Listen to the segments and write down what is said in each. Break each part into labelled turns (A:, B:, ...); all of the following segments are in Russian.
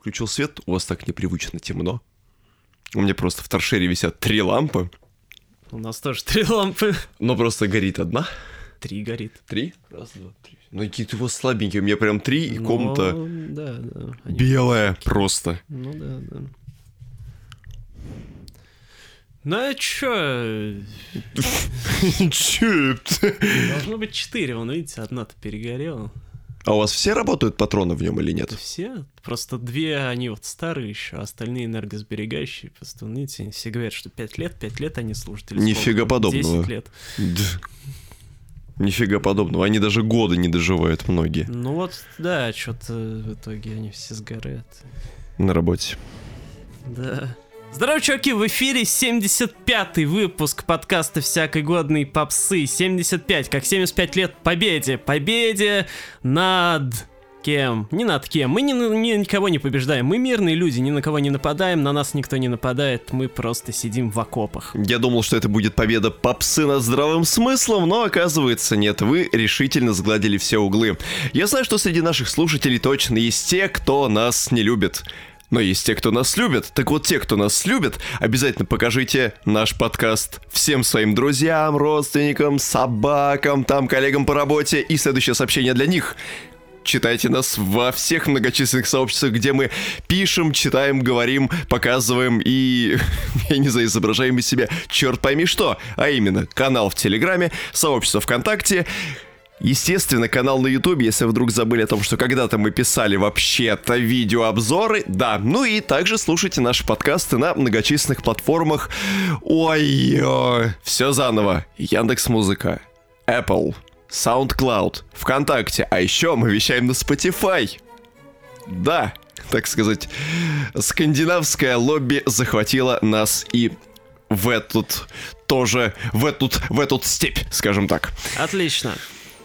A: включил свет, у вас так непривычно темно. У меня просто в торшере висят три лампы,
B: У нас тоже три лампы.
A: но просто горит одна.
B: Три горит.
A: Три? Раз, два, три. Ну, какие-то у вас слабенькие, у меня прям три, и комната
B: Ну, да, да. они-
A: белая просто.
B: Ну да, да. Ну а чё,
A: Чё это?
B: должно быть четыре, вон, видите, одна-то перегорела.
A: А у вас все работают патроны в нем или нет?
B: Все, просто две, они вот старые еще, а остальные энергосберегающие, просто, видите, все говорят, что пять лет, пять лет они служат. или
A: Нифига подобного.
B: 10 лет.
A: Нифига подобного. Они даже года не доживают многие
B: Ну вот, да, что-то в итоге они все сгорят.
A: на работе.
B: Да. Здорово, чуваки, в эфире 75-й выпуск подкаста «Всякой годной попсы». 75, как 75 лет победе. Победе над кем? Не над кем. Мы ни, ни- никого не побеждаем. Мы мирные люди, ни на кого не нападаем, на нас никто не нападает. Мы просто сидим в окопах.
A: Я думал, что это будет победа попсы над здравым смыслом, но оказывается нет, вы решительно сгладили все углы. Я знаю, что среди наших слушателей точно есть те, кто нас не любит. Но есть те, кто нас любит. Так вот, те, кто нас любит, обязательно покажите наш подкаст всем своим друзьям, родственникам, собакам, там, коллегам по работе. И следующее сообщение для них. Читайте нас во всех многочисленных сообществах, где мы пишем, читаем, говорим, показываем и, я не знаю, изображаем из себя черт пойми что. А именно, канал в Телеграме, сообщество ВКонтакте, Естественно, канал на Ютубе, если вдруг забыли о том, что когда-то мы писали вообще-то видеообзоры, да. Ну и также слушайте наши подкасты на многочисленных платформах. Ой, все заново. Яндекс Музыка, Apple, SoundCloud, ВКонтакте, а еще мы вещаем на Spotify. Да, так сказать, скандинавское лобби захватило нас и в этот тоже, в этот, в этот степь, скажем так.
B: Отлично.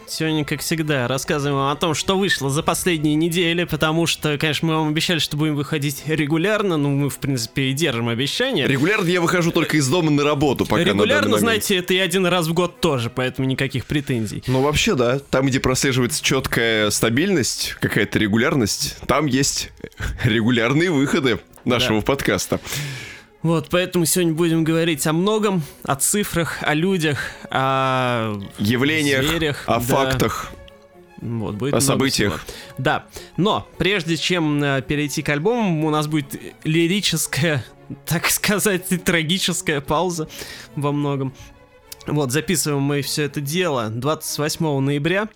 B: Сегодня, как всегда, рассказываем вам о том, что вышло за последние недели, потому что, конечно, мы вам обещали, что будем выходить регулярно, ну, мы, в принципе, и держим обещание.
A: Регулярно я выхожу только из дома на работу, пока на
B: Регулярно,
A: момент.
B: знаете, это и один раз в год тоже, поэтому никаких претензий.
A: Ну, вообще, да. Там, где прослеживается четкая стабильность, какая-то регулярность, там есть регулярные выходы нашего подкаста.
B: Вот, поэтому сегодня будем говорить о многом, о цифрах, о людях, о...
A: Явлениях,
B: Зверях,
A: о
B: да.
A: фактах.
B: Вот, будет
A: О событиях.
B: всего. Да, но прежде чем э, перейти к альбому, у нас будет лирическая, так сказать, и трагическая пауза во многом. Вот, записываем мы все это дело 28 ноября,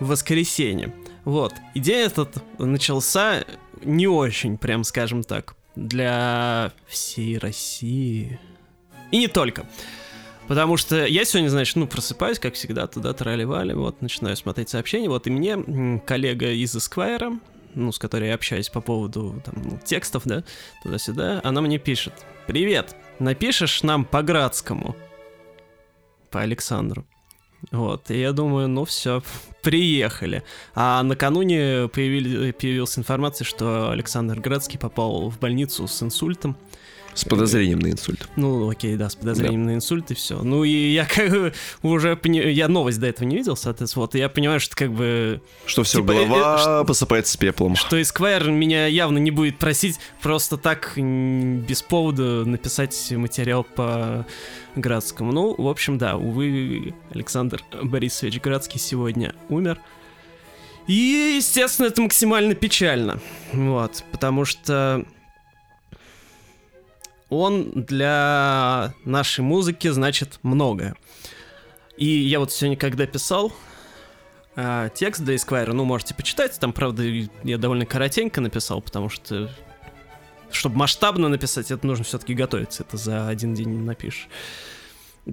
B: в воскресенье. Вот, и день этот начался не очень, прям скажем так, для всей России. И не только. Потому что я сегодня, значит, ну, просыпаюсь, как всегда, туда трали-вали, вот, начинаю смотреть сообщения, вот, и мне коллега из Esquire, ну, с которой я общаюсь по поводу, там, ну, текстов, да, туда-сюда, она мне пишет, «Привет, напишешь нам по Градскому?» По Александру. Вот, и я думаю, ну все, приехали. А накануне появили, появилась информация, что Александр Градский попал в больницу с инсультом.
A: С подозрением на инсульт.
B: Ну, окей, да, с подозрением на инсульт и все. Ну, и я как бы уже пони- я новость до этого не видел, соответственно, вот, и я понимаю, что как бы,
A: Что все
B: Типа, э,
A: голова
B: э,
A: посыпается пеплом.
B: что Esquire меня явно не будет просить просто так без повода написать материал по Градскому. Ну, в общем, да, увы, Александр Борисович Градский сегодня умер. И, естественно, это максимально печально. Вот, потому что он для нашей музыки значит многое. И я вот сегодня, когда писал а, текст для Esquire, ну, можете почитать, там, правда, я довольно коротенько написал, потому что чтобы масштабно написать, это нужно все-таки готовиться, это за один день не напишешь.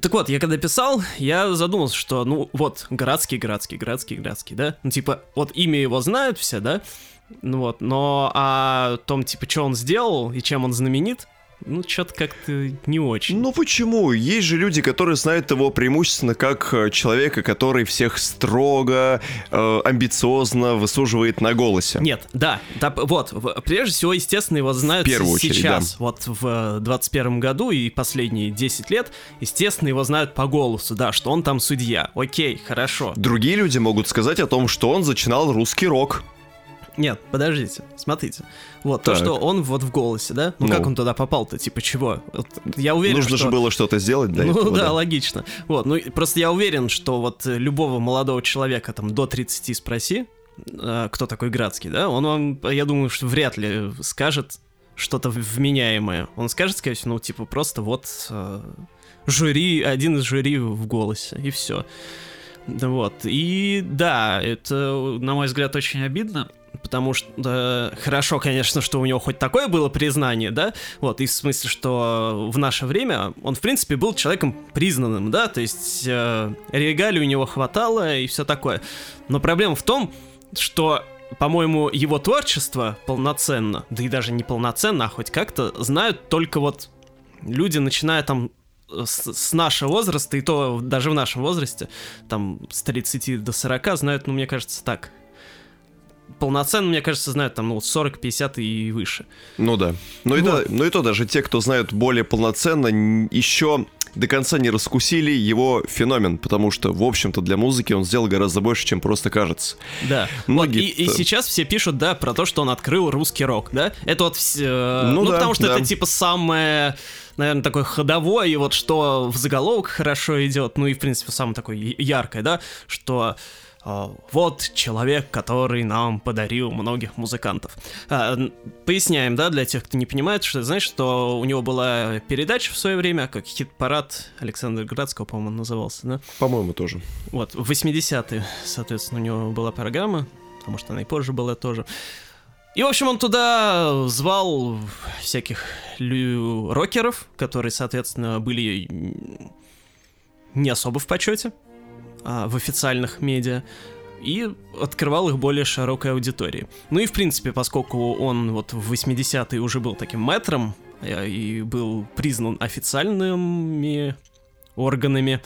B: Так вот, я когда писал, я задумался, что, ну, вот, городский, городский, городский, городский, да? Ну, типа, вот имя его знают все, да? Ну вот, но о том, типа, что он сделал и чем он знаменит, ну, что-то как-то не очень.
A: Ну почему? Есть же люди, которые знают его преимущественно как э, человека, который всех строго, э, амбициозно высуживает на голосе.
B: Нет, да, да, вот, прежде всего, естественно, его знают
A: В первую очередь,
B: сейчас, вот в 21 году и последние 10 лет, естественно, его знают по голосу, да, что он там судья, окей, хорошо.
A: Другие люди могут сказать о том, что он зачинал русский рок.
B: Нет, подождите, смотрите. Вот, то,
A: Так.
B: что он вот в голосе, да? Ну,
A: Ну.
B: как он туда попал-то? Типа чего? Вот я уверен,
A: Нужно
B: что...
A: же было что-то сделать для
B: ну
A: этого.
B: да, логично. Вот, ну просто я уверен, что вот любого молодого человека там до 30 спроси, э, кто такой Градский, да, он вам, я думаю, что вряд ли скажет что-то вменяемое. Он скажет, скорее всего, ну типа просто вот э, жюри, один из жюри в голосе, и все. Вот. И да, это, на мой взгляд, очень обидно. Потому что хорошо, конечно, что у него хоть такое было признание, да, вот, и в смысле, что в наше время он, в принципе, был человеком признанным, да, то есть э, регалий у него хватало и все такое. Но проблема в том, что, по-моему, его творчество полноценно, да и даже не полноценно, а хоть как-то знают только вот люди, начиная там с, с нашего возраста, и то даже в нашем возрасте, там с 30 до 40, знают, ну, мне кажется, так. Полноценно, мне кажется, знают там, ну, 40, 50 и выше.
A: Ну да. Ну и,
B: Вот.
A: да, ну и то даже те, кто знают более полноценно, еще до конца не раскусили его феномен, потому что, в общем-то, для музыки он сделал гораздо больше, чем просто кажется.
B: Да.
A: Многие
B: Вот, и, и сейчас все пишут, да, про то, что он открыл русский рок, да? Это вот все...
A: Ну
B: Ну,
A: да,
B: потому что
A: да.
B: это типа самое, наверное, такое ходовое, и вот что в заголовок хорошо идет, ну и, в принципе, самое такое яркое, да, что вот человек, который нам подарил многих музыкантов. А, поясняем, да, для тех, кто не понимает, что знаешь, что у него была передача в свое время, как хит-парад Александра Градского, по-моему, назывался, да?
A: По-моему, тоже.
B: Вот, в 80-е, соответственно, у него была программа, а может она и позже была тоже. И, в общем, он туда звал всяких лю- рокеров, которые, соответственно, были не особо в почете а, в официальных медиа, и открывал их более широкой аудитории. Ну и, в принципе, поскольку он вот в 80-е уже был таким мэтром э, и был признан официальными органами,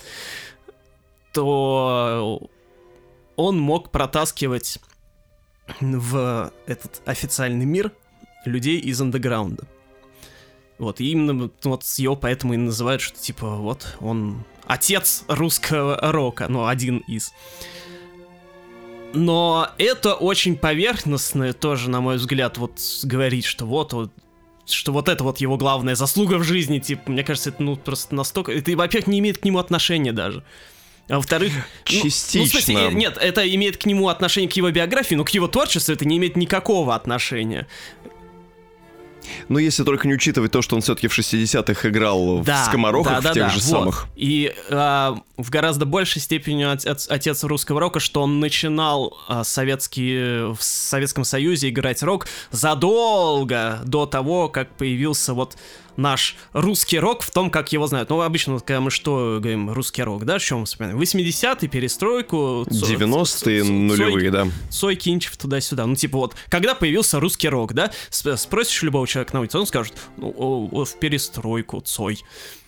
B: то он мог протаскивать в этот официальный мир людей из андеграунда. Вот, и именно вот его поэтому и называют, что типа вот он отец русского рока, ну, один из. Но это очень поверхностное тоже, на мой взгляд, вот говорить, что вот, вот что вот это вот его главная заслуга в жизни, типа, мне кажется, это ну просто настолько... Это, во-первых, не имеет к нему отношения даже. А во-вторых... ну, Ну, в смысле,
A: Частично.
B: э, нет, это имеет к нему отношение к его биографии, но к его творчеству это не имеет никакого отношения.
A: Ну, если только не учитывать то, что он все-таки в 60-х играл в скоморохах, в тех же
B: вот.
A: самых.
B: И а, в гораздо большей степени отец, отец русского рока, что он начинал а, советский, в Советском Союзе играть рок задолго до того, как появился вот наш русский рок в том, как его знают. Ну, обычно, вот, когда мы что говорим, русский рок, да, что мы вспоминаем? 80-е, перестройку, цо-
A: 90-е,
B: цо- цо-
A: нулевые, да.
B: Цой, Кинчев, туда-сюда. Ну, типа вот, когда появился русский рок, да, спросишь любого человека на улице, он скажет, ну, о, о, в перестройку, Цой.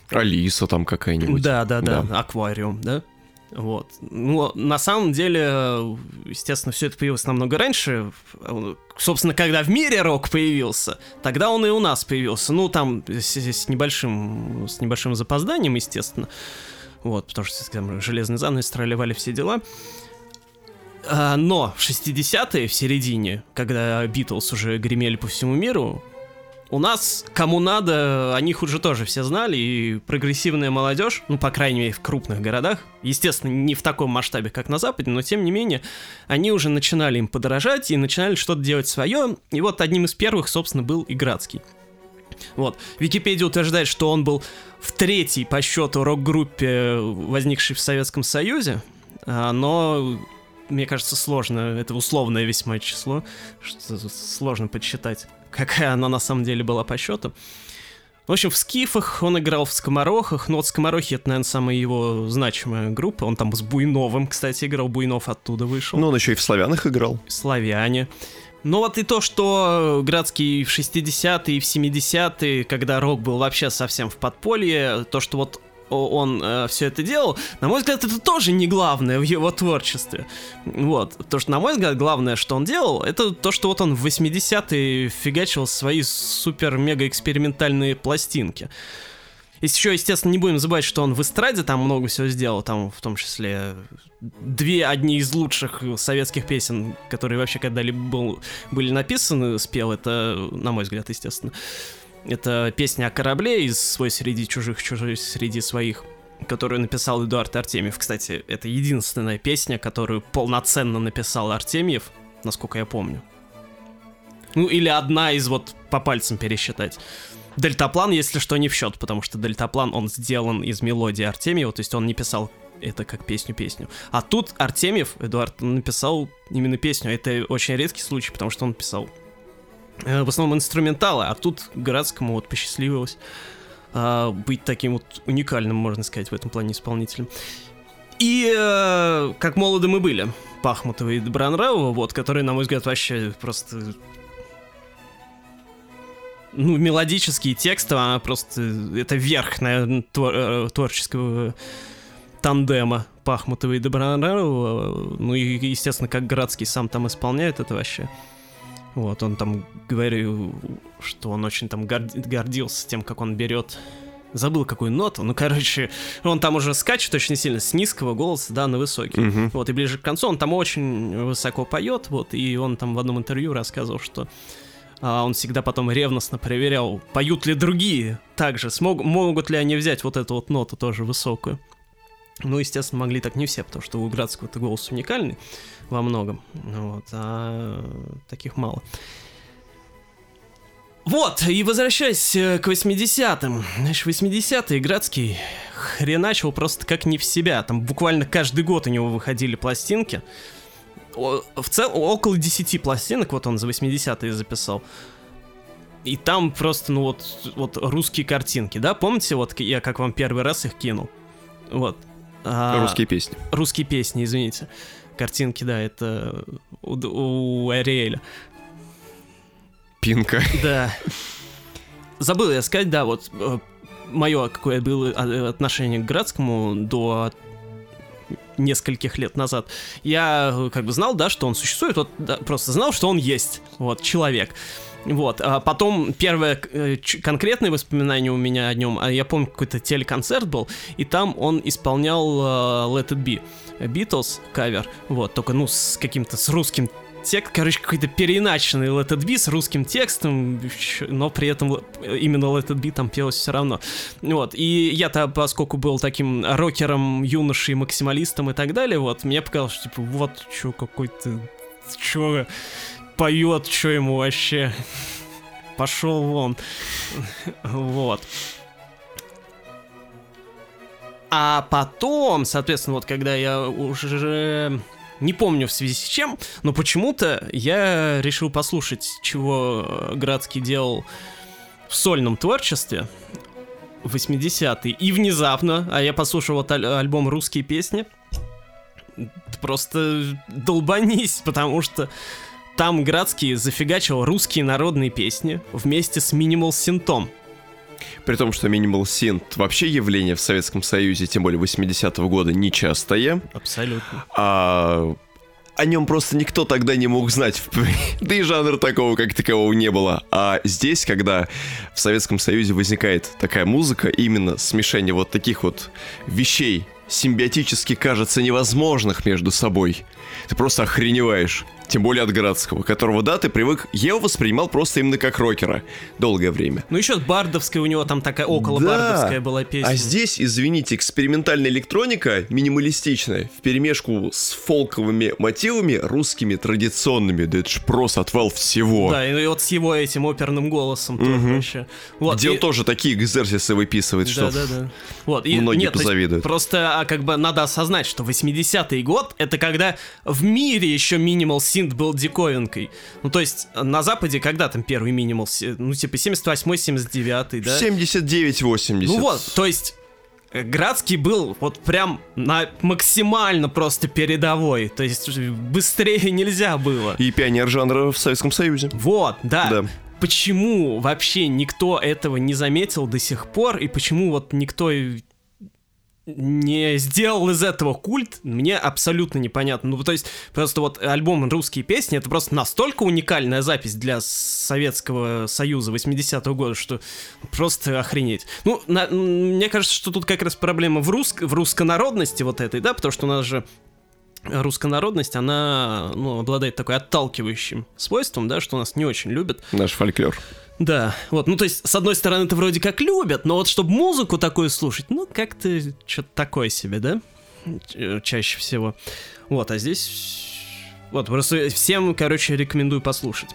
A: Алиса там какая-нибудь.
B: Да, да, да, аквариум, да. Вот. Ну, на самом деле, э, естественно, все это появилось намного раньше. Собственно, когда в мире рок появился, тогда он и у нас появился. Ну, там с, с небольшим, с небольшим запозданием, естественно. Вот, потому что там железный занавес, тролливали все дела. А, Но в 60-е, в середине, когда Битлз уже гремели по всему миру, у нас, кому надо, о них уже тоже все знали, и прогрессивная молодежь, ну, по крайней мере, в крупных городах, естественно, не в таком масштабе, как на Западе, но тем не менее, они уже начинали им подорожать и начинали что-то делать свое, и вот одним из первых, собственно, был и Градский. Вот. Википедия утверждает, что он был в третьей по счету рок-группе, возникшей в Советском Союзе, а, но мне кажется, сложно, это условное весьма число, что сложно подсчитать, какая она на самом деле была по счету. В общем, в Скифах он играл в Скоморохах, но вот Скоморохи это, наверное, самая его значимая группа. Он там с Буйновым, кстати, играл, Буйнов оттуда вышел.
A: Ну, он еще и в славянах играл.
B: Славяне. Ну вот и то, что Градский в 60-е и в 70-е, когда рок был вообще совсем в подполье, то, что вот он все это делал, на мой взгляд, это тоже не главное в его творчестве. Вот. То, что, на мой взгляд, главное, что он делал, это то, что вот он в 80-е фигачил свои супер-мега-экспериментальные пластинки. И еще, естественно, не будем забывать, что он в эстраде там много всего сделал, там в том числе две одни из лучших советских песен, которые вообще когда-либо был, были написаны, спел, это, на мой взгляд, естественно. Это песня о корабле из «Свой среди чужих, чужой среди своих», которую написал Эдуард Артемьев. Кстати, это единственная песня, которую полноценно написал Артемьев, насколько я помню. Ну, или одна из вот по пальцам пересчитать. Дельтаплан, если что, не в счет, потому что дельтаплан, он сделан из мелодии Артемьева, то есть он не писал это как песню-песню. А тут Артемьев, Эдуард, написал именно песню. Это очень редкий случай, потому что он писал в основном инструменталы, а тут Градскому вот посчастливилось э, быть таким вот уникальным, можно сказать, в этом плане исполнителем. И э, как молоды мы были, Пахмутова и Добронравова, вот, которые, на мой взгляд, вообще просто ну, мелодические тексты, она просто... Это верх, наверное, твор, э, творческого тандема Пахмутова и Добронравова. Ну и, естественно, как Градский сам там исполняет это вообще. Вот, он там говорил, что он очень там гордился тем, как он берет забыл какую ноту, ну, короче, он там уже скачет очень сильно с низкого голоса, да, на высокий. Uh-huh. Вот, и ближе к концу он там очень высоко поет, вот, и он там в одном интервью рассказывал, что а он всегда потом ревностно проверял, поют ли другие также, смог, могут ли они взять вот эту вот ноту тоже высокую. Ну, естественно, могли так не все, потому что у Градского-то голос уникальный во многом, вот, а таких мало. Вот, и возвращаясь э, к 80-м. Знаешь, 80-е Градский хреначил просто как не в себя. Там буквально каждый год у него выходили пластинки в целом около 10 пластинок, вот он за 80-е записал. И там просто, ну вот, вот русские картинки, да? Помните, вот я как вам первый раз их кинул? Вот.
A: А, русские песни.
B: Русские песни, извините. Картинки, да, это у, у Ариэля.
A: Пинка.
B: Да. Забыл я сказать, да, вот э, мое какое было отношение к Градскому до нескольких лет назад, я э, как бы знал, да, что он существует, вот да, просто знал, что он есть, вот, человек. Вот, а потом первое э, конкретное воспоминание у меня о нем, а я помню, какой-то телеконцерт был, и там он исполнял uh, Let It Be, Beatles кавер, вот, только, ну, с каким-то, с русским текст, короче, какой-то переиначенный Let It Be с русским текстом, но при этом именно Let It Be там пелось все равно. Вот, и я-то, поскольку был таким рокером, юношей, максималистом и так далее, вот, мне показалось, что, типа, вот, что какой-то, что поет, что ему вообще, пошел вон, вот. А потом, соответственно, вот когда я уже не помню в связи с чем, но почему-то я решил послушать, чего Градский делал в сольном творчестве в 80-е. И внезапно, а я послушал вот аль- альбом «Русские песни», просто долбанись, потому что там Градский зафигачил русские народные песни вместе с Минимал Синтом.
A: При том, что Minimal Synth вообще явление в Советском Союзе, тем более 80-го года, нечастое.
B: Абсолютно.
A: А о нем просто никто тогда не мог знать. Да и жанра такого как такового не было. А здесь, когда в Советском Союзе возникает такая музыка, именно смешение вот таких вот вещей, симбиотически кажется невозможных между собой, ты просто охреневаешь. Тем более от Градского, которого, да, ты привык... Я его воспринимал просто именно как рокера долгое время.
B: Ну еще бардовская у него там такая около бардовская да. была песня.
A: А здесь, извините, экспериментальная электроника, минималистичная, в перемешку с фолковыми мотивами, русскими традиционными. Да это ж просто отвал всего.
B: Да, и вот с его этим оперным голосом угу. тоже вообще.
A: Вот, Где и... он тоже такие экзерсисы выписывает, что да, да, да. Вот, и, многие нет, позавидуют.
B: Просто а, как бы надо осознать, что 80-й год это когда в мире еще минимал синт был диковинкой. Ну, то есть, на Западе когда там первый минимал? Ну, типа 78-й, 79-й, да?
A: 79-80.
B: Ну вот, то есть, э, Градский был вот прям на максимально просто передовой. То есть быстрее нельзя было.
A: И пионер жанра в Советском Союзе.
B: Вот, да. да. Почему вообще никто этого не заметил до сих пор, и почему вот никто не сделал из этого культ, мне абсолютно непонятно. Ну, то есть, просто вот альбом «Русские песни» — это просто настолько уникальная запись для Советского Союза 80-го года, что просто охренеть. Ну, на, мне кажется, что тут как раз проблема в, рус, в руссконародности вот этой, да, потому что у нас же руссконародность, она ну, обладает такой отталкивающим свойством, да, что нас не очень любят.
A: Наш фольклор.
B: Да, вот, ну то есть, с одной стороны, это вроде как любят, но вот чтобы музыку такую слушать, ну как-то что-то такое себе, да? Чаще всего. Вот, а здесь... Вот, просто всем, короче, рекомендую послушать.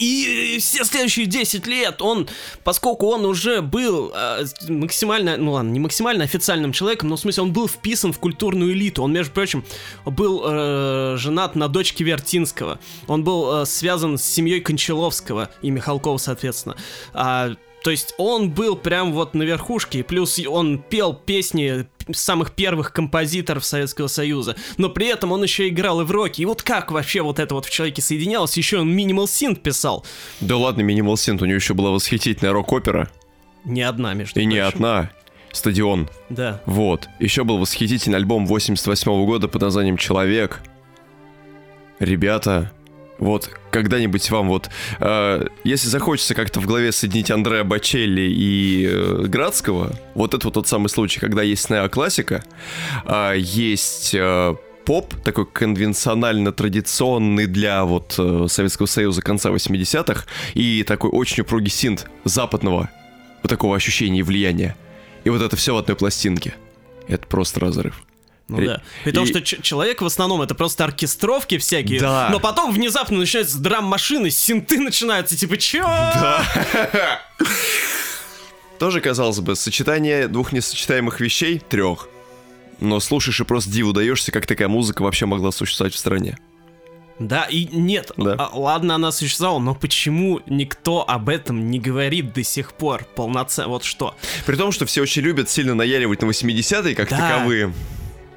B: И все следующие 10 лет он, поскольку он уже был э, максимально, ну ладно, не максимально официальным человеком, но в смысле он был вписан в культурную элиту. Он, между прочим, был э, женат на дочке Вертинского. Он был э, связан с семьей Кончаловского и Михалкова, соответственно. А, то есть он был прям вот на верхушке, плюс он пел песни самых первых композиторов Советского Союза, но при этом он еще играл и в роке. И вот как вообще вот это вот в человеке соединялось? Еще он Minimal Synth писал.
A: Да ладно, Minimal Synth, у него еще была восхитительная рок-опера.
B: Не одна, между
A: И
B: прочим.
A: не одна. Стадион.
B: Да.
A: Вот. Еще был восхитительный альбом 88 -го года под названием «Человек». Ребята, вот когда-нибудь вам вот, э, если захочется как-то в голове соединить Андреа Бачелли и э, Градского, вот это вот тот самый случай, когда есть неоклассика, э, есть э, поп, такой конвенционально традиционный для вот э, Советского Союза конца 80-х, и такой очень упругий синт западного вот такого ощущения и влияния. И вот это все в одной пластинке. Это просто разрыв.
B: Ну
A: И-
B: да. При том,
A: и-
B: что человек в основном это просто оркестровки всякие.
A: Да.
B: Но потом внезапно начинаются драм-машины, синты начинаются, типа, чё?
A: Тоже, казалось бы, сочетание двух несочетаемых вещей, трех. Но слушаешь и просто диву даешься, как такая музыка вообще могла существовать в стране.
B: Да, и нет,
A: Да.
B: а, ладно, она существовала, но почему никто об этом не говорит до сих пор полноценно? Вот что.
A: При том, что все очень любят сильно наяривать на 80-е как
B: Да.
A: таковые.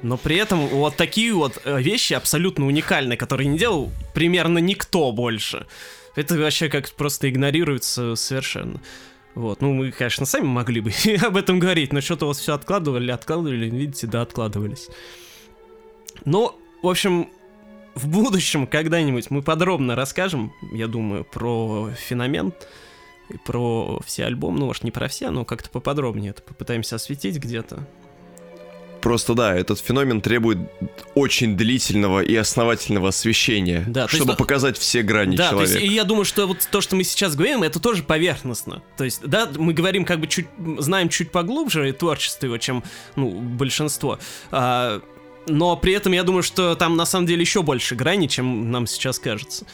B: Но при этом вот такие вот э, вещи абсолютно уникальные, которые не делал примерно никто больше. Это вообще как просто игнорируется совершенно. Вот, ну мы, конечно, сами могли бы об этом говорить, но что-то вот все откладывали, откладывали, видите, да, откладывались. Но, в общем, в будущем когда-нибудь мы подробно расскажем, я думаю, про феномен и про все альбомы, ну, может, не про все, но как-то поподробнее это попытаемся осветить где-то.
A: Просто да, этот феномен требует очень длительного и основательного освещения,
B: Да, то есть,
A: чтобы
B: ну,
A: показать все грани
B: Да, то
A: человека.
B: есть и я думаю, что вот то, что мы сейчас говорим, это тоже поверхностно. То есть, да, мы говорим как бы чуть, знаем чуть поглубже творчество его, чем, ну, большинство. А, но при этом я думаю, что там на самом деле еще больше граней, чем нам сейчас кажется.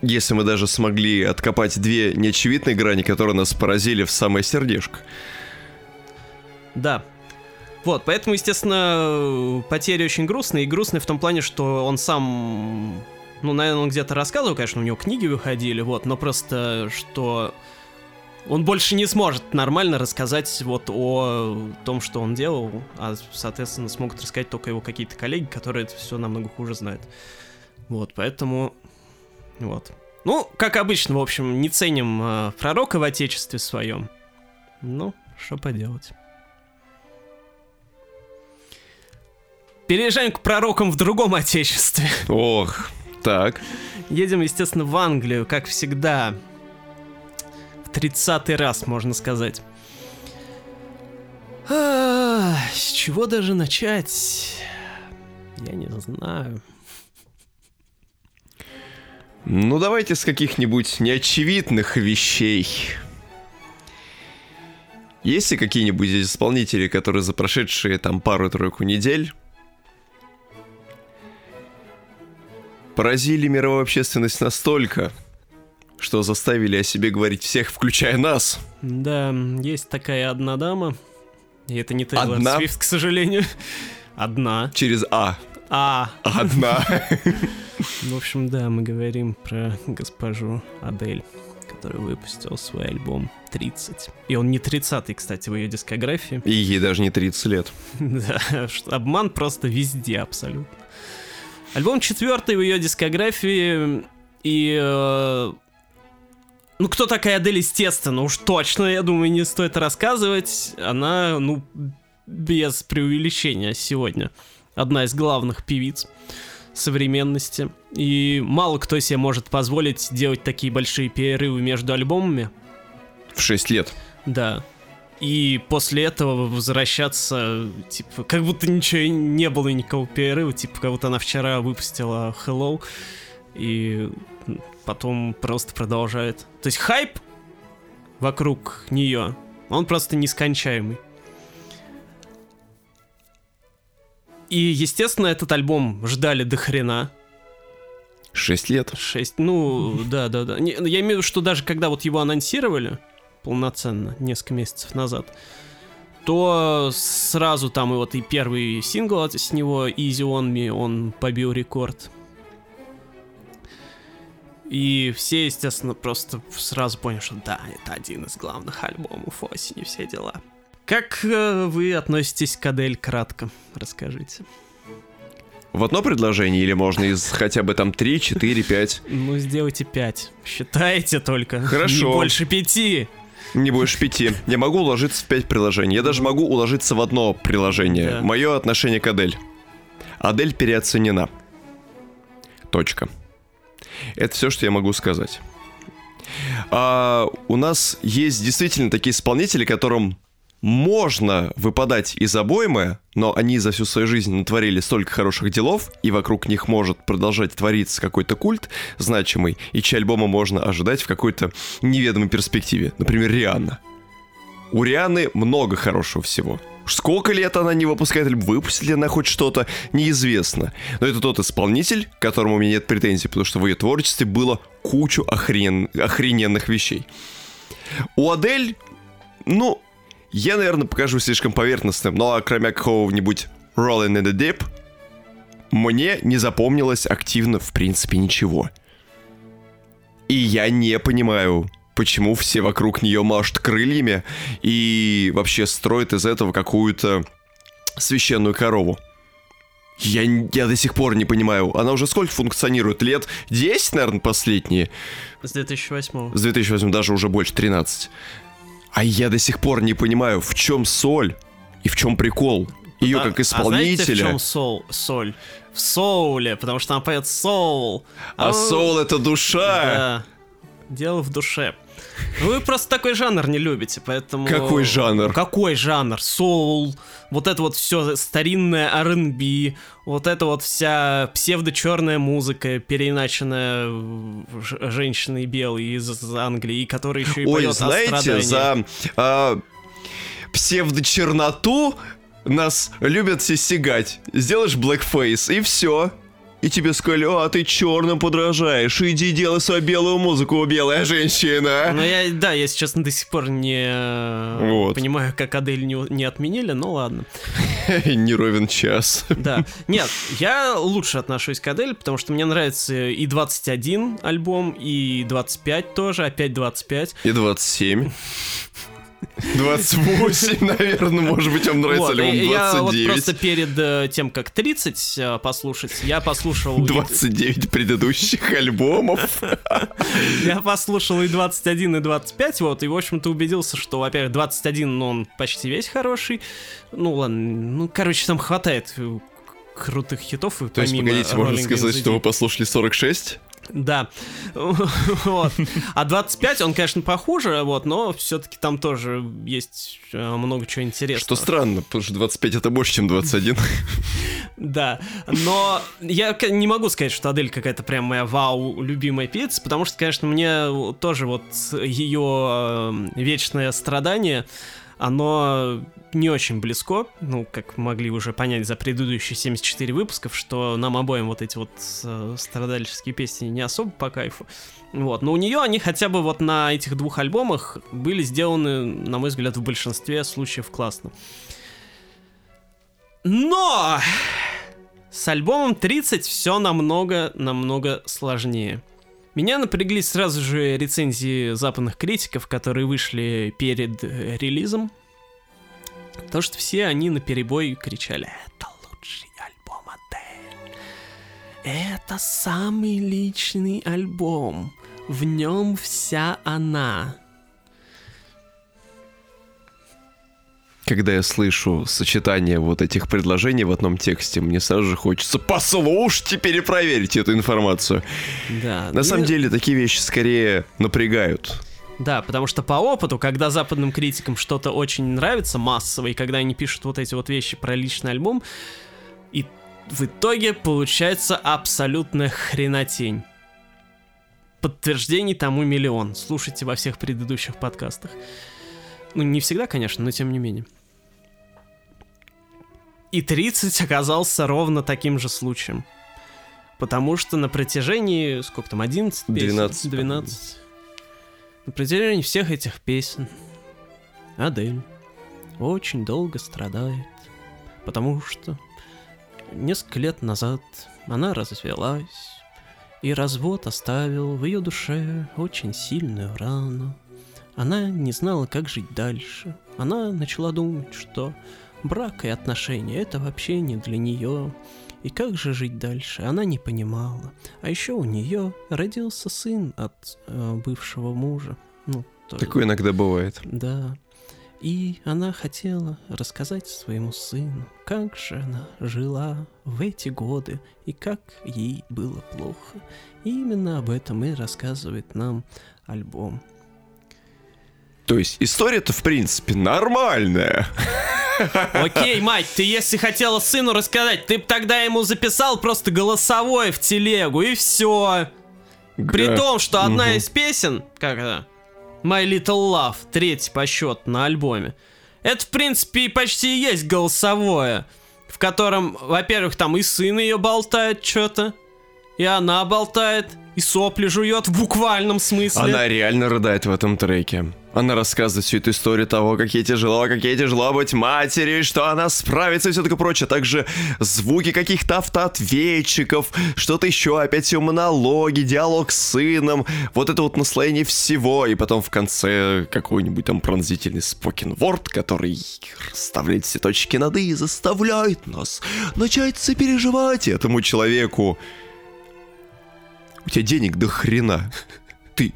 A: Если мы даже смогли откопать две неочевидные грани, которые нас поразили в самое сердечко.
B: Да. Вот, поэтому, естественно, потери очень грустные. И грустные в том плане, что он сам... Ну, наверное, он где-то рассказывал, конечно, у него книги выходили, вот, но просто, что он больше не сможет нормально рассказать вот о том, что он делал, а, соответственно, смогут рассказать только его какие-то коллеги, которые это все намного хуже знают. Вот, поэтому... Вот. Ну, как обычно, в общем, не ценим э, пророка в отечестве своем. Ну, что поделать. Переезжаем к пророкам в другом отечестве.
A: Ох, так.
B: Едем, естественно, в Англию, как всегда. В 30-й раз, можно сказать. А, С чего даже начать? Я не знаю.
A: Ну давайте с каких-нибудь неочевидных вещей. Есть ли какие-нибудь исполнители, которые за прошедшие там пару-тройку недель поразили мировую общественность настолько, что заставили о себе говорить всех, включая нас?
B: Да, есть такая одна дама. И это не Тейлор
A: Одна?
B: Свифт, к сожалению. Одна.
A: Через А.
B: А,
A: Одна.
B: в общем, да, мы говорим про госпожу Адель, которая выпустила свой альбом 30. И он не 30-й, кстати, в ее дискографии.
A: И ей даже не 30 лет.
B: Да, обман просто везде абсолютно. Альбом четвертый в ее дискографии, и... э, Ну, кто такая Адель, естественно, уж точно, я думаю, не стоит рассказывать. Она, ну, без преувеличения сегодня одна из главных певиц современности. И мало кто себе может позволить делать такие большие перерывы между альбомами.
A: В 6 лет.
B: Да. И после этого возвращаться, типа, как будто ничего не было никакого перерыва, типа, как будто она вчера выпустила Hello, и потом просто продолжает. То есть хайп вокруг нее, он просто нескончаемый. И, естественно, этот альбом ждали до хрена.
A: Шесть лет.
B: Шесть, ну, да, да, да. Не, я имею в виду, что даже когда вот его анонсировали полноценно, несколько месяцев назад, то сразу там и вот и первый сингл с него, Easy On Me, он побил рекорд. И все, естественно, просто сразу поняли, что да, это один из главных альбомов осени, все дела. Как э, вы относитесь к Адель кратко? Расскажите.
A: В одно предложение или можно из хотя бы там 3, 4, 5?
B: Ну, сделайте 5. Считайте только.
A: Хорошо.
B: Не больше 5.
A: Не больше пяти. Я могу уложиться в пять приложений. Я даже могу уложиться в одно приложение.
B: Да.
A: Мое отношение к Адель. Адель переоценена. Точка. Это все, что я могу сказать. А, у нас есть действительно такие исполнители, которым можно выпадать из обоймы, но они за всю свою жизнь натворили столько хороших делов, и вокруг них может продолжать твориться какой-то культ значимый, и чьи альбомы можно ожидать в какой-то неведомой перспективе. Например, Рианна. У Рианы много хорошего всего. Сколько лет она не выпускает, либо выпустит ли она хоть что-то, неизвестно. Но это тот исполнитель, к которому у меня нет претензий, потому что в ее творчестве было кучу охрен... охрененных вещей. У Адель, ну, я, наверное, покажу слишком поверхностным, но кроме какого-нибудь Rolling in the Deep, мне не запомнилось активно, в принципе, ничего. И я не понимаю, почему все вокруг нее машут крыльями и вообще строят из этого какую-то священную корову. Я, я до сих пор не понимаю, она уже сколько функционирует? Лет 10, наверное, последние?
B: С 2008
A: С 2008 даже уже больше 13. А я до сих пор не понимаю, в чем соль и в чем прикол. Ее
B: А-
A: как
B: А знаете, в
A: исполнителя.
B: чем сол, соль? В соуле, потому что она поет соул.
A: А соул это душа.
B: Да. Дело в душе. Вы просто такой жанр не любите, поэтому...
A: Какой жанр?
B: Какой жанр? Соул, вот это вот все старинное R&B, вот это вот вся псевдо-черная музыка, переиначенная женщиной белой из Англии, которая еще и
A: Ой,
B: поет
A: знаете, за а, псевдочерноту нас любят все сигать. Сделаешь blackface, и все. И тебе сказали, а ты черным подражаешь, иди делай свою белую музыку, белая женщина.
B: Ну, я, да, я, честно, до сих пор не э,
A: Вот.
B: понимаю, как Адель не, не отменили, но ладно.
A: Не ровен час.
B: Да. Нет, я лучше отношусь к Адель, потому что мне нравится и 21 альбом, и 25 тоже, опять 25.
A: И 27. 28, наверное, может быть, вам нравится
B: Вот,
A: альбом
B: я вот
A: 29.
B: просто перед э, тем, как 30 э, послушать, я послушал... и-
A: 29 предыдущих альбомов.
B: Я послушал и 21, и 25, вот, и, в общем-то, убедился, что, во-первых, 21, ну, он почти весь хороший. Ну, ладно, ну, короче, там хватает э, крутых хитов, и
A: То есть, погодите, можно сказать, что вы послушали 46?
B: Да. Вот. А 25, он, конечно, похуже, вот, но все-таки там тоже есть э, много чего интересного.
A: Что странно, потому что 25 это больше, чем 21.
B: Да, но я не могу сказать, что Адель какая-то прям моя вау любимая певица, потому что, конечно, мне тоже вот ее вечное страдание, оно не очень близко, ну, как могли уже понять за предыдущие 74 выпусков, что нам обоим вот эти вот э, страдальческие песни не особо по кайфу. Вот, но у нее они хотя бы вот на этих двух альбомах были сделаны, на мой взгляд, в большинстве случаев классно. Но с альбомом 30 все намного-намного сложнее. Меня напрягли сразу же рецензии западных критиков, которые вышли перед э, релизом. То, что все они на перебой кричали «Это лучший альбом Адель! Это самый личный альбом! В нем вся она.
A: Когда я слышу сочетание вот этих предложений в одном тексте, мне сразу же хочется послушать и перепроверить эту информацию.
B: Да.
A: На
B: ну,
A: самом деле такие вещи скорее напрягают.
B: Да, потому что по опыту, когда западным критикам что-то очень нравится массово, и когда они пишут вот эти вот вещи про личный альбом, и в итоге получается абсолютная хренотень. Подтверждений тому миллион. Слушайте во всех предыдущих подкастах. Ну, не всегда, конечно, но тем не менее. И 30 оказался ровно таким же случаем. Потому что на протяжении, сколько там, 11 песен?
A: 12,
B: 12. На протяжении всех этих песен Адель очень долго страдает, потому что несколько лет назад она развелась, и развод оставил в ее душе очень сильную рану. Она не знала, как жить дальше. Она начала думать, что брак и отношения это вообще не для нее. И как же жить дальше, она не понимала. А еще у нее родился сын от э, бывшего мужа. Ну, то-
A: Такое иногда бывает.
B: да. И она хотела рассказать своему сыну, как же она жила в эти годы и как ей было плохо. И именно об этом и рассказывает нам альбом.
A: То есть история-то, в принципе, нормальная.
B: Окей, мать, ты если хотела сыну рассказать, ты бы тогда ему записал просто голосовое в телегу, и все. При том, что одна из песен, как это, My Little Love, третий по счету на альбоме, это, в принципе, почти и есть голосовое, в котором, во-первых, там и сын ее болтает что-то, и она болтает, и сопли жует в буквальном смысле.
A: Она реально рыдает в этом треке. Она рассказывает всю эту историю того, как ей тяжело, как ей тяжело быть матерью, что она справится и все такое прочее. Также звуки каких-то автоответчиков, что-то еще, опять все монологи, диалог с сыном, вот это вот наслоение всего, и потом в конце какой-нибудь там пронзительный спокин-ворд, который расставляет все точки над «и» и заставляет нас начать сопереживать этому человеку. У тебя денег до хрена. Ты,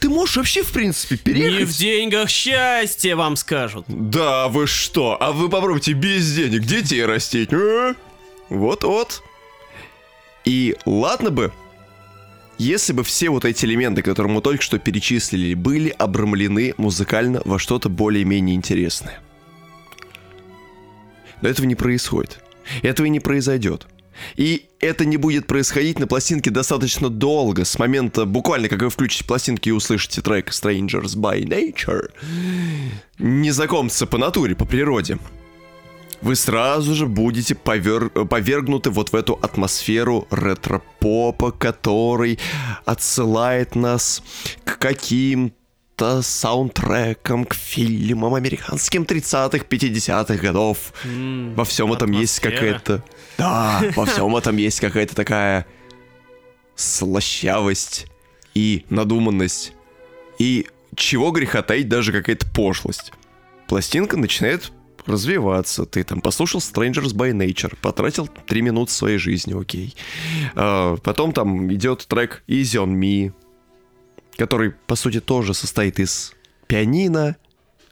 A: ты можешь вообще, в принципе,
B: Не
A: переехать?
B: в деньгах счастье, вам скажут.
A: Да, вы что? А вы попробуйте без денег детей растить. а? Вот-вот. И ладно бы, если бы все вот эти элементы, которые мы только что перечислили, были обрамлены музыкально во что-то более-менее интересное. Но этого не происходит. Этого и не произойдет. И это не будет происходить на пластинке достаточно долго, с момента, буквально, как вы включите пластинки и услышите трек Strangers by Nature, незнакомцы по натуре, по природе, вы сразу же будете повер- повергнуты вот в эту атмосферу ретро-попа, который отсылает нас к каким-то саундтрекам, к фильмам американским 30-х, 50-х годов.
B: М,
A: Во всем этом есть
B: атмосфера.
A: какая-то... Да, во всем этом есть какая-то такая слащавость и надуманность. И чего греха таить, даже какая-то пошлость. Пластинка начинает развиваться. Ты там послушал Strangers by Nature, потратил 3 минуты своей жизни, окей. А, потом там идет трек Easy on Me, который, по сути, тоже состоит из пианино,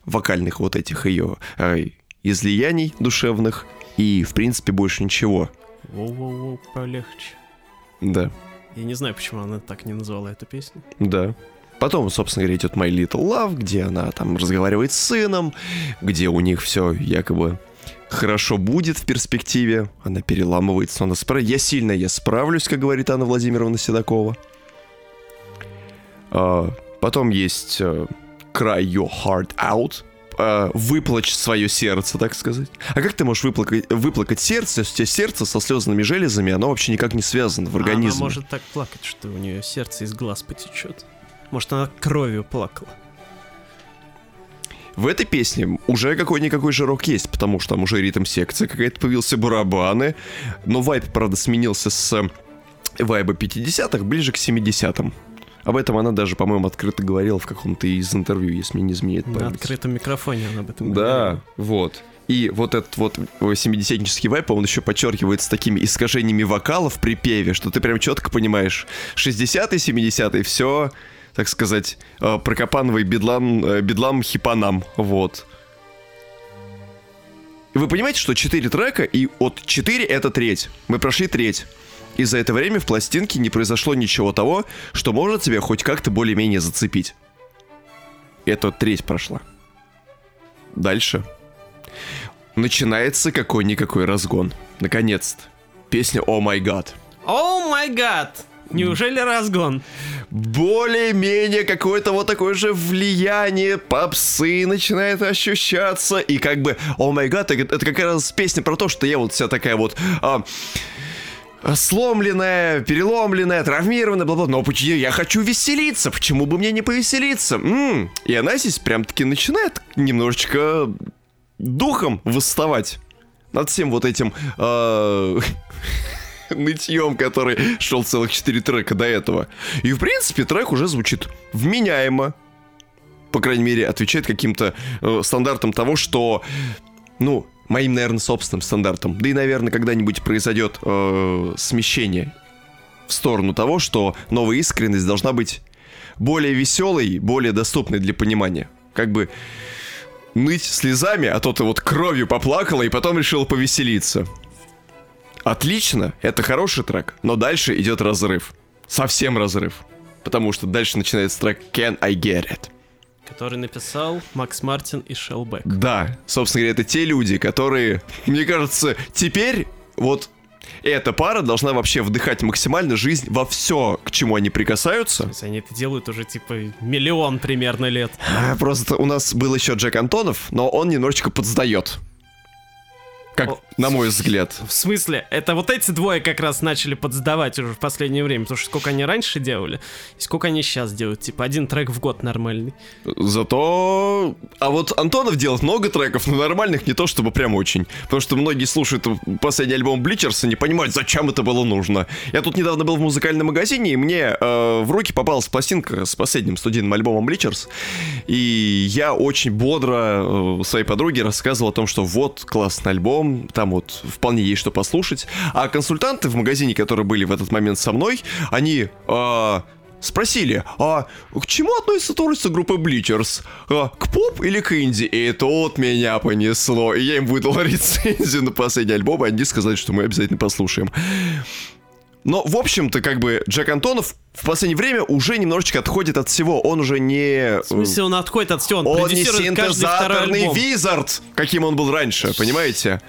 A: вокальных вот этих ее ай, излияний душевных и, в принципе, больше ничего.
B: Воу-воу-воу, полегче.
A: Да,
B: Я не знаю, почему она так не назвала эту песню.
A: да. Потом, собственно говоря, идет My Little Love, где она там разговаривает с сыном, где у них все якобы хорошо будет в перспективе. Она переламывается, она спра... Я сильно, я справлюсь, как говорит Анна Владимировна Седокова. А, потом есть э, Cry Your Heart Out, э, выплачь свое сердце, так сказать. А как ты можешь выплакать, выплакать сердце, если у тебя сердце со слезными железами, оно вообще никак не связано в организме?
B: Она может так плакать, что у нее сердце из глаз потечет. Может, она кровью плакала.
A: В этой песне уже какой-никакой жирок есть, потому что там уже ритм-секция какая-то появился, барабаны. Но вайп, правда, сменился с э, вайба 50-х ближе к 70-м. Об этом она даже, по-моему, открыто говорила в каком-то из интервью, если мне не изменяет
B: На
A: память.
B: открытом микрофоне она об этом
A: Да,
B: говорила.
A: вот. И вот этот вот 70-нический вайп, он еще подчеркивается такими искажениями вокала в припеве, что ты прям четко понимаешь, 60-е, 70-е, все, так сказать, э, прокопановый бедлам, э, бедлам хипанам, вот. Вы понимаете, что 4 трека, и от 4 это треть. Мы прошли треть. И за это время в пластинке не произошло ничего того, что может тебя хоть как-то более-менее зацепить. Это треть прошла. Дальше. Начинается какой-никакой разгон. Наконец-то. Песня «О май гад».
B: О май гад! Неужели разгон?
A: более-менее какое-то вот такое же влияние попсы начинает ощущаться. И как бы, о май гад, это как раз песня про то, что я вот вся такая вот... А, сломленная, переломленная, травмированная, бла-бла. Но почему я хочу веселиться? Почему бы мне не повеселиться? М-м. И она здесь прям-таки начинает немножечко духом восставать над всем вот этим э, нытьем, который шел целых 4 трека до этого. И, в принципе, трек уже звучит вменяемо. По крайней мере, отвечает каким-то э, стандартам того, что, ну, моим, наверное, собственным стандартам. Да и, наверное, когда-нибудь произойдет э, смещение в сторону того, что новая искренность должна быть более веселой, более доступной для понимания. Как бы ныть слезами, а то ты вот кровью поплакала и потом решила повеселиться. Отлично, это хороший трек, но дальше идет разрыв. Совсем разрыв. Потому что дальше начинается трек Can I Get It?
B: Который написал Макс Мартин и Шелбек.
A: Да, собственно говоря, это те люди, которые, мне кажется, теперь вот эта пара должна вообще вдыхать максимально жизнь во все, к чему они прикасаются. То
B: есть они это делают уже типа миллион примерно лет.
A: Просто у нас был еще Джек Антонов, но он немножечко подсдает. Как, О, на мой взгляд.
B: В смысле? Это вот эти двое как раз начали подсдавать уже в последнее время, потому что сколько они раньше делали, и сколько они сейчас делают. Типа один трек в год нормальный.
A: Зато... А вот Антонов делает много треков, но нормальных не то, чтобы прям очень. Потому что многие слушают последний альбом Бличерса и не понимают, зачем это было нужно. Я тут недавно был в музыкальном магазине, и мне э, в руки попалась пластинка с последним студийным альбомом Бличерс. И я очень бодро э, своей подруге рассказывал о том, что вот классный альбом, альбом, там вот вполне есть что послушать. А консультанты в магазине, которые были в этот момент со мной, они... Э, спросили, а к чему относится творчество группы Bleachers? А, к поп или к инди? И тут меня понесло. И я им выдал рецензию на последний альбом, и они сказали, что мы обязательно послушаем. Но, в общем-то, как бы Джек Антонов в последнее время уже немножечко отходит от всего. Он уже не...
B: В смысле, он отходит от всего? Он,
A: он не синтезаторный визард, каким он был раньше, понимаете?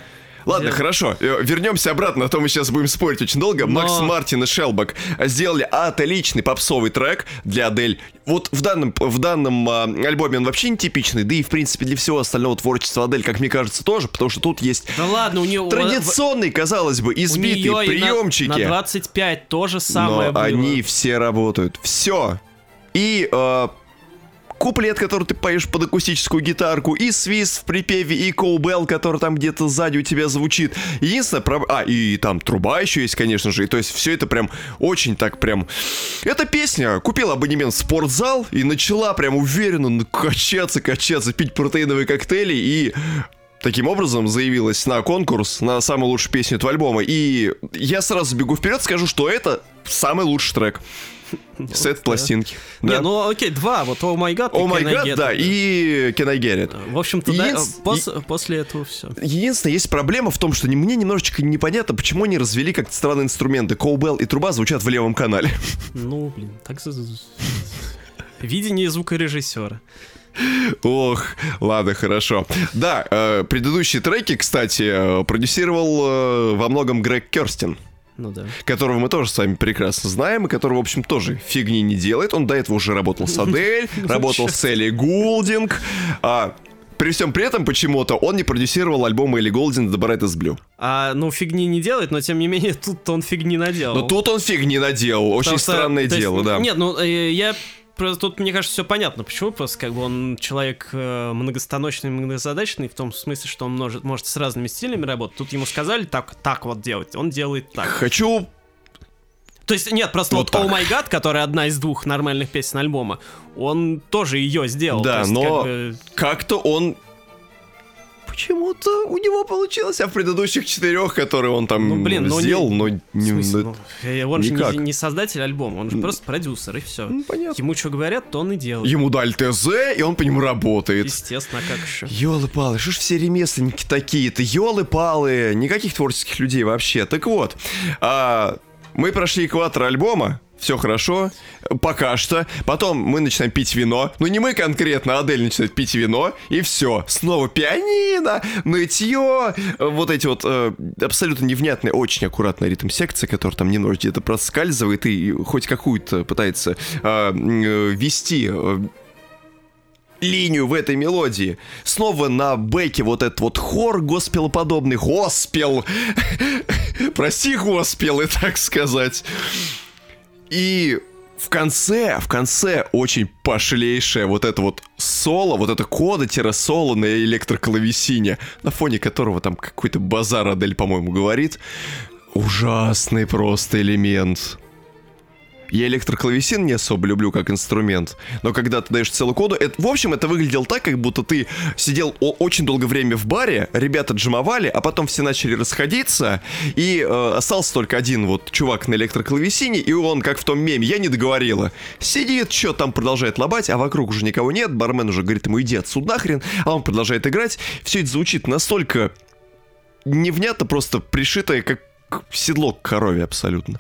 A: Ладно, Я... хорошо. Э, Вернемся обратно, а то мы сейчас будем спорить очень долго. Но... Макс Мартин и Шелбак сделали отличный попсовый трек для Адель. Вот в данном, в данном а, альбоме он вообще не типичный, да и в принципе для всего остального творчества Адель, как мне кажется, тоже, потому что тут есть
B: да ладно, у нее
A: традиционный, казалось бы, избитые приемчики. На,
B: на 25 тоже самое
A: но было. они все работают. Все. И э, куплет, который ты поешь под акустическую гитарку, и свист в припеве, и коубелл, который там где-то сзади у тебя звучит. Единственное, про... а, и там труба еще есть, конечно же, и то есть все это прям очень так прям... Эта песня, купил абонемент в спортзал и начала прям уверенно качаться, качаться, пить протеиновые коктейли и таким образом заявилась на конкурс на самую лучшую песню этого альбома. И я сразу бегу вперед, скажу, что это самый лучший трек. Сет пластинки.
B: Не, ну окей, два, вот О май гад
A: О май гад, да, и Can I Get It.
B: В общем-то, да, после этого все.
A: Единственное, есть проблема в том, что мне немножечко непонятно, почему они развели как-то странные инструменты. Коубелл и труба звучат в левом канале.
B: Ну, блин, так... Видение звукорежиссера.
A: Ох, ладно, хорошо. Да, э, предыдущие треки, кстати, э, продюсировал э, во многом Грег Керстин.
B: Ну да.
A: Которого мы тоже с вами прекрасно знаем, и который, в общем, тоже фигни не делает. Он до этого уже работал с Адель, работал с Элли Гулдинг. А, при всем при этом почему-то он не продюсировал альбомы Элли Голдинг The Bright is Blue.
B: А, ну, фигни не делает, но тем не менее тут он фигни наделал.
A: Но тут он фигни наделал, очень странное дело, есть, да.
B: Нет, ну, э, я тут, мне кажется, все понятно. Почему? Просто как бы он человек э, многостаночный, многозадачный, в том смысле, что он может, может с разными стилями работать. Тут ему сказали так, так вот делать, он делает так.
A: Хочу
B: то есть, нет, просто вот, вот Oh My God, которая одна из двух нормальных песен альбома, он тоже ее сделал.
A: Да,
B: есть,
A: но как бы... как-то он почему-то у него получилось, а в предыдущих четырех, которые он там
B: Ну, блин, ну,
A: сделал,
B: не-
A: но
B: В
A: не,
B: смысле,
A: ну,
B: ну, э, он же
A: никак.
B: не, не создатель альбома, он же просто продюсер, и все.
A: ну, понятно.
B: Ему что говорят, то он и делает.
A: Ему дали ТЗ, и он по нему работает.
B: Естественно, как еще?
A: Ёлы-палы, что ж все ремесленники такие-то? Ёлы-палы, никаких творческих людей вообще. Так вот, а, мы прошли экватор альбома, все хорошо, пока что. Потом мы начинаем пить вино. Ну, не мы конкретно, а Адель начинает пить вино, и все. Снова пианино, нытье, вот эти вот э, абсолютно невнятные, очень аккуратная ритм-секция, которая там немножечко где-то проскальзывает и хоть какую-то пытается э, э, вести э, линию в этой мелодии. Снова на бэке вот этот вот хор госпелоподобный. Госпел! Прости, госпелы, так сказать. И в конце, в конце очень пошлейшее вот это вот соло, вот это кода-соло на электроклавесине, на фоне которого там какой-то базар Адель, по-моему, говорит. Ужасный просто элемент. Я электроклавесин не особо люблю как инструмент, но когда ты даешь целую коду, это, в общем, это выглядело так, как будто ты сидел очень долгое время в баре, ребята джимовали, а потом все начали расходиться, и э, остался только один вот чувак на электроклавесине, и он, как в том меме, я не договорила, сидит, что там продолжает лобать, а вокруг уже никого нет, бармен уже говорит ему, иди отсюда нахрен, а он продолжает играть, все это звучит настолько невнятно, просто пришитое, как седло к корове абсолютно.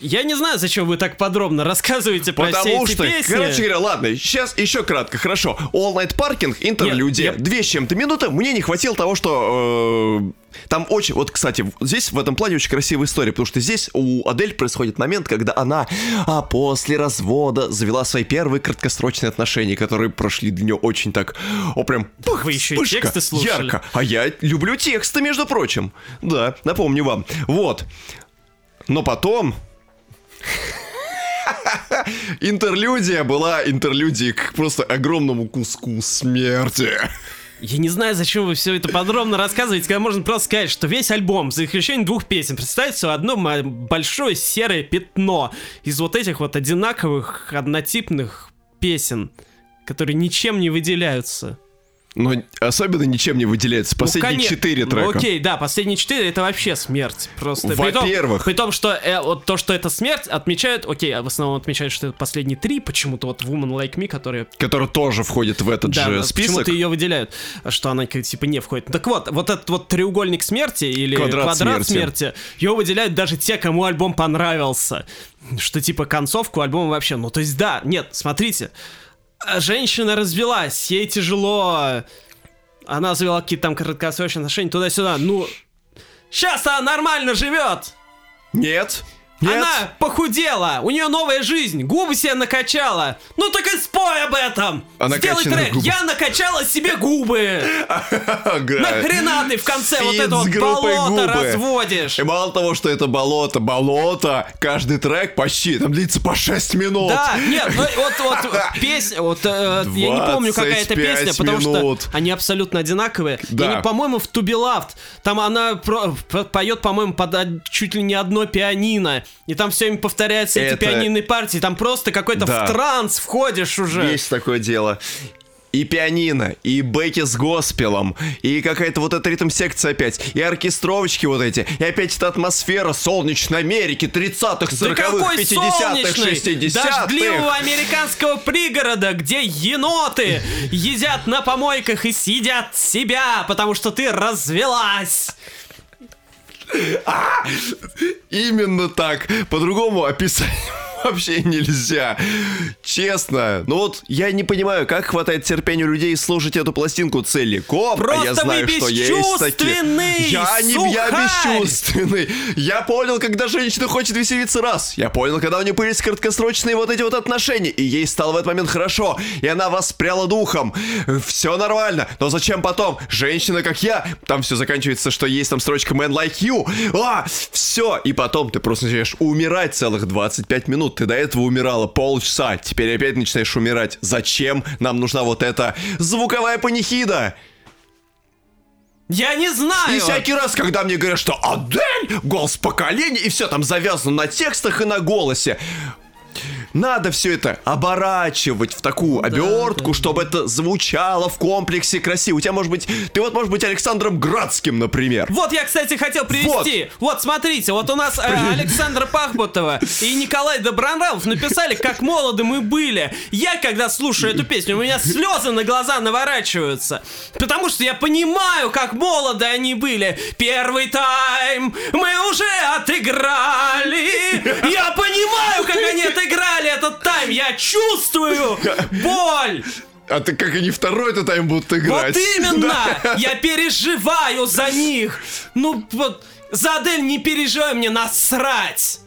B: Я не знаю, зачем вы так подробно рассказываете про
A: Потому
B: все эти
A: что,
B: песни.
A: короче говоря, ладно, сейчас еще кратко, хорошо. All Night Parking, интерлюдия,
B: я-
A: две с чем-то минуты, мне не хватило того, что... э, там очень, вот, кстати, здесь в этом плане очень красивая история, потому что здесь у Адель происходит момент, когда она а, после развода завела свои первые краткосрочные отношения, которые прошли для нее очень так, о, прям, пах,
B: Вы еще и
A: вспышка,
B: тексты слушали.
A: ярко. А я люблю тексты, между прочим. Да, напомню вам. Вот. Но потом Интерлюдия была интерлюдией к просто огромному куску смерти.
B: Я не знаю, зачем вы все это подробно рассказываете, когда можно просто сказать, что весь альбом, за исключением двух песен, представится одно м- большое серое пятно из вот этих вот одинаковых, однотипных песен, которые ничем не выделяются.
A: Но особенно ничем не выделяется. Последние
B: Ну,
A: четыре
B: Ну,
A: трека.
B: окей, да, последние четыре это вообще смерть. Просто. При
A: Во-первых.
B: При том, что э, вот то, что это смерть, отмечают, окей, а в основном отмечают, что это последние три, почему-то вот Woman Like Me, которая
A: Который тоже входит в этот
B: Да,
A: же список.
B: почему-то ее выделяют, что она типа не входит. Так вот, вот этот вот треугольник смерти или
A: Квадрат
B: квадрат,
A: смерти.
B: смерти, ее выделяют даже те, кому альбом понравился. Что типа концовку альбома вообще. Ну то есть да, нет, смотрите. А Женщина развелась, ей тяжело. Она завела какие-то там краткосрочные отношения туда-сюда. Ну, сейчас она нормально живет.
A: Нет. Нет.
B: Она похудела, у нее новая жизнь, губы себе накачала. Ну так и спой об этом.
A: А
B: Сделай трек.
A: губы?
B: Я накачала себе губы. Нахрена ты в конце вот это вот болото разводишь?
A: И мало того, что это болото, болото, каждый трек почти, там длится по 6 минут.
B: Да, нет, ну вот, вот песня, вот э, я не помню, какая это
A: 25
B: песня, потому что они абсолютно одинаковые.
A: Да.
B: По-моему, в Loved, там она поет, по-моему, под од- чуть ли не одно пианино, и там все время повторяются эти
A: Это-
B: пианинные партии, там просто какой-то
A: Да.
B: в транс входишь уже.
A: Есть такое дело. И пианино, и бэки с госпелом, и какая-то вот эта ритм-секция опять, и оркестровочки вот эти, и опять эта атмосфера солнечной Америки 30-х,
B: Да
A: 40-х,
B: какой
A: 50-х,
B: солнечный,
A: 60-х.
B: дождливого американского пригорода, где еноты едят на помойках и съедят себя, потому что ты развелась.
A: Именно так. По-другому описать вообще нельзя. Честно. Ну вот, я не понимаю, как хватает терпения людей слушать эту пластинку целиком. а я
B: Просто
A: знаю, что есть такие. Я не я
B: сухарь!
A: бесчувственный. Я понял, когда женщина хочет веселиться раз. Я понял, когда у нее появились краткосрочные вот эти вот отношения. И ей стало в этот момент хорошо. И она воспряла духом. Все нормально. Но зачем потом? Женщина, как я. Там все заканчивается, что есть там строчка Man Like You. А, все. И потом ты просто начинаешь умирать целых 25 минут. Ты до этого умирала полчаса. Теперь опять начинаешь умирать. Зачем нам нужна вот эта звуковая панихида?
B: Я не знаю.
A: И всякий раз, когда мне говорят, что Адель, голос поколения, и все там завязано на текстах и на голосе. Надо все это оборачивать в такую обертку, чтобы это звучало в комплексе красиво. У тебя может быть, ты вот может быть Александром Градским, например.
B: Вот я, кстати, хотел привести. Вот, вот смотрите, вот у нас э, Александра Пахбутова и Николай Добронравов написали, как молоды мы были. Я, когда слушаю эту песню, у меня слезы на глаза наворачиваются. Потому что я понимаю, как молоды они были. Первый тайм мы уже отыграли. Я понимаю, как они отыграли этот тайм. Я чувствую боль.
A: А ты как они второй это тайм будут играть?
B: Вот именно! Я переживаю за них! Ну, вот, за Адель не переживай, мне насрать!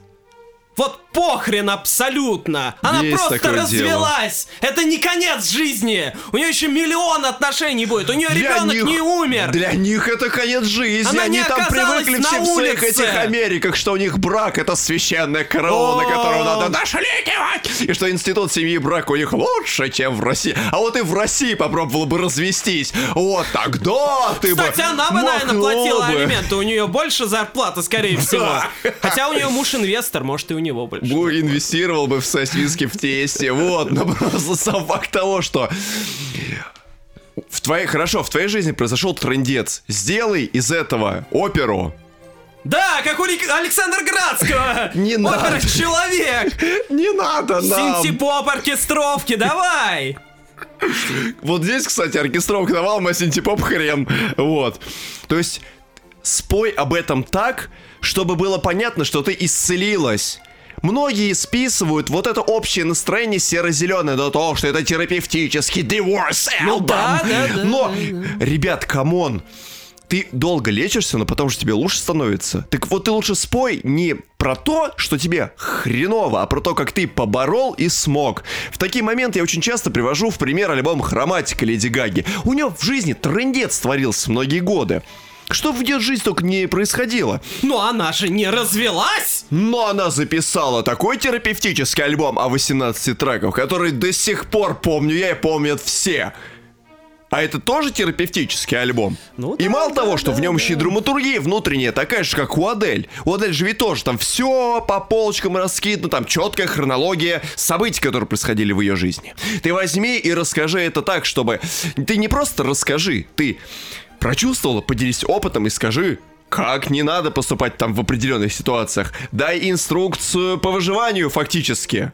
B: Вот похрен абсолютно. Она
A: Есть
B: просто развелась. Это не конец жизни. У нее еще миллион отношений будет. У нее
A: Для
B: ребенок
A: них-
B: не умер.
A: Для них это конец жизни.
B: Она
A: Они там привыкли все в своих
B: улице.
A: этих Америках, что у них брак это священная корона, которую надо нашликивать. И что институт семьи и брака у них лучше, чем в России. А вот и в России попробовала бы развестись. Вот тогда ты бы
B: Кстати, она бы, наверное, платила
A: бы.
B: алименты. У нее больше зарплаты, скорее всего. Хотя у нее муж инвестор, может, и у него больше.
A: Бу инвестировал бы в сосиски в тесте. Вот, но просто сам факт того, что в твоей, хорошо, в твоей жизни произошел трендец. Сделай из этого оперу.
B: Да, как у Александра Градского.
A: Не надо.
B: Человек.
A: Не надо нам.
B: Синтепоп оркестровки, давай.
A: Вот здесь, кстати, оркестровка давал, мы синтепоп хрен. Вот. То есть, спой об этом так, чтобы было понятно, что ты исцелилась. Многие списывают вот это общее настроение серо-зеленое до того, что это терапевтический divorce
B: Ну
A: album.
B: да, да, да,
A: Но,
B: да,
A: ребят, come on, ты долго лечишься, но потом же тебе лучше становится. Так вот ты лучше спой не про то, что тебе хреново, а про то, как ты поборол и смог. В такие моменты я очень часто привожу в пример альбом «Хроматика» Леди Гаги. У нее в жизни трендец творился многие годы. Что в ее жизни только не происходило.
B: Но она же не развелась.
A: Но она записала такой терапевтический альбом о 18 треках, который до сих пор помню я и помнят все. А это тоже терапевтический альбом.
B: Ну
A: и
B: да,
A: мало
B: да,
A: того, что
B: да,
A: в нем
B: да.
A: еще и драматургия внутренняя, такая же, как у Адель. У Адель же ведь тоже там все по полочкам раскидано, там четкая хронология событий, которые происходили в ее жизни. Ты возьми и расскажи это так, чтобы... Ты не просто расскажи, ты прочувствовала, поделись опытом и скажи, как не надо поступать там в определенных ситуациях. Дай инструкцию по выживанию фактически.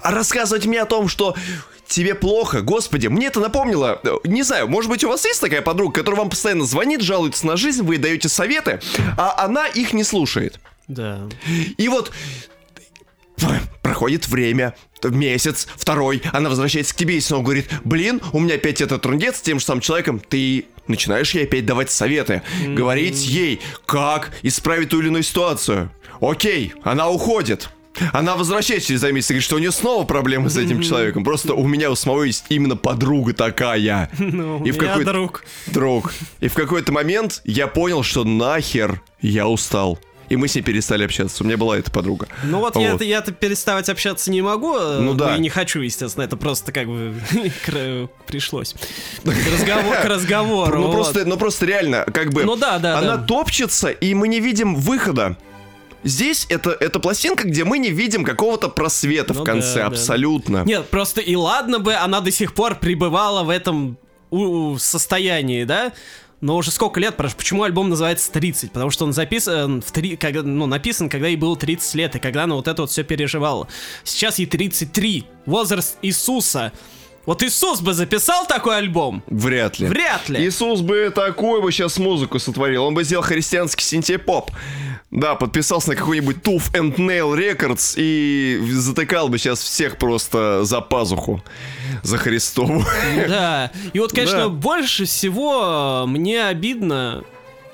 A: А рассказывать мне о том, что тебе плохо, господи, мне это напомнило, э, не знаю, может быть у вас есть такая подруга, которая вам постоянно звонит, жалуется на жизнь, вы даете советы, а она их не слушает.
B: Да.
A: И вот проходит время, месяц, второй, она возвращается к тебе и снова говорит, блин, у меня опять этот трындец с тем же самым человеком, ты начинаешь ей опять давать советы, говорить ей, как исправить ту или иную ситуацию. Окей, она уходит. Она возвращается через месяц и говорит, что у нее снова проблемы с этим человеком. Просто у меня у самого есть именно подруга такая.
B: Ну,
A: И в какой-то-
B: друг.
A: Друг. И в какой-то момент я понял, что нахер я устал. И мы с ней перестали общаться. У меня была эта подруга.
B: Ну вот, я-то, я-то переставать общаться не могу. э,
A: Ну да.
B: И не хочу, естественно. Это просто как бы пришлось. К разговор- К разговору.
A: Ну
B: вот.
A: просто, ну просто реально, как бы...
B: Ну да, да,
A: Она
B: да.
A: топчется, и мы не видим выхода. Здесь это, это пластинка, где мы не видим какого-то просвета
B: Ну
A: в конце,
B: да, да.
A: абсолютно.
B: Нет, просто и ладно бы она до сих пор пребывала в этом у- у- состоянии, да? Но уже сколько лет прошло? Почему альбом называется 30? Потому что он записан в три, когда, ну, написан, когда ей было 30 лет, и когда она вот это вот все переживала. Сейчас ей 33. Возраст Иисуса. Вот Иисус бы записал такой альбом?
A: Вряд ли.
B: Вряд ли.
A: Иисус бы такую бы сейчас музыку сотворил. Он бы сделал христианский синтепоп. Да, подписался на какой-нибудь Tooth and Nail Records и затыкал бы сейчас всех просто за пазуху. За Христову.
B: Да. И вот, конечно,
A: Да.
B: больше всего э, мне обидно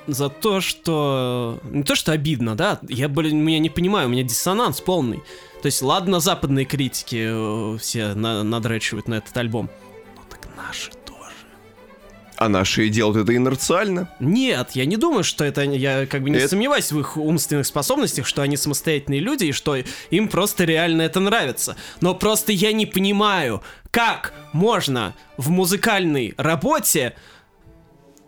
B: за то, что... Не то, что обидно, да? Я, блин, меня не понимаю, у меня диссонанс полный. То есть, ладно, западные критики э, все на- надрачивают на этот альбом. Ну так наши тоже.
A: А наши делают это инерциально.
B: Нет, я не думаю, что это... Я как бы не
A: Это-
B: сомневаюсь в их умственных способностях, что они самостоятельные люди, и что им просто реально это нравится. Но просто я не понимаю, как можно в музыкальной работе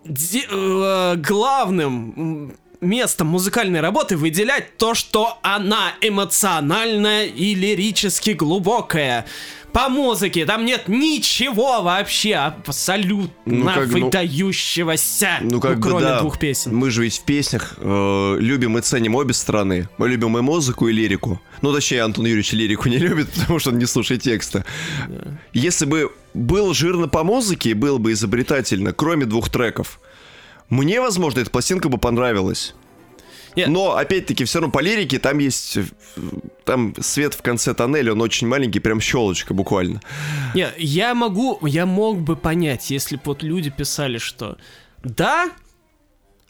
B: де- э, главным местом музыкальной работы выделять то, что она эмоциональная и лирически глубокая. По музыке там нет ничего вообще абсолютно
A: Ну, как, ну,
B: выдающегося,
A: Ну, как бы,
B: кроме
A: да.
B: двух песен.
A: Мы же ведь в песнях э, любим и ценим обе стороны. Мы любим и музыку, и лирику. Ну, точнее, Антон Юрьевич лирику не любит, потому что он не слушает текста. Если бы был жирно по музыке, было бы изобретательно, кроме двух треков. Мне, возможно, эта пластинка бы понравилась.
B: Нет.
A: Но, опять-таки, все равно по лирике там есть... э, Там свет в конце тоннеля, он очень маленький, прям щелочка буквально.
B: Не, я могу, я мог бы понять, если бы вот люди писали, что да,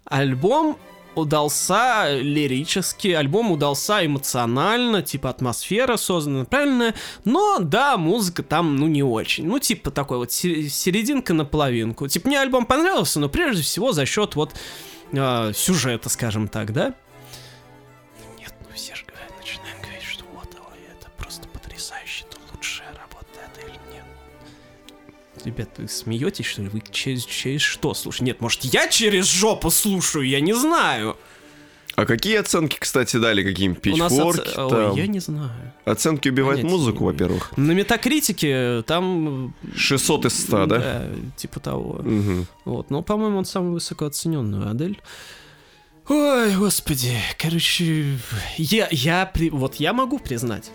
B: альбом удался лирически, альбом удался эмоционально, типа атмосфера создана правильная, но да, музыка там, ну, не очень. Ну, типа такой вот се- серединка на половинку. Типа мне альбом понравился, но прежде всего за счет вот э, сюжета, скажем так, да? Ребят, вы смеетесь, что ли? Вы через, через что слушаете? Нет, может, я через жопу слушаю, я не знаю.
A: А какие оценки, кстати, дали какие-нибудь питчфорки?
B: оц- Ой,
A: там?
B: я не знаю.
A: Оценки убивают
B: Понятия
A: музыку, во-первых.
B: На метакритике там...
A: 600 из 100, да?
B: типа того.
A: Мгм.
B: Вот, но, по-моему, он самый высокооцененный Адель. Ой, господи, короче, я, я, при- вот я могу признать,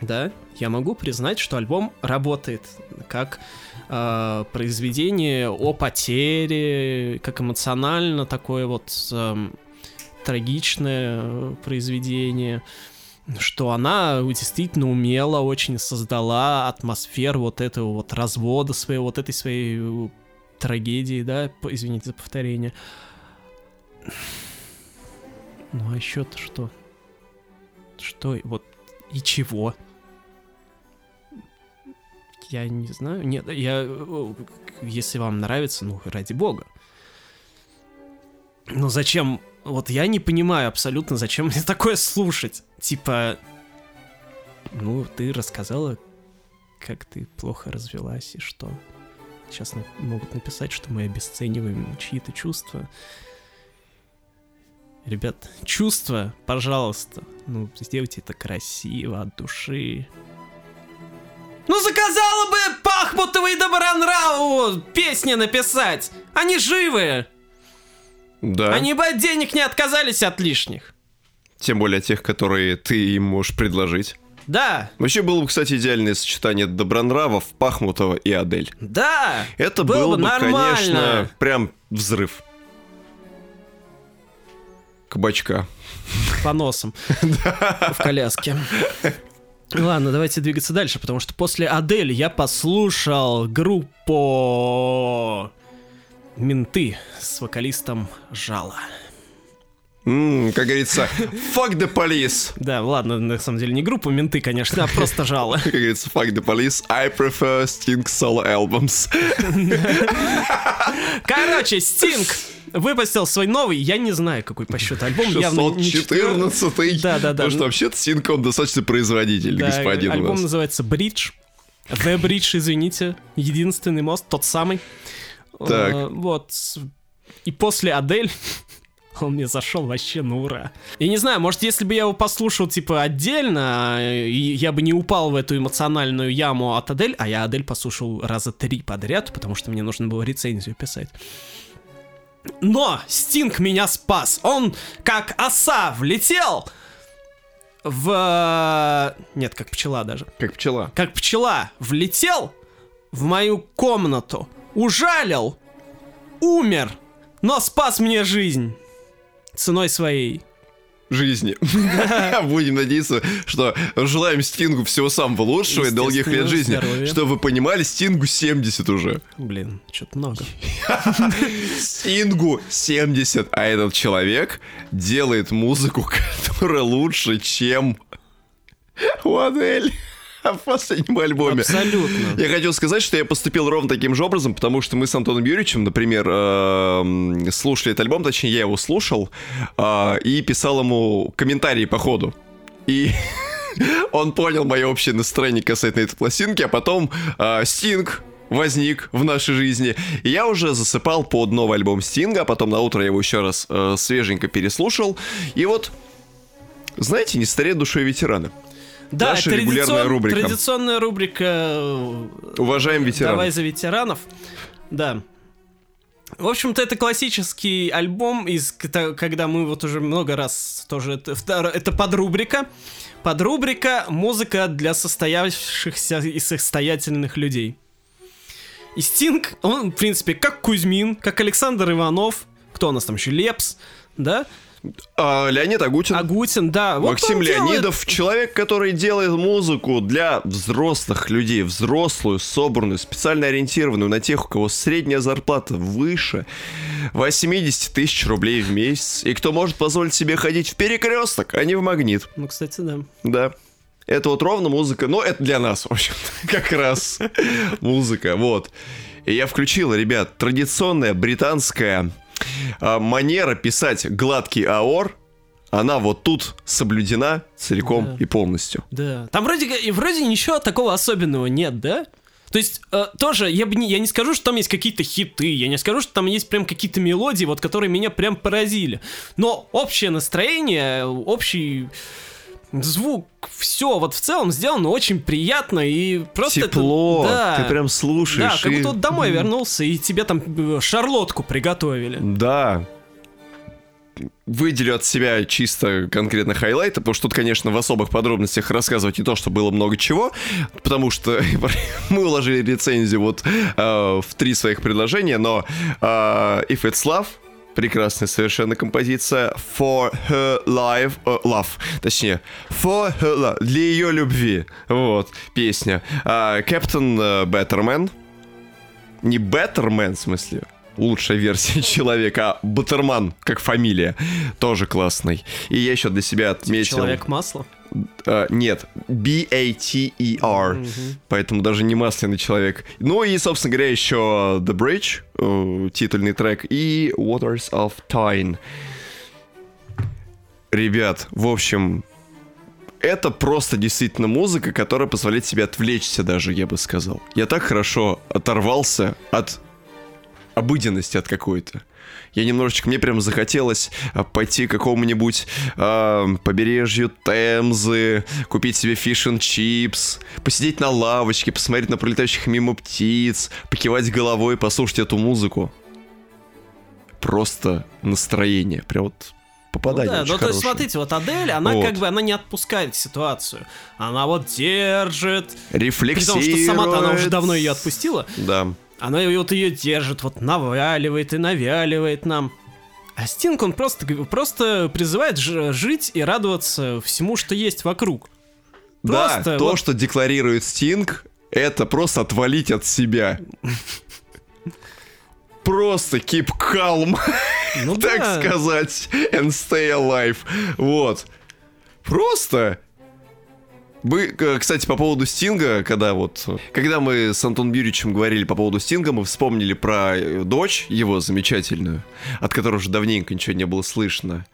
B: да, я могу признать, что альбом работает как э, произведение о потере, как эмоционально такое вот эм, трагичное э, произведение, что она действительно умело очень создала атмосферу вот этого вот развода своего, вот этой своей э, трагедии, да, извините за повторение. Ну а еще-то что? Что вот и чего? Я не знаю. Нет, я если вам нравится, ну ради бога. Ну зачем? Вот я не понимаю абсолютно, зачем мне такое слушать. Типа, ну ты рассказала, как ты плохо развелась и что. Сейчас могут написать, что мы обесцениваем чьи-то чувства. Ребят, чувства, пожалуйста, ну, сделайте это красиво, от души. Ну, заказала бы Пахмутова и Добронравову песни написать! Они живые!
A: Да.
B: Они бы от денег не отказались от лишних.
A: Тем более тех, которые ты им можешь предложить.
B: Да,
A: Вообще было бы, кстати, идеальное сочетание Добронравов, Пахмутова и Адель.
B: да.
A: Это
B: Было
A: был
B: бы
A: бы,
B: нормально.
A: конечно, прям взрыв. Кабачка.
B: по носам в коляске. Ладно, давайте двигаться дальше, потому что после Адель я послушал группу Менты с вокалистом Жала.
A: М, как говорится, fuck the police.
B: Да, ладно, на самом деле не группу Менты, конечно, а просто Жало.
A: Как говорится, fuck the police. I prefer Sting solo albums.
B: Короче, Стинг выпустил свой новый, я не знаю, какой по счету альбом, явно не четвёртый.
A: 614
B: Да, да, да.
A: Потому что вообще-то он достаточно производительный,
B: Да,
A: господин у
B: альбом
A: нас.
B: называется Bridge. The Bridge, извините. Единственный мост, тот самый.
A: Так.
B: Э, Вот. И после Адель он мне зашел вообще на ура. Я не знаю, может, если бы я его послушал, типа, отдельно, э, я бы не упал в эту эмоциональную яму от Адель, а я Адель послушал раза три подряд, потому что мне нужно было рецензию писать. Но Стинг меня спас. Он как оса влетел в... Нет, как пчела даже.
A: Как пчела.
B: Как пчела влетел в мою комнату, ужалил, умер, но спас мне жизнь ценой своей.
A: Жизни. Будем надеяться, что желаем Стингу всего самого лучшего и долгих лет жизни.
B: здоровья.
A: Чтобы вы понимали, Стингу 70 уже.
B: Блин, что-то много.
A: Стингу 70, а этот человек делает музыку, которая лучше, чем у Адель в последнем альбоме.
B: Абсолютно.
A: Я хотел сказать, что я поступил ровно таким же образом, потому что мы с Антоном Юрьевичем, например, эм, слушали этот альбом, точнее, я его слушал, э, и писал ему комментарии по ходу. И он понял мое общее настроение касательно этой пластинки, а потом э, Стинг возник в нашей жизни. И я уже засыпал под новый альбом Стинга, а потом на утро я его еще раз э, свеженько переслушал. И вот, знаете, не стареют душой ветераны.
B: Да,
A: Наша регулярная рубрика.
B: Традиционная рубрика э,
A: Уважаем ветеранов.
B: Давай за ветеранов. Да. В общем-то, это классический альбом, из, когда мы вот уже много раз тоже... Это, это подрубрика. Подрубрика «Музыка для состоявшихся и состоятельных людей». И Стинг, он, в принципе, как Кузьмин, как Александр Иванов, кто у нас там еще, Лепс, да?
A: А, Леонид Агутин.
B: Агутин, да. Вот
A: Максим Леонидов, делает... человек, который делает музыку для взрослых людей, взрослую, собранную, специально ориентированную на тех, у кого средняя зарплата выше 80 тысяч рублей в месяц, и кто может позволить себе ходить в перекресток, а не в магнит.
B: Ну, кстати, да.
A: Да. Это вот ровно музыка, но это для нас, в общем как раз музыка, вот. И я включил, ребят, традиционная британская манера писать гладкий аор, она вот тут соблюдена целиком да. и полностью.
B: Да. Там вроде, вроде ничего такого особенного нет, да? То есть, э, тоже, я, бы не, я не скажу, что там есть какие-то хиты, я не скажу, что там есть прям какие-то мелодии, вот, которые меня прям поразили. Но общее настроение, общий звук, все вот в целом сделано очень приятно и просто...
A: Тепло, это, да, ты прям слушаешь.
B: Да, как будто вот домой вернулся, и тебе там э, шарлотку приготовили.
A: Да, выделю от себя чисто конкретно хайлайты, потому что тут, конечно, в особых подробностях рассказывать не то, что было много чего, потому что мы уложили рецензию вот э, в три своих предложения, но э, If It's Love, прекрасная совершенно композиция For Her Life, uh, Love, точнее, For Her Love, для ее любви, вот, песня. Uh, Captain uh, Betterman, не Betterman, в смысле, лучшая версия человека, а Баттерман, как фамилия, тоже классный. И я еще для себя отметил...
B: Человек масло?
A: Uh, нет, B-A-T-E-R, mm-hmm. поэтому даже не масляный человек. Ну и, собственно говоря, еще The Bridge, uh, титульный трек, и Waters of Tyne. Ребят, в общем, это просто действительно музыка, которая позволяет себе отвлечься даже, я бы сказал. Я так хорошо оторвался от обыденности от какой-то. Я немножечко, мне прям захотелось а, пойти к какому-нибудь э, побережью Темзы, купить себе фиш чипс, посидеть на лавочке, посмотреть на пролетающих мимо птиц, покивать головой, послушать эту музыку. Просто настроение. Прям вот попадание. Ну, да, ну
B: то есть смотрите, вот Адель, она вот. как бы она не отпускает ситуацию. Она вот держит.
A: Рефлексирует.
B: При том, что сама-то она уже давно ее отпустила.
A: Да.
B: Она вот ее держит, вот наваливает и навяливает нам. А Стинг, он просто, просто призывает жить и радоваться всему, что есть вокруг.
A: Просто да, то, вот... что декларирует Стинг, это просто отвалить от себя. Просто keep calm, ну, так да. сказать, and stay alive. Вот. Просто мы, э, кстати, по поводу Стинга, когда вот, когда мы с Антоном Юрьевичем говорили по поводу Стинга, мы вспомнили про э, дочь его замечательную, от которой уже давненько ничего не было слышно.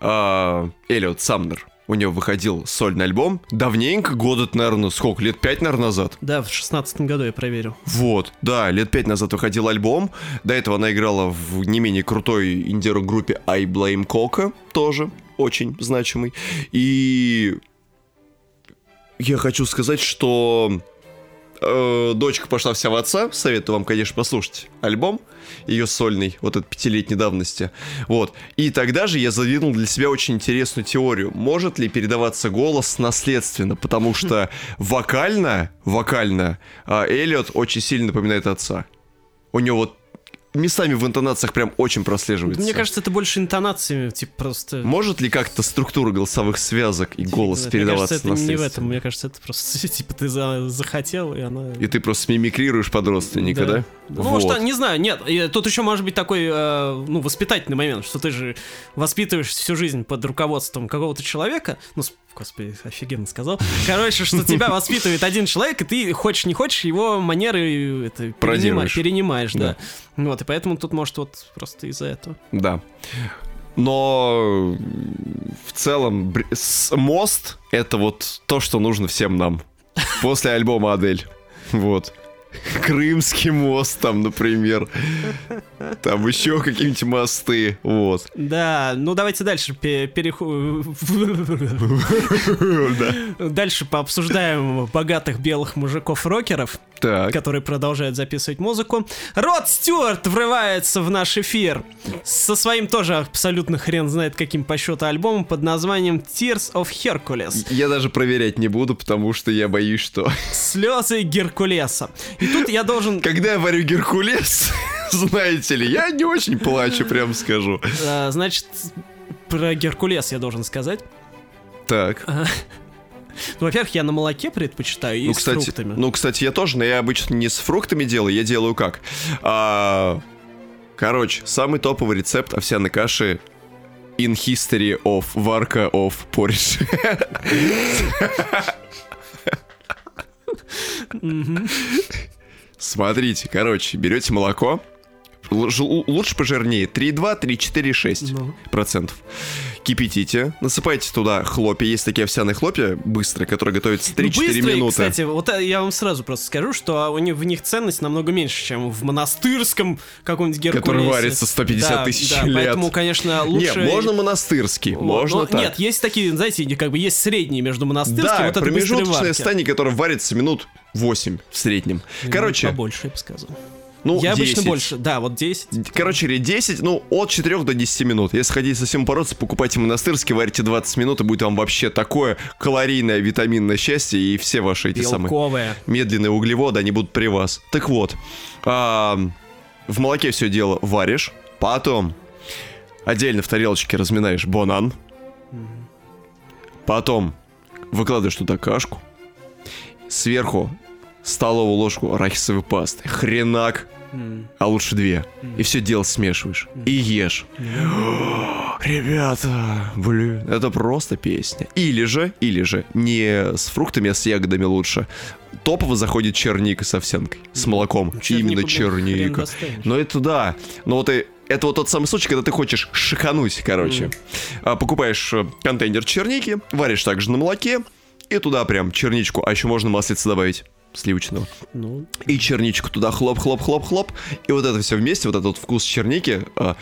A: А, Эллиот Самнер. У него выходил сольный альбом. Давненько, года, наверное, сколько? Лет пять, наверное, назад?
B: Да, в шестнадцатом году я проверил.
A: Вот, да, лет пять назад выходил альбом. До этого она играла в не менее крутой инди-группе I Blame Coca, тоже очень значимый. И я хочу сказать, что э, дочка пошла вся в отца. Советую вам, конечно, послушать альбом ее сольный, вот этот пятилетней давности. Вот. И тогда же я задвинул для себя очень интересную теорию. Может ли передаваться голос наследственно? Потому что вокально, вокально э, Эллиот очень сильно напоминает отца. У него вот местами в интонациях прям очень прослеживается.
B: Мне кажется, это больше интонациями, типа просто...
A: Может ли как-то структура голосовых связок и голос Нет, передаваться
B: Мне кажется, это не в этом, мне кажется, это просто, типа, ты за, захотел, и она...
A: И ты просто мимикрируешь под родственника, да? да?
B: Ну, вот. может, не знаю, нет, тут еще может быть такой, э, ну, воспитательный момент, что ты же воспитываешь всю жизнь под руководством какого-то человека, ну, господи, офигенно сказал. Короче, что тебя воспитывает один человек, и ты хочешь не хочешь его манеры это, перенимаешь, перенимаешь да. да. Вот, и поэтому тут может вот просто из-за этого.
A: Да. Но в целом мост это вот то, что нужно всем нам. После альбома Адель. Вот. Крымский мост там, например. Там еще какие-нибудь мосты. Вот.
B: Да, ну давайте дальше переходим. Дальше пообсуждаем богатых белых мужиков-рокеров,
A: Так.
B: которые продолжают записывать музыку. Род Стюарт врывается в наш эфир со своим тоже абсолютно хрен знает каким по счету альбомом под названием Tears of Hercules.
A: Я даже проверять не буду, потому что я боюсь, что...
B: Слезы Геркулеса. И тут я должен...
A: Когда я варю Геркулес, знаете ли, я не очень плачу, прям скажу.
B: А, Значит, про Геркулес я должен сказать.
A: Так.
B: Ну, во-первых, я на молоке предпочитаю и
A: Ну,
B: с
A: кстати,
B: фруктами.
A: ну, кстати, я тоже, но я обычно не с фруктами делаю, я делаю как? А, короче, самый топовый рецепт овсяной каши in history of варка of porridge. Смотрите, короче, берете молоко, лучше пожирнее, 3,2, 3,4, 6
B: Ну.
A: Кипятите, насыпайте туда хлопья, есть такие овсяные хлопья быстрые, которые готовятся 3-4
B: Ну, быстрые,
A: минуты.
B: кстати, вот э, я вам сразу просто скажу, что у них, в них ценность намного меньше, чем в монастырском каком-нибудь Геркулесе.
A: Который варится 150
B: Да,
A: тысяч
B: да,
A: лет.
B: Поэтому, конечно, лучше...
A: Не, можно монастырский,
B: Вот,
A: можно
B: но
A: так.
B: Нет, есть такие, знаете, как бы есть средние между монастырским
A: да,
B: вот это
A: промежуточное состояние, которое варится минут 8 в среднем. Короче,
B: Побольше, я бы сказал.
A: Ну,
B: я обычно
A: 10.
B: больше, да, вот 10.
A: Короче, или 10, ну, от 4 до 10 минут. Если хотите совсем бороться, покупайте монастырский, варите 20 минут, и будет вам вообще такое калорийное, витаминное счастье, и все ваши эти самые
B: Белковые.
A: медленные углеводы, они будут при вас. Так вот, а, в молоке все дело варишь, потом отдельно в тарелочке разминаешь банан, потом выкладываешь туда кашку, сверху столовую ложку арахисовой пасты, хренак, а лучше две, и все дело смешиваешь и ешь. Ребята, блин, это просто песня. Или же, или же, не с фруктами, а с ягодами лучше. Топово заходит черника с овсянкой, с молоком.
B: Чернику,
A: Именно черника. Но это да. Но вот и это вот тот самый случай, когда ты хочешь шикануть, короче. А, покупаешь э, контейнер черники, варишь также на молоке, и туда прям черничку, а еще можно маслица добавить сливочного.
B: Ну,
A: И черничку туда хлоп-хлоп-хлоп-хлоп. И вот это все вместе, вот этот вот вкус черники, а,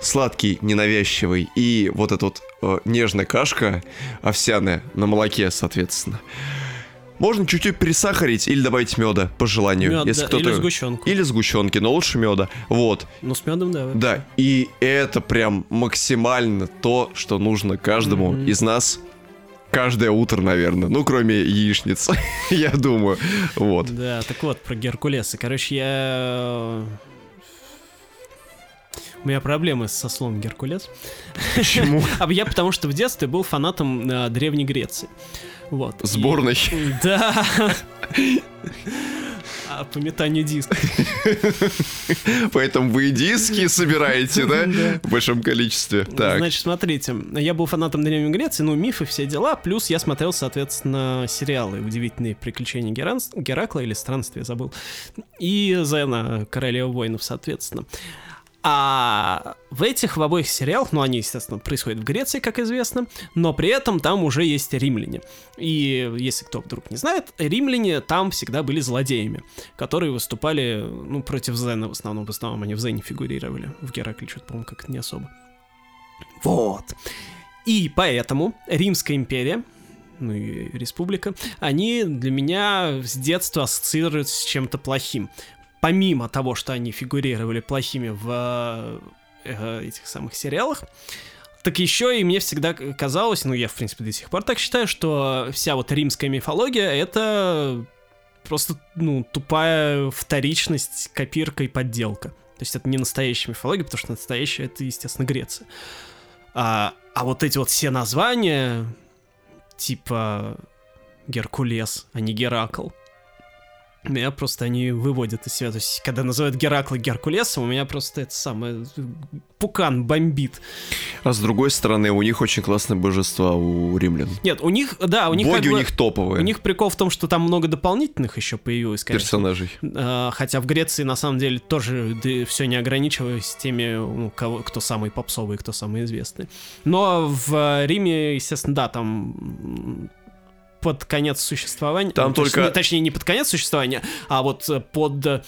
A: сладкий, ненавязчивый, и вот эта вот а, нежная кашка овсяная на молоке, соответственно. Можно чуть-чуть пересахарить или добавить меда, по желанию.
B: Мёд,
A: если
B: да,
A: кто-то...
B: или сгущенку.
A: Или сгущенки, но лучше меда. Вот.
B: ну с медом, да.
A: Да, и это прям максимально то, что нужно каждому
B: Мгм.
A: из нас каждое утро, наверное. Ну, кроме яичниц, я думаю. Вот.
B: Да, так вот, про Геркулеса. Короче, я... У меня проблемы со словом Геркулес.
A: Почему?
B: А я потому что в детстве был фанатом э, Древней Греции. Вот.
A: Сборной.
B: Да. А по метанию диска.
A: Поэтому вы и диски собираете, да? В большом количестве.
B: Значит, смотрите, я был фанатом Древней Греции, ну, мифы, все дела, плюс я смотрел, соответственно, сериалы «Удивительные приключения Геракла» или «Странствие», забыл, и «Зена, королева воинов», соответственно. А в этих, в обоих сериалах, ну, они, естественно, происходят в Греции, как известно, но при этом там уже есть римляне. И если кто вдруг не знает, римляне там всегда были злодеями, которые выступали, ну, против Зена в основном. В основном они в Зене фигурировали. В Геракле что-то, по-моему, как-то не особо. Вот. И поэтому Римская империя, ну и республика, они для меня с детства ассоциируются с чем-то плохим. Помимо того, что они фигурировали плохими в э, этих самых сериалах, так еще и мне всегда казалось, ну я в принципе до сих пор так считаю, что вся вот римская мифология это просто, ну, тупая вторичность, копирка и подделка. То есть это не настоящая мифология, потому что настоящая это, естественно, Греция. А, а вот эти вот все названия, типа Геркулес, а не Геракл, меня просто они выводят из себя. То есть, когда называют Геракла Геркулесом, у меня просто это самое... Пукан бомбит.
A: А с другой стороны, у них очень классные божества у римлян.
B: Нет, у них, да, у них
A: Боги
B: как
A: у
B: бы-
A: них топовые.
B: У них прикол в том, что там много дополнительных еще появилось, конечно.
A: персонажей.
B: А, Хотя в Греции на самом деле тоже все не ограничивалось теми, ну, кого, кто самый попсовый, кто самый известный. Но в Риме, естественно, да, там под конец существования.
A: Там
B: ну,
A: только-
B: не- точнее, не под конец существования, а вот э, под э,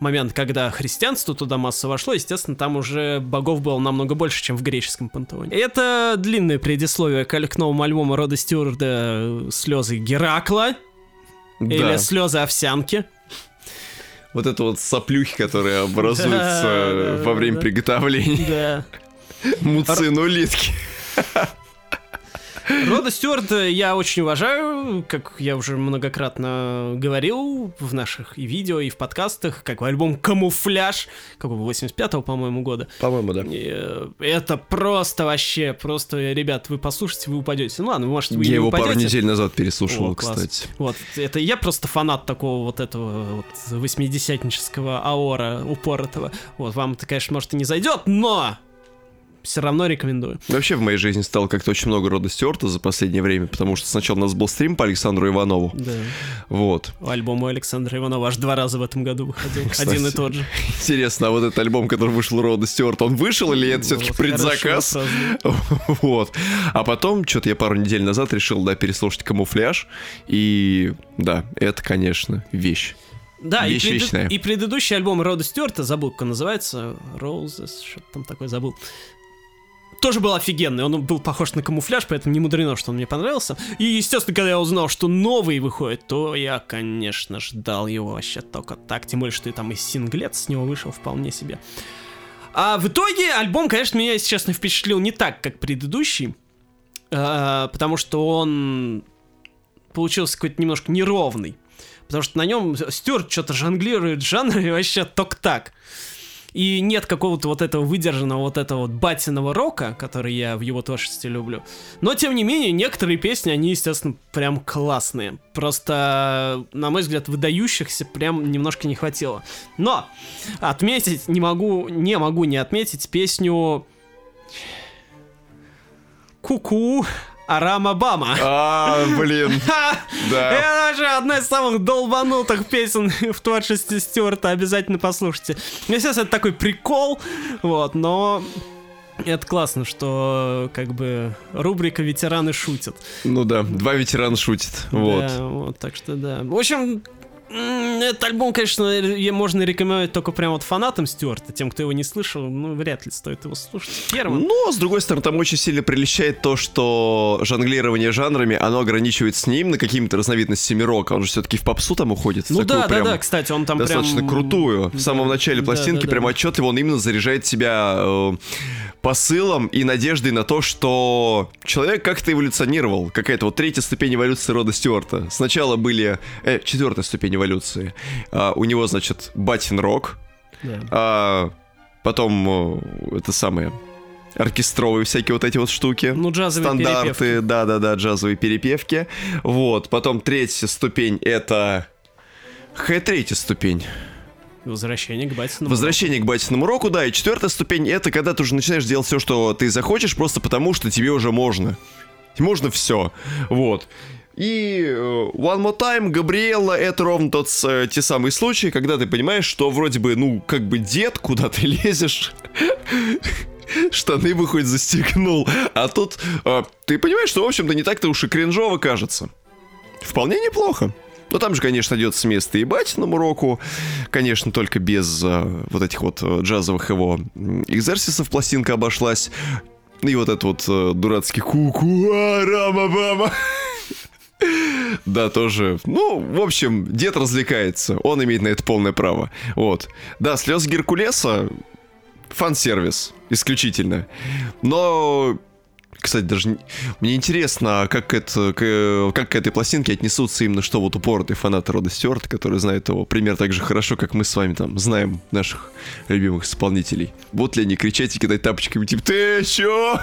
B: момент, когда христианство туда массово вошло, естественно, там уже богов было намного больше, чем в греческом пантеоне. Это длинное предисловие к, новому альбому Рода Стюарда э, «Слезы Геракла» или
A: Да.
B: «Слезы овсянки».
A: Вот это вот соплюхи, которые образуются
B: да,
A: во время приготовления
B: Да.
A: муцин улитки.
B: Рода Стюарта я очень уважаю, как я уже многократно говорил в наших и видео, и в подкастах, как альбом «Камуфляж», какого 85-го, по-моему, года.
A: По-моему, да.
B: И, э, Это просто вообще, просто, ребят, вы послушайте, вы упадете. Ну ладно, вы, может, вы
A: Я
B: не
A: его пару
B: упадете.
A: недель назад переслушивал,
B: О, класс.
A: кстати.
B: Вот, это я просто фанат такого вот этого вот восьмидесятнического аора упоротого. Вот, вам это, конечно, может и не зайдет, но все равно рекомендую.
A: Вообще в моей жизни стало как-то очень много рода Стюарта за последнее время, потому что сначала у нас был стрим по Александру Иванову.
B: Да.
A: Вот.
B: Альбом у Александра Иванова аж два раза в этом году выходил.
A: Кстати.
B: Один и тот же.
A: Интересно, а вот этот альбом, который вышел рода Стюарта, он вышел или это все-таки
B: Вот,
A: предзаказ? Вот. А потом, что-то я пару недель назад решил, да, переслушать камуфляж. И да, это, конечно, вещь.
B: Да, и,
A: Вещь
B: преду-
A: вечная.
B: и предыдущий альбом Рода Стюарта, забыл, как он называется, Roses, что-то там такое забыл. Тоже был офигенный, он был похож на камуфляж, поэтому не мудрено, что он мне понравился. И, естественно, когда я узнал, что новый выходит, то я, конечно, ждал его вообще только так. Тем более, что и там и синглет с него вышел вполне себе. А в итоге альбом, конечно, меня, если честно, впечатлил не так, как предыдущий. а, потому что он получился какой-то немножко неровный. Потому что на нем Стюарт что-то жонглирует жанры вообще только так. И нет какого-то вот этого выдержанного вот этого вот батиного рока, который я в его творчестве люблю. Но, тем не менее, некоторые песни, они, естественно, прям классные. Просто, на мой взгляд, выдающихся прям немножко не хватило. Но отметить не могу, не могу не отметить песню Куку Арама Бама.
A: А, блин, да.
B: Это вообще одна из самых долбанутых песен в творчестве Стюарта. Обязательно послушайте. Естественно, это такой прикол, вот, но это классно, что как бы рубрика «Ветераны шутят».
A: Ну да, два ветерана шутят. Вот.
B: Да, вот, так что да. В общем, этот альбом, конечно, можно рекомендовать только прям вот фанатам Стюарта. Тем, кто его не слышал, ну, вряд ли стоит его слушать первым.
A: Но, с другой стороны, там очень сильно приличает то, что жонглирование жанрами, оно ограничивается не именно какими-то разновидностями рока, он же все-таки в попсу там уходит.
B: Ну да, да, да, кстати, он там
A: достаточно
B: прям...
A: крутую. В
B: Да,
A: самом начале пластинки
B: да, да,
A: прям отчетливо он именно заряжает себя э, посылом и надеждой на то, что человек как-то эволюционировал. Какая-то вот третья ступень эволюции рода Стюарта. Сначала были... Э, четвертая ступень эволюции. А, у него, значит, батин рок,
B: Да.
A: а потом э, это самое оркестровые всякие вот эти вот штуки.
B: Ну, джазовые
A: Стандарты, да-да-да, джазовые перепевки. Вот, потом третья ступень это... Какая третья ступень?
B: Возвращение к Батину.
A: Возвращение к батиному року, да, и четвертая ступень это когда ты уже начинаешь делать все, что ты захочешь, просто потому что тебе уже можно. Можно все. Вот. И э, One More Time, Габриэлла, это ровно тот, э, те самые случаи, когда ты понимаешь, что вроде бы, ну, как бы дед, куда ты лезешь, штаны бы хоть застегнул, а тут э, ты понимаешь, что, в общем-то, не так-то уж и кринжово кажется. Вполне неплохо. Но там же, конечно, идет с места и батиному року, конечно, только без э, вот этих вот э, джазовых его экзерсисов пластинка обошлась. И вот этот вот э, дурацкий ку-ку, рама-бама. Да, тоже. Ну, в общем, дед развлекается. Он имеет на это полное право. Вот. Да, слез Геркулеса фан-сервис. Исключительно. Но кстати, даже не- мне интересно, а как, это, к, как к этой пластинке отнесутся именно что вот упоротые фанаты Рода Стюарта, которые знают его пример так же хорошо, как мы с вами там знаем наших любимых исполнителей. Вот ли они кричать и кидать тапочками, типа, ты чё?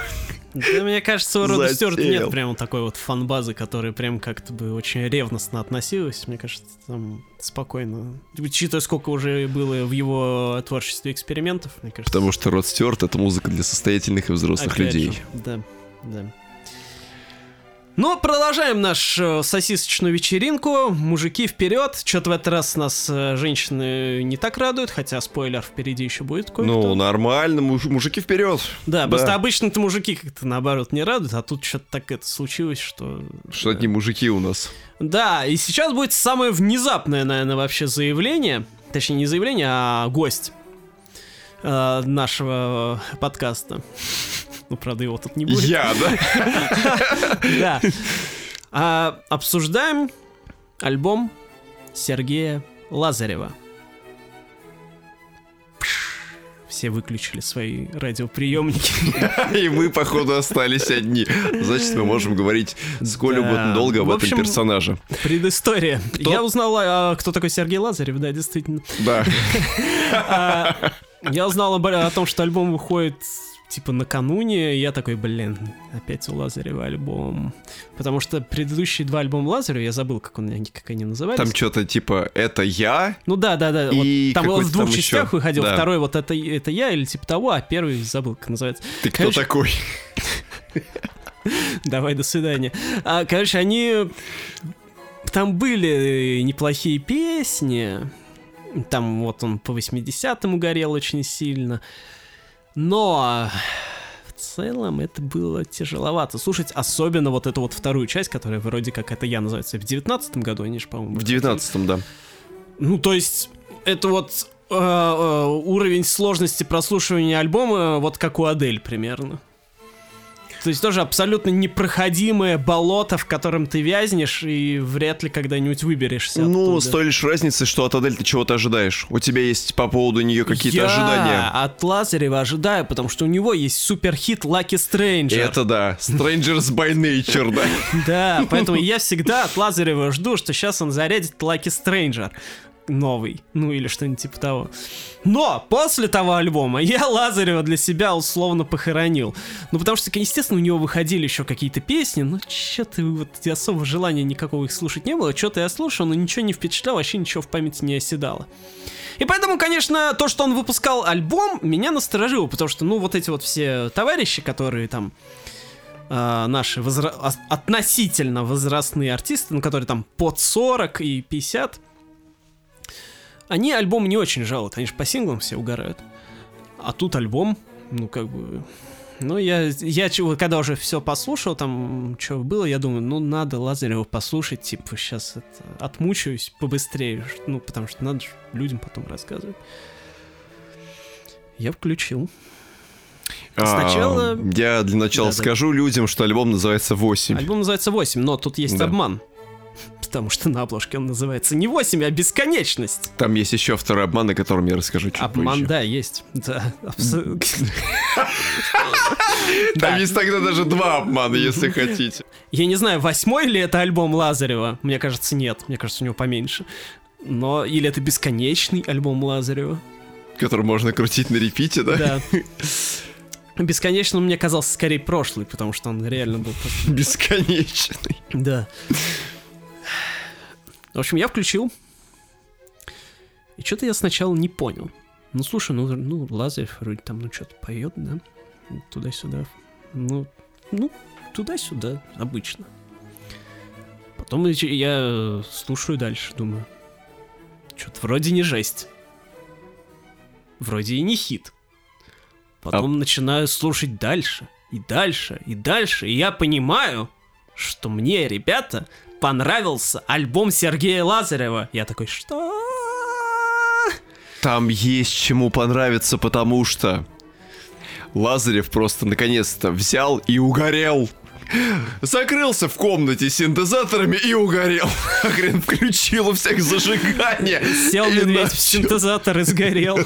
B: Да, мне кажется, у Рода Стюарта нет прям такой вот фан-базы, которая прям как-то бы очень ревностно относилась. Мне кажется, там спокойно. Учитывая, сколько уже было в его творчестве экспериментов, мне кажется.
A: Потому что Род Стюарт — это музыка для состоятельных и взрослых
B: опять
A: людей.
B: же, да, да. Но продолжаем нашу э, сосисочную вечеринку. Мужики вперед. Что-то в этот раз нас э, женщины не так радуют, хотя спойлер впереди еще будет кое-кто.
A: Ну, нормально, муж- мужики вперед.
B: да, просто обычно-то мужики как-то наоборот не радуют, а тут что-то так это случилось, что...
A: Что одни мужики у нас.
B: Да, и сейчас будет самое внезапное, наверное, вообще заявление. Точнее, не заявление, а гость э, нашего подкаста. Ну, правда, его тут не будет.
A: Я, да?
B: Да. А, обсуждаем альбом Сергея Лазарева. Все выключили свои радиоприемники.
A: И мы, походу, остались одни. Значит, мы можем говорить сколь угодно долго об этом персонаже.
B: Предыстория. Я узнал, а, кто такой Сергей Лазарев, да, действительно.
A: Да.
B: Я узнал о том, что альбом выходит типа накануне, я такой, блин, опять у Лазарева альбом. Потому что предыдущие два альбома Лазарева, я забыл, как, он, как они назывались.
A: Там что-то типа «это я»,
B: Ну да, да, да. вот
A: И
B: там он
A: какой-то
B: в двух
A: там
B: частях
A: еще.
B: выходил.
A: Да.
B: Второй вот это, это я или типа того, а первый забыл, как называется.
A: ты кто
B: Короче,
A: такой?
B: Давай, до свидания. А, короче, они... Там были неплохие песни. Там вот он по 80-м угорел очень сильно. Но в целом это было тяжеловато слушать, особенно вот эту вот вторую часть, которая вроде как это я называется в 19 году, они же, по-моему,
A: В
B: выходили.
A: 19-м, да.
B: Ну, то есть, это вот э, э, уровень сложности прослушивания альбома, вот как у Адель примерно. То есть тоже абсолютно непроходимое болото, в котором ты вязнешь, и вряд ли когда-нибудь выберешься
A: Ну,
B: оттуда.
A: с той лишь разницей, что от Адель ты чего-то ожидаешь. У тебя есть по поводу нее какие-то
B: Я
A: ожидания.
B: от Лазарева ожидаю, потому что у него есть суперхит Lucky Stranger.
A: Это да. Strangers by Nature, да.
B: Да, поэтому я всегда от Лазарева жду, что сейчас он зарядит Lucky Stranger новый, ну или что-нибудь типа того. Но после того альбома я Лазарева для себя условно похоронил. Ну потому что, естественно, у него выходили еще какие-то песни, но что-то вот особо желания никакого их слушать не было. Что-то я слушал, но ничего не впечатлял, вообще ничего в памяти не оседало. И поэтому, конечно, то, что он выпускал альбом, меня насторожило, потому что, ну, вот эти вот все товарищи, которые там а, наши возра- ос- относительно возрастные артисты, ну, которые там под 40 и 50, они альбом не очень жалуют, они же по синглам все угорают. А тут альбом, ну, как бы... Ну, я, я чего, когда уже все послушал, там, что было, я думаю, ну, надо Лазарева послушать, типа, сейчас это, отмучаюсь побыстрее, ну, потому что надо же людям потом рассказывать. Я включил. Сначала-
A: А, Я для начала
B: Да-да.
A: скажу людям, что альбом называется 8.
B: Альбом называется 8, но тут есть
A: Да.
B: обман. Потому что на обложке он называется не 8, а бесконечность.
A: Там есть еще второй обман, о котором я расскажу чуть
B: Обман,
A: позже.
B: да, есть. Да,
A: Там есть тогда даже два обмана, если хотите.
B: Я не знаю, восьмой ли это альбом Лазарева. Мне кажется, нет. Мне кажется, у него поменьше. Но или это бесконечный альбом Лазарева.
A: Который можно крутить на репите, да?
B: Да. Бесконечным мне казался скорее прошлый, потому что он реально был.
A: Бесконечный.
B: Да. В общем, я включил. И что-то я сначала не понял. Ну, слушай, ну, ну Лазарев вроде там, ну, что-то поет, да? Туда-сюда. Ну, ну, туда-сюда, обычно. Потом я- я слушаю дальше, думаю. Что-то вроде не жесть. Вроде и не хит. Потом начинаю слушать дальше, и дальше, и дальше, и я понимаю, что мне, ребята, понравился альбом Сергея Лазарева. Я такой, что?
A: Там есть чему понравиться, потому что Лазарев просто наконец-то взял и угорел. Закрылся в комнате с синтезаторами и угорел. Хрен включил у всех зажигание.
B: Сел медведь в синтезатор и сгорел.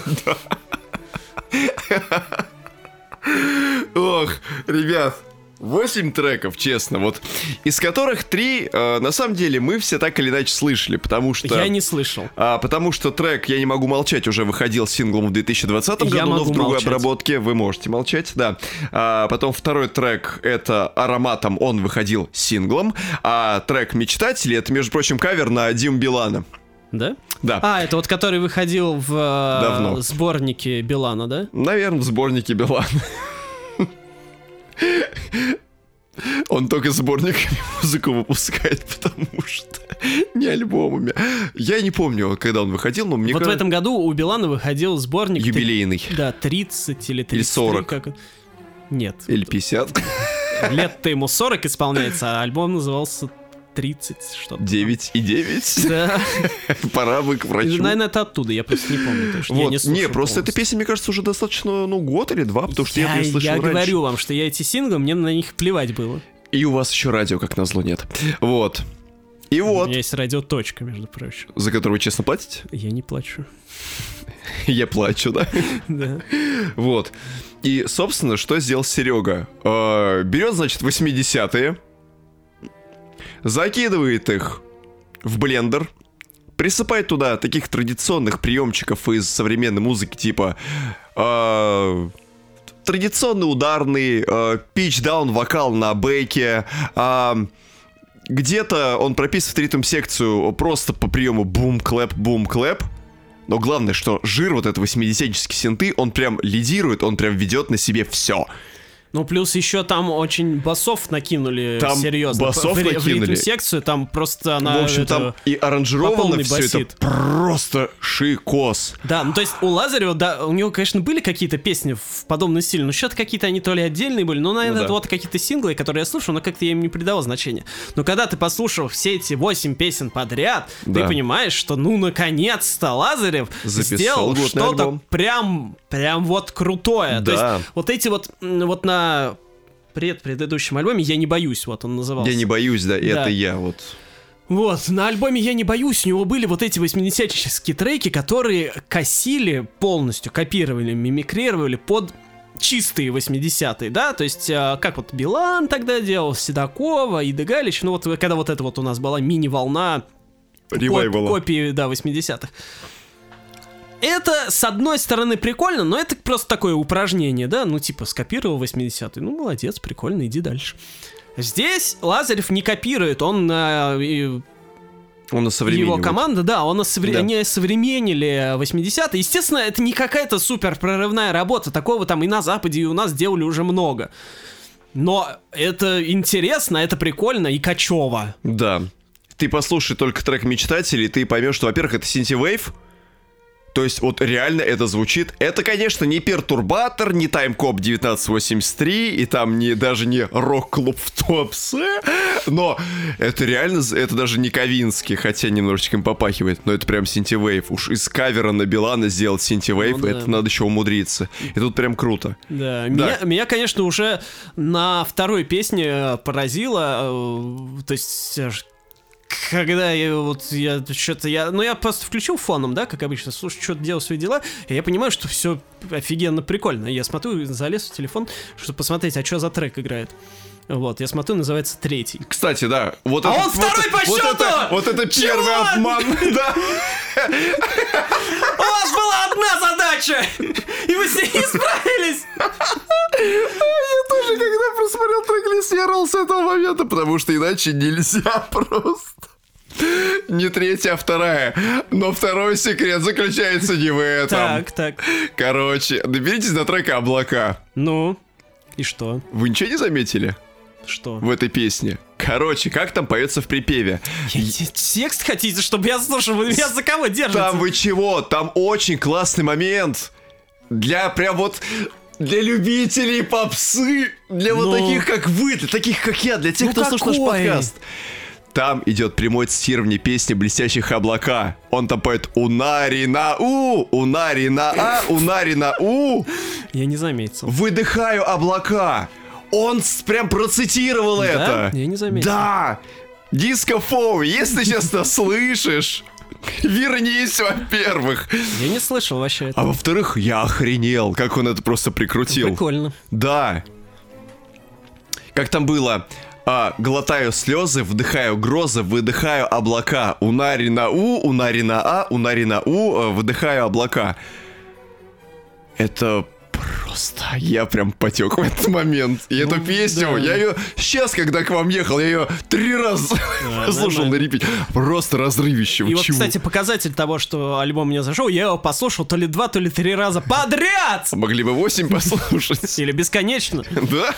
A: Ох, ребят, 8 треков, честно, вот, из которых 3, на самом деле, мы все так или иначе слышали, потому что...
B: Я не слышал.
A: А, потому что трек «Я не могу молчать» уже выходил синглом в 2020
B: Я
A: году, но
B: могу
A: в другой
B: молчать.
A: обработке. Вы можете молчать, да. А, потом второй трек это «Ароматом», он выходил синглом. А трек «Мечтатели» это, между прочим, кавер на Дим Билана.
B: Да?
A: Да.
B: А, это вот который выходил в э,
A: Давно.
B: сборнике Билана, да?
A: Наверное, в сборнике Билана. Он только сборниками музыку выпускает, потому что не альбомами. Я не помню, когда он выходил, но мне
B: Вот в
A: кажется...
B: этом году у Билана выходил сборник...
A: Юбилейный.
B: Да, 30 или 33.
A: 40.
B: Как... Нет.
A: Или 50.
B: Лет-то ему 40 исполняется, а альбом назывался 30 что-то.
A: 9 и 9.
B: Да.
A: Пора бы к врачу.
B: Наверное, это оттуда, я просто не помню. потому что я
A: Вот,
B: не,
A: не,
B: слушаю
A: просто эта песня, мне кажется, уже достаточно, ну, год или два, потому что я,
B: я,
A: ее слышал
B: я
A: раньше.
B: говорю вам, что я эти синглы, мне на них плевать было.
A: И у вас еще радио, как назло, нет. Вот. И
B: У
A: вот,
B: меня есть радиоточка, между прочим.
A: за которую вы честно платите?
B: Я не плачу.
A: Я плачу, да?
B: Да.
A: Вот. И, собственно, что сделал Серега? Берет, значит, 80-е, закидывает их в блендер, присыпает туда таких традиционных приемчиков из современной музыки, типа э, традиционный ударный, э, pitch-down вокал на бэке, а, где-то он прописывает ритм-секцию просто по приему boom-clap, boom-clap, но главное, что жир вот это 80 синты, он прям лидирует, он прям ведет на себе все.
B: Ну, плюс еще там очень басов накинули
A: Там
B: серьезно.
A: басов
B: в,
A: накинули.
B: В ритм-секцию там просто она...
A: в общем,
B: это-
A: там и аранжировано все это
B: басит.
A: просто шикос.
B: Да, ну то есть у Лазарева, да, у него, конечно, были какие-то песни в подобном стиле, но что-то какие-то они то ли отдельные были, но, наверное,
A: Ну да.
B: это вот какие-то синглы, которые я слушал, но как-то я им не придавал значения. Но когда ты послушал все эти восемь песен подряд,
A: Да.
B: ты понимаешь, что ну наконец-то Лазарев
A: Записал
B: сделал что-то прям, прям вот крутое. То
A: Да.
B: есть вот эти вот, вот на пред предыдущем альбоме «Я не боюсь», вот он назывался.
A: Я не боюсь, да, и
B: Да.
A: это я вот.
B: Вот, на альбоме «Я не боюсь» у него были вот эти 80-ческие треки, которые косили полностью, копировали, мимикрировали под чистые 80-е, да, то есть а, как вот Билан тогда делал, Седокова, и Галич, ну вот когда вот это вот у нас была мини-волна коп- копии, да, 80-х. Это, с одной стороны, прикольно, но это просто такое упражнение, да, ну типа скопировал 80-й, ну молодец, прикольно, иди дальше. Здесь Лазарев не копирует, он и
A: Он
B: его команда, да, он осовре-
A: Да.
B: они осовременили 80-е. Естественно, это не какая-то супер прорывная работа. Такого там и на Западе, и у нас делали уже много. Но это интересно, это прикольно и качево.
A: Да. Ты послушай только трек «Мечтатели», и ты поймешь, что, во-первых, это Синтивейв, то есть вот реально это звучит. Это, конечно, не Пертурбатор, не Таймкоп 1983, и там не, даже не Рок-клуб в Топсе, но это реально, это даже не Ковинский, хотя немножечко им попахивает, но это прям Синтивейв. Уж из кавера на Билана сделать Синтивейв,
B: Ну да.
A: это надо еще умудриться. И тут прям круто.
B: Да, Меня, меня, конечно, уже на второй песне поразило. э, То есть, когда я вот я что-то я. Ну, я просто включил фоном, да, как обычно, слушай, что-то делал свои дела, и я понимаю, что все офигенно прикольно. Я смотрю, залез в телефон, чтобы посмотреть, а что за трек играет. Вот, я смотрю, называется третий.
A: Кстати, да, вот
B: А
A: это...
B: он второй
A: вот,
B: по
A: вот
B: счету!
A: это, вот это первый
B: Чувак!
A: обман, да.
B: Одна задача! И вы с ней не справились!
A: Я тоже, когда просмотрел трек-лист, я орал с этого момента, потому что иначе нельзя просто. Не третья, а вторая. Но второй секрет заключается не в этом.
B: Так, так.
A: Короче, доберитесь до трека «Облака».
B: Ну, и что?
A: Вы ничего не заметили
B: Что?
A: в этой песне? Короче, как там поется в припеве?
B: Я- те- Текст хотите, чтобы я слушал? Вы меня за кого держите?
A: Там вы чего? Там очень классный момент. Для прям вот... Для любителей попсы, для вот
B: Ну.
A: таких, как вы, для таких, как я, для тех,
B: Ну
A: кто слушает наш
B: какой?
A: подкаст. Там идет прямое цитирование песни «Блестящих облака». Он там поет «Унари на у, унари на а, унари на у,
B: Я не заметил.
A: выдыхаю облака». Он прям процитировал это.
B: Я не заметил.
A: Да! Диско Фоу, если сейчас нас слышишь, вернись, во-первых.
B: Я не слышал вообще это.
A: А во-вторых, я охренел, как он это просто прикрутил.
B: Прикольно.
A: Да. Как там было? А, глотаю слезы, вдыхаю грозы, выдыхаю облака. Унари на у, унари на а, унари на у, э, выдыхаю облака. Это Просто я прям потек в этот момент. И эту
B: Ну,
A: песню,
B: да.
A: я ее сейчас, когда к вам ехал, я ее три раза слушал на репите. Просто разрывище.
B: И вот,
A: Чего?
B: кстати, показатель того, что альбом мне зашел, я его послушал то ли два, то ли три раза подряд!
A: Могли бы 8 послушать.
B: Или бесконечно.
A: Да?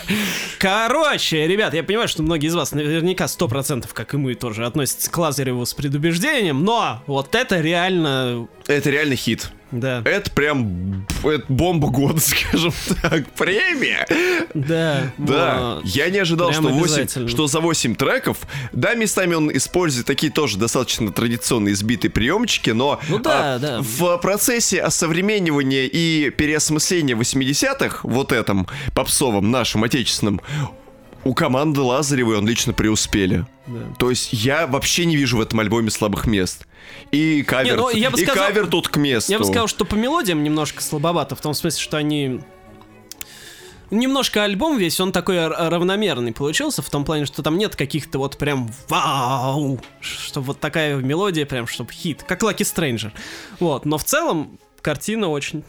B: Короче, ребят, я понимаю, что многие из вас наверняка 100%, как и мы, тоже относятся к Лазареву с предубеждением, но вот это реально...
A: Это реально хит.
B: Да,
A: Это прям это бомба года, скажем так. Премия.
B: да,
A: Да, я не ожидал, что, 8,
B: обязательно.
A: что за 8 треков, да, местами он использует такие тоже достаточно традиционные сбитые приемчики, но
B: Ну да,
A: а,
B: да.
A: в процессе осовременивания и переосмысления 80-х, вот этом попсовом, нашем, отечественном, у команды Лазаревой он лично преуспели.
B: Да.
A: То есть я вообще не вижу в этом альбоме слабых мест. И кавер,
B: ну, я бы
A: и
B: сказал-
A: кавер тут к месту.
B: Я бы сказал, что по мелодиям немножко слабовато, в том смысле, что они... Немножко альбом весь, он такой равномерный получился, в том плане, что там нет каких-то вот прям вау, что вот такая мелодия прям, чтобы хит, как Lucky Stranger. Вот, но в целом картина очень...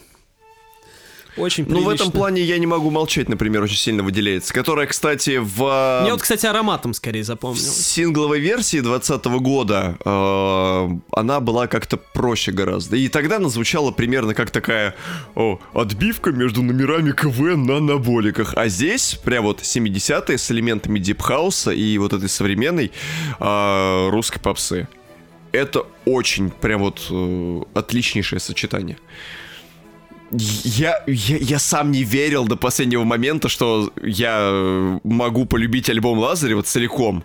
B: Очень
A: Ну, в этом плане я не могу молчать, например, очень сильно выделяется. Которая, кстати, в...
B: Мне вот, кстати, ароматом скорее
A: В
B: запомнилось.
A: сингловой версии 2020 года э, она была как-то проще гораздо. И тогда она звучала примерно как такая о, отбивка между номерами КВН на анаболиках. А здесь прям вот 70-е с элементами дипхауса и вот этой современной э, русской попсы. Это очень прям вот э, отличнейшее сочетание. Я, я, я сам не верил до последнего момента, что я э, могу полюбить альбом Лазарева целиком.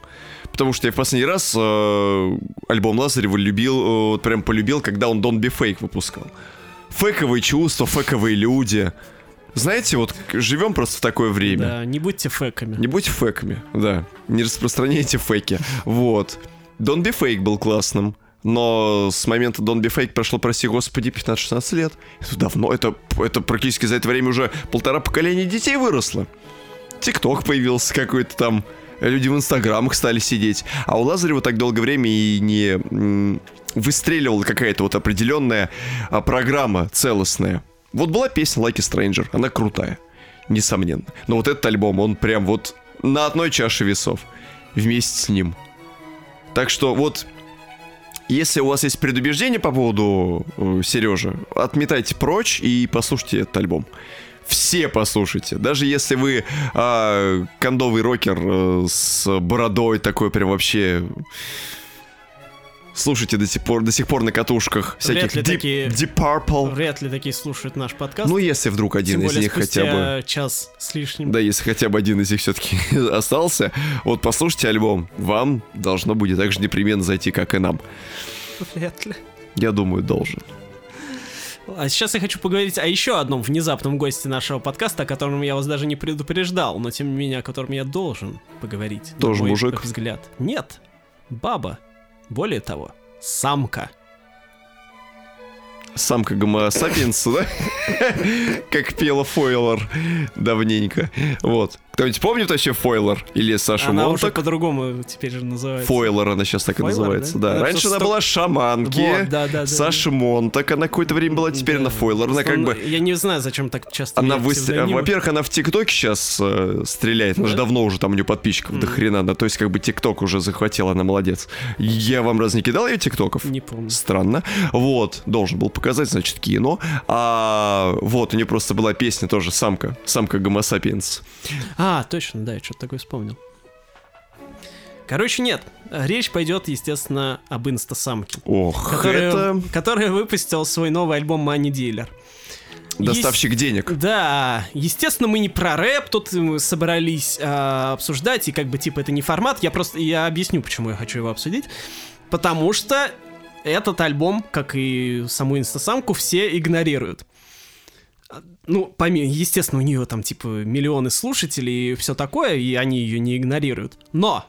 A: Потому что я в последний раз э, альбом Лазарева любил, э, вот прям полюбил, когда он Don't Be Fake выпускал. Фейковые чувства, фейковые люди. Знаете, вот живем просто в такое время.
B: Да, не будьте фэками.
A: Не будьте фейками, да. Не распространяйте фейки. Вот. Don't Be Fake был классным. Но с момента Don't Be Fake прошло, прости господи, 15-16 лет. Это давно, это, это практически за это время уже полтора поколения детей выросло. ТикТок появился какой-то там. Люди в инстаграмах стали сидеть. А у Лазарева так долгое время и не выстреливала какая-то вот определенная а, программа целостная. Вот была песня Lucky Stranger, она крутая, несомненно. Но вот этот альбом, он прям вот на одной чаше весов вместе с ним. Так что вот, если у вас есть предубеждение по поводу э, Сережи, отметайте прочь и послушайте этот альбом. Все послушайте. Даже если вы а, кондовый рокер э, с бородой такой прям вообще... Слушайте до сих пор, до сих пор на катушках
B: Вряд
A: всяких
B: ли
A: Deep,
B: такие-
A: Deep Purple.
B: Вряд ли такие слушают наш подкаст.
A: Ну, если вдруг один
B: Тем
A: из них хотя бы...
B: час с лишним.
A: Да, если хотя бы один из них все-таки остался, вот послушайте альбом. Вам должно будет так же непременно зайти, как и нам.
B: Вряд ли.
A: Я думаю, должен.
B: А сейчас я хочу поговорить о еще одном внезапном госте нашего подкаста, о котором я вас даже не предупреждал, но тем не менее, о котором я должен поговорить.
A: Тоже
B: мой
A: мужик?
B: взгляд. Нет, баба. Более того, самка.
A: Самка гомо сапиенса, да? Как пела Фойлер давненько. Вот. Кто-нибудь помнит вообще Фойлер? Или Саша
B: Она уже
A: Монтак?
B: по-другому теперь же называется.
A: Фойлер она сейчас так и
B: Фойлер,
A: называется,
B: да?
A: да.
B: Она
A: Раньше она
B: сто-
A: была шаманки.
B: Вот, да, да, да,
A: Саша Монтак, она какое-то время была, теперь
B: Да.
A: она Фойлер. Она как бы...
B: Я не знаю, зачем так часто
A: Она
B: псевдонимы.
A: Во-первых, она в ТикТоке сейчас э, стреляет. Она же
B: Да?
A: давно уже там у нее подписчиков до хрена. Да, то есть, как бы ТикТок уже захватила, она молодец. Я вам раз не кидал ее ТикТоков?
B: Не помню.
A: Странно. Вот, должен был показать, значит, кино. А вот, у нее просто была песня тоже самка. Самка Гомо Сапиенс.
B: А, точно, да, я что-то такое вспомнил. Короче, нет. Речь пойдет, естественно, об инстасамке.
A: Ох,
B: Которая,
A: это
B: которая выпустил свой новый альбом Money Dealer.
A: доставщик денег.
B: Да, естественно, мы не про рэп тут мы собрались а, обсуждать, и как бы типа это не формат, я просто, я объясню, почему я хочу его обсудить. Потому что этот альбом, как и саму инстасамку, все игнорируют. Ну, помимо, естественно, у нее там типа миллионы слушателей и все такое, и они ее не игнорируют. Но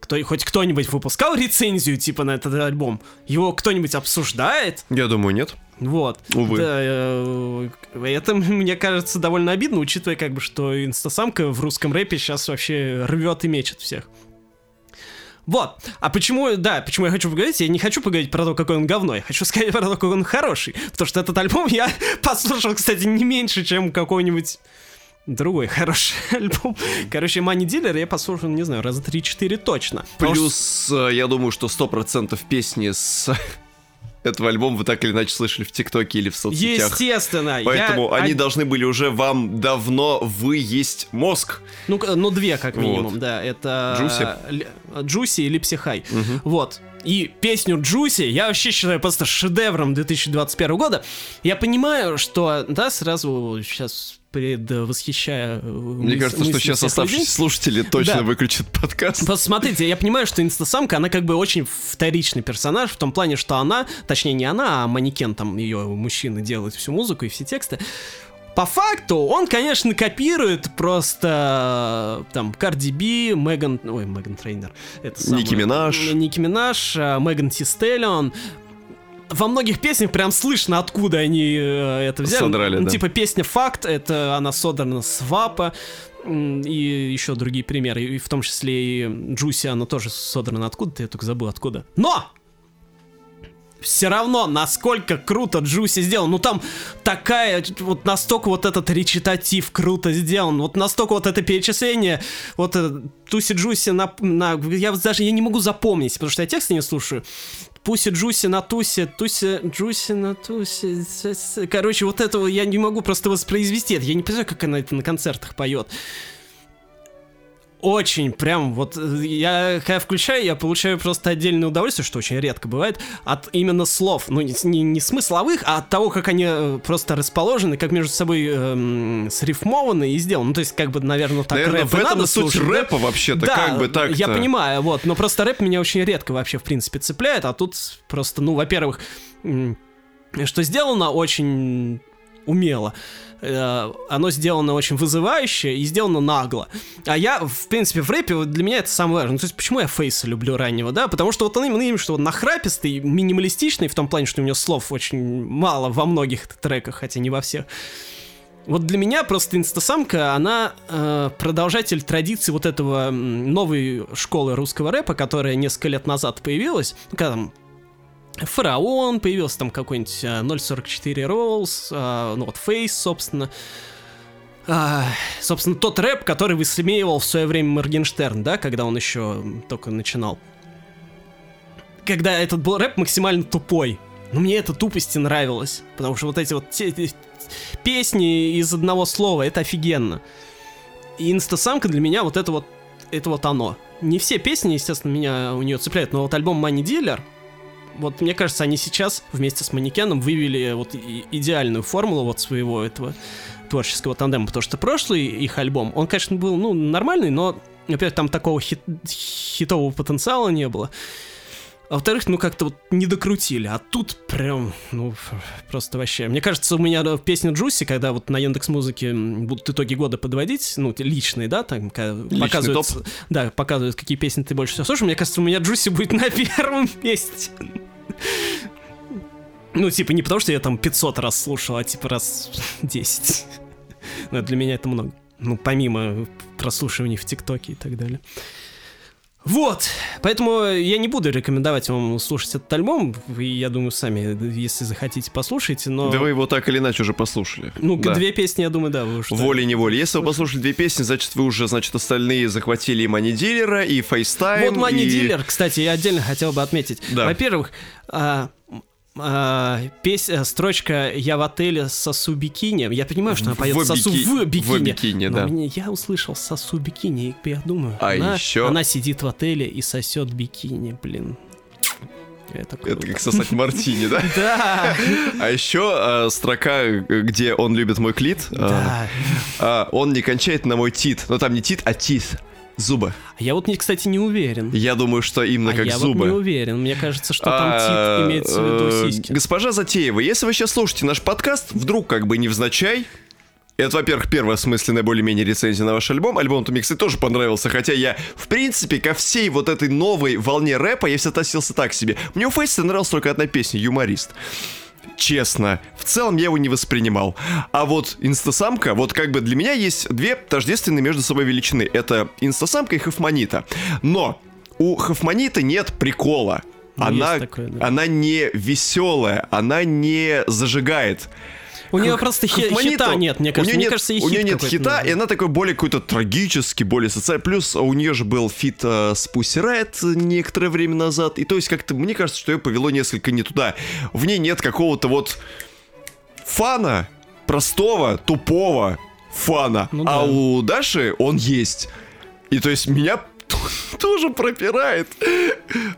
B: кто, хоть кто-нибудь выпускал рецензию типа на этот альбом? Его кто-нибудь обсуждает?
A: Я думаю, нет.
B: Вот.
A: Увы.
B: Да, э, это, мне кажется, довольно обидно, учитывая, как бы, что инстасамка в русском рэпе сейчас вообще рвет и мечет всех. Вот. А почему, да, почему я хочу поговорить? Я не хочу поговорить про то, какой он говно. Я хочу сказать про то, какой он хороший. Потому что этот альбом я послушал, кстати, не меньше, чем какой-нибудь другой хороший альбом. Короче, Money Dealer я послушал, не знаю, раза 3-4 точно.
A: Плюс, э, я думаю, что 100% песни с этого альбома вы так или иначе слышали в ТикТоке или в соцсетях.
B: Естественно.
A: Поэтому
B: я...
A: они должны были уже вам давно вы есть мозг.
B: Ну, ну две как минимум, вот. да. Это
A: Джуси.
B: Джуси или Психай. Угу. Вот. И песню Джуси я вообще считаю просто шедевром 2021 года. Я понимаю, что, да, сразу сейчас предвосхищая э,
A: Мне мыс- кажется, что сейчас оставшиеся людей. слушатели точно да. выключат подкаст.
B: Посмотрите, я понимаю, что инстасамка, она как бы очень вторичный персонаж, в том плане, что она, точнее не она, а манекен, там ее мужчины делают всю музыку и все тексты. По факту, он, конечно, копирует просто там Cardi B, Меган, ой, Meghan Trainor,
A: это самое, Nicki Minaj,
B: Nicki Minaj, э, Megan Thee Stallion, во многих песнях прям слышно, откуда они э, это взяли.
A: Содрали,
B: ну,
A: да.
B: Типа песня «Факт», это она содрана с WAP а, и еще другие примеры, и в том числе и Джуси, она тоже содрана откуда-то, я только забыл откуда. Но! Все равно, насколько круто Джуси сделан. Ну там такая, вот настолько вот этот речитатив круто сделан, вот настолько вот это перечисление, вот Туси Джуси на, на... Я даже я не могу запомнить, потому что я тексты не слушаю. Пуси Джуси на тусе, Туси Джуси на тусе. Короче, вот этого я не могу просто воспроизвести. Я не понимаю, как она это на концертах поет очень прям вот э, я когда включаю, я получаю просто отдельное удовольствие, что очень редко бывает, от именно слов, ну не, не, не смысловых, а от того, как они э, просто расположены, как между собой эм, срифмованы и сделаны. Ну то есть как бы, наверное, так
A: наверное,
B: рэп
A: в этом
B: надо
A: суть
B: слушать,
A: рэпа да? вообще-то,
B: да,
A: как бы так.
B: Я понимаю, вот, но просто рэп меня очень редко вообще в принципе цепляет, а тут просто, ну, во-первых, что сделано очень умело. Э, оно сделано очень вызывающе и сделано нагло. А я, в принципе, в рэпе для меня это самое важное. Ну, то есть, почему я Фейса люблю раннего, да? Потому что вот он именно, что он нахрапистый, минималистичный, в том плане, что у него слов очень мало во многих треках, хотя не во всех. Вот для меня просто инстасамка, она э, продолжатель традиции вот этого новой школы русского рэпа, которая несколько лет назад появилась, ну, когда там Фараон, появился там какой-нибудь 0.44 Rolls, а, ну вот Фейс, собственно. А, собственно, тот рэп, который высмеивал в свое время Моргенштерн, да, когда он еще только начинал. Когда этот был рэп максимально тупой. Но мне эта тупость и нравилась. Потому что вот эти вот те, те, песни из одного слова, это офигенно. И инстасамка для меня вот это вот, это вот оно. Не все песни, естественно, меня у нее цепляют, но вот альбом Money Dealer, вот мне кажется, они сейчас вместе с манекеном вывели вот идеальную формулу вот своего этого творческого тандема, потому что прошлый их альбом, он, конечно, был, ну, нормальный, но, опять, там такого хит хитового потенциала не было. А во-вторых, ну как-то вот не докрутили, а тут прям, ну, просто вообще. Мне кажется, у меня песня Джуси, когда вот на Яндекс Музыке будут итоги года подводить, ну, личные, да, там показывают, да, показывают, какие песни ты больше всего слушаешь. Мне кажется, у меня Джуси будет на первом месте. Ну, типа, не потому, что я там 500 раз слушал, а типа раз 10. Но для меня это много. Ну, помимо прослушиваний в ТикТоке и так далее. Вот, поэтому я не буду рекомендовать вам слушать этот альбом, я думаю, сами, если захотите, послушайте, но...
A: Да вы его так или иначе уже послушали.
B: Ну,
A: да.
B: две песни, я думаю, да, вы
A: уже... Волей-неволей. Если вы послушали две песни, значит, вы уже, значит, остальные захватили и Money Dealer а, и FaceTime,
B: Вот Money и... Dealer, кстати, я отдельно хотел бы отметить. Да. Во-первых, а, а, песня, строчка «Я в отеле сосу бикини». Я понимаю, что она поет в «Сосу бики... в бикини». В бикини,
A: да.
B: Мне, я услышал «Сосу бикини», и я думаю,
A: а
B: она,
A: еще...
B: она сидит в отеле и сосет бикини, блин. Это, круто.
A: Это как сосать мартини, да?
B: Да.
A: А еще э, строка, где он любит мой клит.
B: Да.
A: Э, он не кончает на мой тит. Но там не тит, а тит. Зубы.
B: Я вот, кстати, не уверен.
A: Я думаю, что именно
B: а
A: как
B: я
A: зубы.
B: Вот не уверен. Мне кажется, что там а, имеется в виду э, сиськи.
A: Госпожа Затеева, если вы сейчас слушаете наш подкаст, вдруг как бы невзначай, это, во-первых, первая осмысленная более-менее рецензия на ваш альбом. Альбом мне, кстати, тоже понравился, хотя я, в принципе, ко всей вот этой новой волне рэпа я всегда относился так себе. Мне у Фейса нравилась только одна песня «Юморист» честно, в целом я его не воспринимал. А вот инстасамка, вот как бы для меня есть две тождественные между собой величины. Это инстасамка и Хофманита. Но у Хофманита нет прикола.
B: Ну,
A: она,
B: такое, да.
A: она не веселая, она не зажигает.
B: У нее просто хи- хита нет, мне
A: у
B: кажется.
A: нее
B: Мне
A: нет,
B: кажется, ей
A: у нее нет хита, и она такой более какой-то трагический, более социальный. Плюс у нее же был фит э, с Pussy Riot некоторое время назад. И то есть как-то, мне кажется, что ее повело несколько не туда. В ней нет какого-то вот фана, простого, тупого фана.
B: Ну
A: а у Даши он есть. И то есть меня тоже пропирает.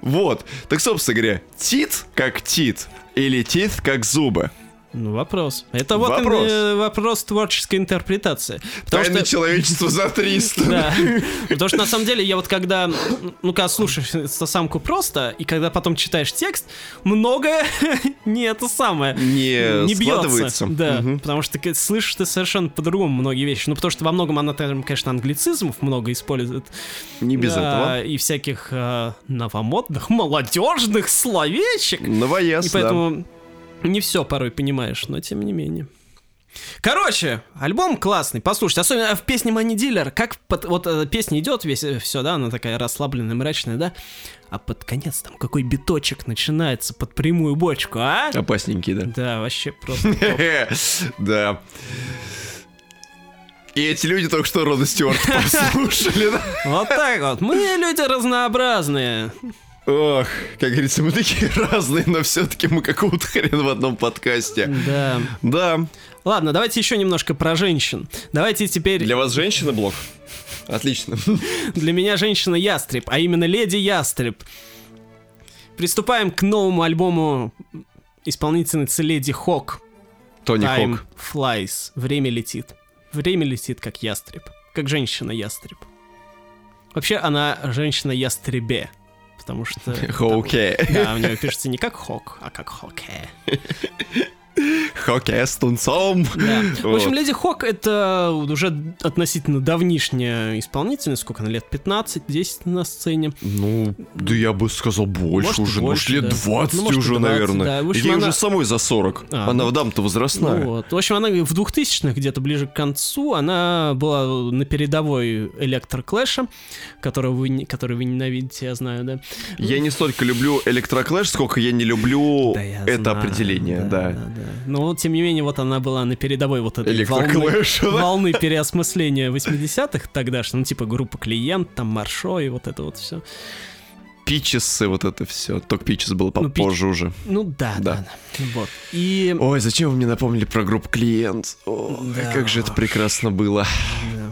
A: Вот. Так, собственно говоря, тит как тит или тит как зубы.
B: Ну, вопрос. Это вот
A: Вопрос.
B: э, вопрос творческой интерпретации. Потому
A: Тайны
B: что...
A: человечества за 300.
B: Да. Потому что на самом деле я вот когда, ну когда слушаешь самку просто, и когда потом читаешь текст, многое не это самое.
A: Не,
B: не бьется. Да,
A: Мгм.
B: потому что ты слышишь ты совершенно по-другому многие вещи. Ну, потому что во многом она там, конечно, англицизмов много использует.
A: Не без
B: Да,
A: этого.
B: И всяких э, новомодных, молодежных словечек.
A: Новояз,
B: И поэтому не все порой понимаешь, но тем не менее. Короче, альбом классный, послушайте, особенно в песне Money Dealer, как под- вот э, песня идет, весь все, да, она такая расслабленная, мрачная, да, а под конец там какой биточек начинается под прямую бочку, а?
A: Опасненький, да.
B: Да, вообще просто.
A: Да. И эти люди только что Рода Стюарт послушали, да?
B: Вот так вот. Мы люди разнообразные.
A: Ох, как говорится, мы такие разные, но все-таки мы какого-то хрена в одном подкасте.
B: Да.
A: Да.
B: Ладно, давайте еще немножко про женщин. Давайте теперь
A: Для вас женщина блог? Отлично.
B: Для меня женщина ястреб, а именно леди ястреб. Приступаем к новому альбому исполнительницы Леди Хок.
A: Тони
B: Time
A: Хок.
B: flies. Время летит. Время летит, как ястреб. Как женщина ястреб. Вообще, она женщина ястребе. Потому что...
A: Хоуке.
B: Да, у нее пишется не как Хок, а как Хоке.
A: Хоке с тунцом.
B: Да. В общем,
A: Вот.
B: Леди Хок это уже относительно давнишняя исполнительница, сколько она лет, 15-10 на сцене.
A: Ну, да я бы сказал больше
B: Может,
A: уже,
B: больше,
A: может лет
B: да.
A: 20
B: Ну, может,
A: уже,
B: 20,
A: наверное.
B: да. Общем,
A: Ей
B: она-
A: уже самой за 40.
B: А,
A: она
B: ну.
A: дам-то возрастная.
B: Ну вот. В общем, она в 2000-х, где-то ближе к концу, она была на передовой электроклэша, которого вы, который вы ненавидите, я знаю, да?
A: Я не столько люблю электроклэш, сколько я не люблю
B: Да, я
A: это
B: знаю,
A: определение, да.
B: да. Но вот, тем не менее, вот она была на передовой вот этой волны,
A: да?
B: волны переосмысления 80-х тогдашних, ну, типа группа клиент, там Маршо и вот это вот все.
A: Пичесы, вот это все. Только Пичес было
B: Ну,
A: попозже уже.
B: Ну да, да,
A: Да.
B: да. Вот. И...
A: Ой, зачем вы мне напомнили про группу клиент? О,
B: Да
A: как же это прекрасно было.
B: да.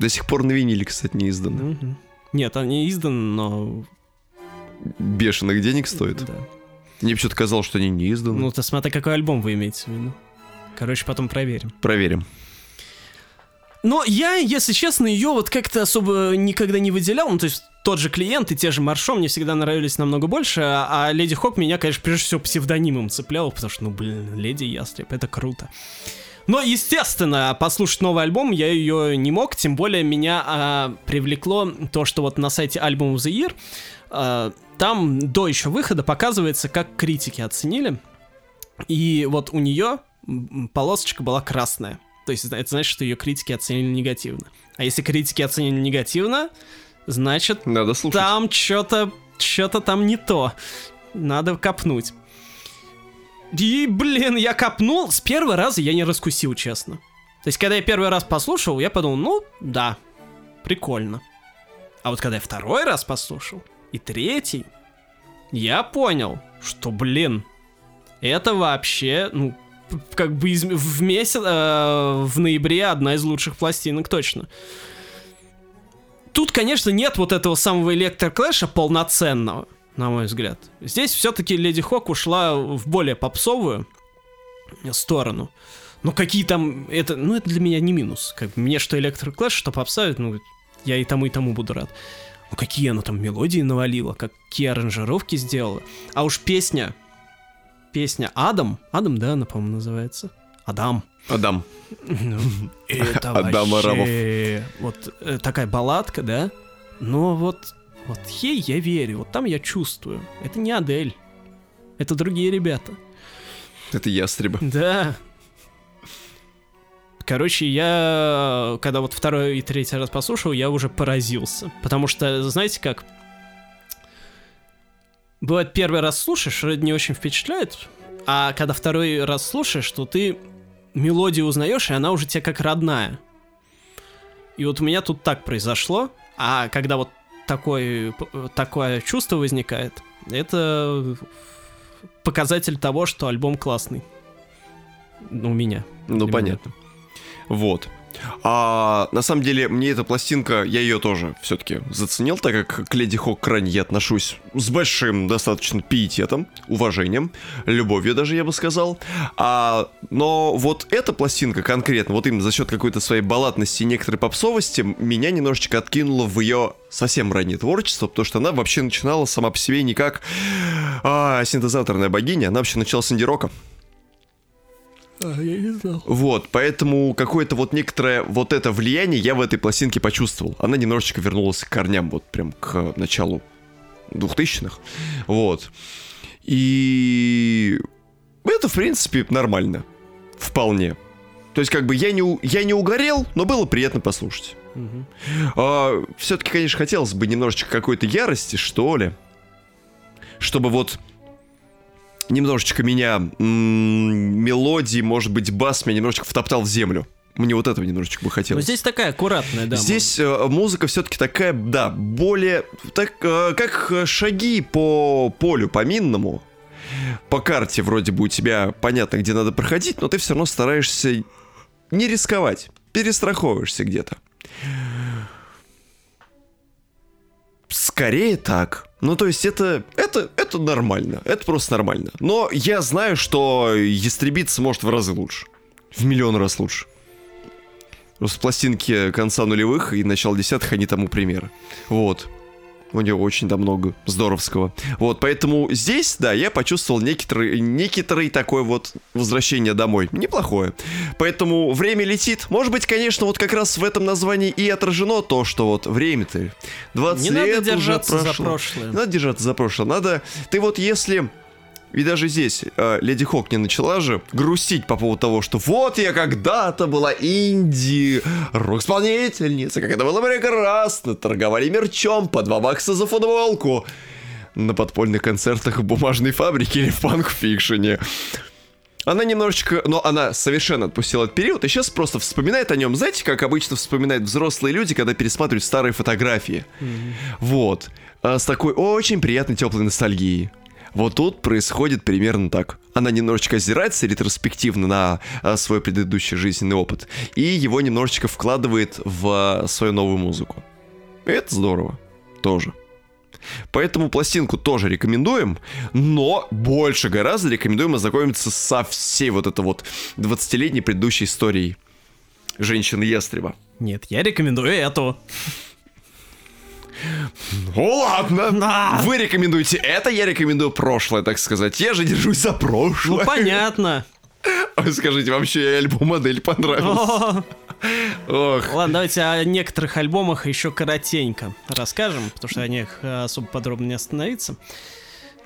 A: До сих пор на виниле, кстати, не издано.
B: Мгм. Нет, они изданы, но...
A: Бешеных денег стоит.
B: Да.
A: Мне почему-то казалось, что они не изданы.
B: Ну, ты смотри, какой альбом вы имеете в виду. Короче, потом проверим.
A: Проверим.
B: Но я, если честно, ее вот как-то особо никогда не выделял. Ну, то есть тот же клиент и те же Маршо мне всегда нравились намного больше, а, а Леди Хок меня, конечно, прежде всего псевдонимом цеплял, потому что, ну, блин, Леди Ястреб, это круто. Но, естественно, послушать новый альбом я ее не мог, тем более меня а, привлекло то, что вот на сайте Album of the Year а, там до еще выхода показывается, как критики оценили. И вот у нее полосочка была красная. То есть это значит, что ее критики оценили негативно. А если критики оценили негативно, значит
A: Надо слушать.
B: там что-то что-то там не то. Надо копнуть. И, блин, я копнул. С первого раза я не раскусил, честно. То есть, когда я первый раз послушал, я подумал, ну, да, прикольно. А вот когда я второй раз послушал, и третий, я понял, что, блин, это вообще, ну, как бы из- в месяц, э, в ноябре одна из лучших пластинок точно. Тут, конечно, нет вот этого самого электроклэша полноценного, на мой взгляд. Здесь все-таки Леди Хок ушла в более попсовую сторону. Но какие там... Это, ну, это для меня не минус. Как мне что электроклэш, что попса, ну, я и тому, и тому буду рад. Ну, какие она там мелодии навалила, какие аранжировки сделала. А уж песня... Песня Адам. Адам, да, она, по-моему, называется. Адам.
A: Адам.
B: Ну, Это
A: Адам
B: вообще... Вот э, такая балладка, да? Но вот... Вот ей я верю, вот там я чувствую. Это не Адель. Это другие ребята.
A: Это ястреба.
B: Да. Короче, я, когда вот второй и третий раз послушал, я уже поразился. Потому что, знаете как, бывает первый раз слушаешь, не очень впечатляет, а когда второй раз слушаешь, то ты мелодию узнаешь, и она уже тебе как родная. И вот у меня тут так произошло, а когда вот такой, такое чувство возникает, это показатель того, что альбом классный. У меня.
A: Ну, понятно. Вот. А на самом деле, мне эта пластинка, я ее тоже все-таки заценил, так как к Леди Хок крайне я отношусь с большим достаточно пиететом, уважением, любовью даже, я бы сказал. А, но вот эта пластинка конкретно, вот именно за счет какой-то своей балладности и некоторой попсовости, меня немножечко откинуло в ее совсем раннее творчество, потому что она вообще начинала сама по себе не как а, синтезаторная богиня, она вообще начала с инди-рока.
B: А, я не знал.
A: Вот, поэтому какое-то вот некоторое вот это влияние я в этой пластинке почувствовал. Она немножечко вернулась к корням, вот прям к началу двухтысячных. Вот. И это, в принципе, нормально. Вполне. То есть, как бы я не, я не угорел, но было приятно послушать. Угу. А, все-таки, конечно, хотелось бы немножечко какой-то ярости, что ли. Чтобы вот немножечко меня мелодии, может быть, бас меня немножечко втоптал в землю. Мне вот этого немножечко бы хотелось.
B: Но здесь такая аккуратная, да.
A: Здесь э, музыка все-таки такая, да, более... Так, э, как шаги по полю, по минному. По карте вроде бы у тебя понятно, где надо проходить, но ты все равно стараешься не рисковать. Перестраховываешься где-то. Скорее так. Ну, то есть это, это, это нормально. Это просто нормально. Но я знаю, что ястребиться может в разы лучше. В миллион раз лучше. Просто пластинки конца нулевых и начала десятых, они тому примеры. Вот. У него очень да много здоровского. Вот, поэтому здесь, да, я почувствовал некоторый, некоторый такой вот возвращение домой. Неплохое. Поэтому время летит. Может быть, конечно, вот как раз в этом названии и отражено то, что вот время-то 20
B: Не
A: лет
B: надо держаться
A: уже прошло.
B: за прошлое.
A: Надо держаться за прошлое. Надо... Ты вот если и даже здесь э, Леди Хок не начала же грустить по поводу того, что вот я когда-то была инди рок-исполнительница, как это было прекрасно, торговали мерчом по два бакса за футболку на подпольных концертах в бумажной фабрике или в панк-фикшене. Она немножечко, но она совершенно отпустила этот период и сейчас просто вспоминает о нем, знаете, как обычно вспоминают взрослые люди, когда пересматривают старые фотографии. Mm-hmm. Вот. А с такой очень приятной теплой ностальгией. Вот тут происходит примерно так. Она немножечко озирается ретроспективно на а, свой предыдущий жизненный опыт и его немножечко вкладывает в а, свою новую музыку. Это здорово. Тоже. Поэтому пластинку тоже рекомендуем, но больше гораздо рекомендуем ознакомиться со всей вот этой вот 20-летней предыдущей историей женщины-ястреба.
B: Нет, я рекомендую эту.
A: Ну ладно. А. Вы рекомендуете это, я рекомендую прошлое, так сказать. Я же держусь за прошлое.
B: Ну понятно.
A: Скажите, вообще альбом-модель понравился?
B: Ох. Ладно, давайте о некоторых альбомах еще коротенько расскажем, потому что о них э, особо подробно не остановиться.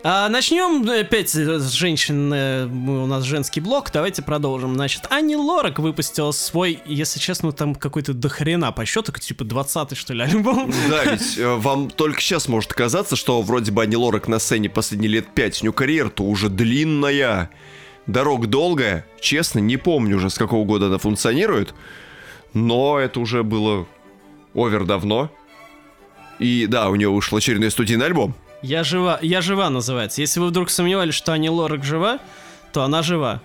B: А, начнем опять с женщин, э, у нас женский блок, давайте продолжим. Значит, Ани Лорак выпустила свой, если честно, там какой-то дохрена по счету, типа 20 что ли, альбом.
A: Да, ведь э, вам только сейчас может казаться, что вроде бы Ани Лорак на сцене последние лет 5, у нее карьера-то уже длинная, дорог долгая, честно, не помню уже с какого года она функционирует, но это уже было овер давно. И да, у нее вышел очередной студийный альбом.
B: Я жива, я жива называется. Если вы вдруг сомневались, что Ани Лорак жива, то она жива.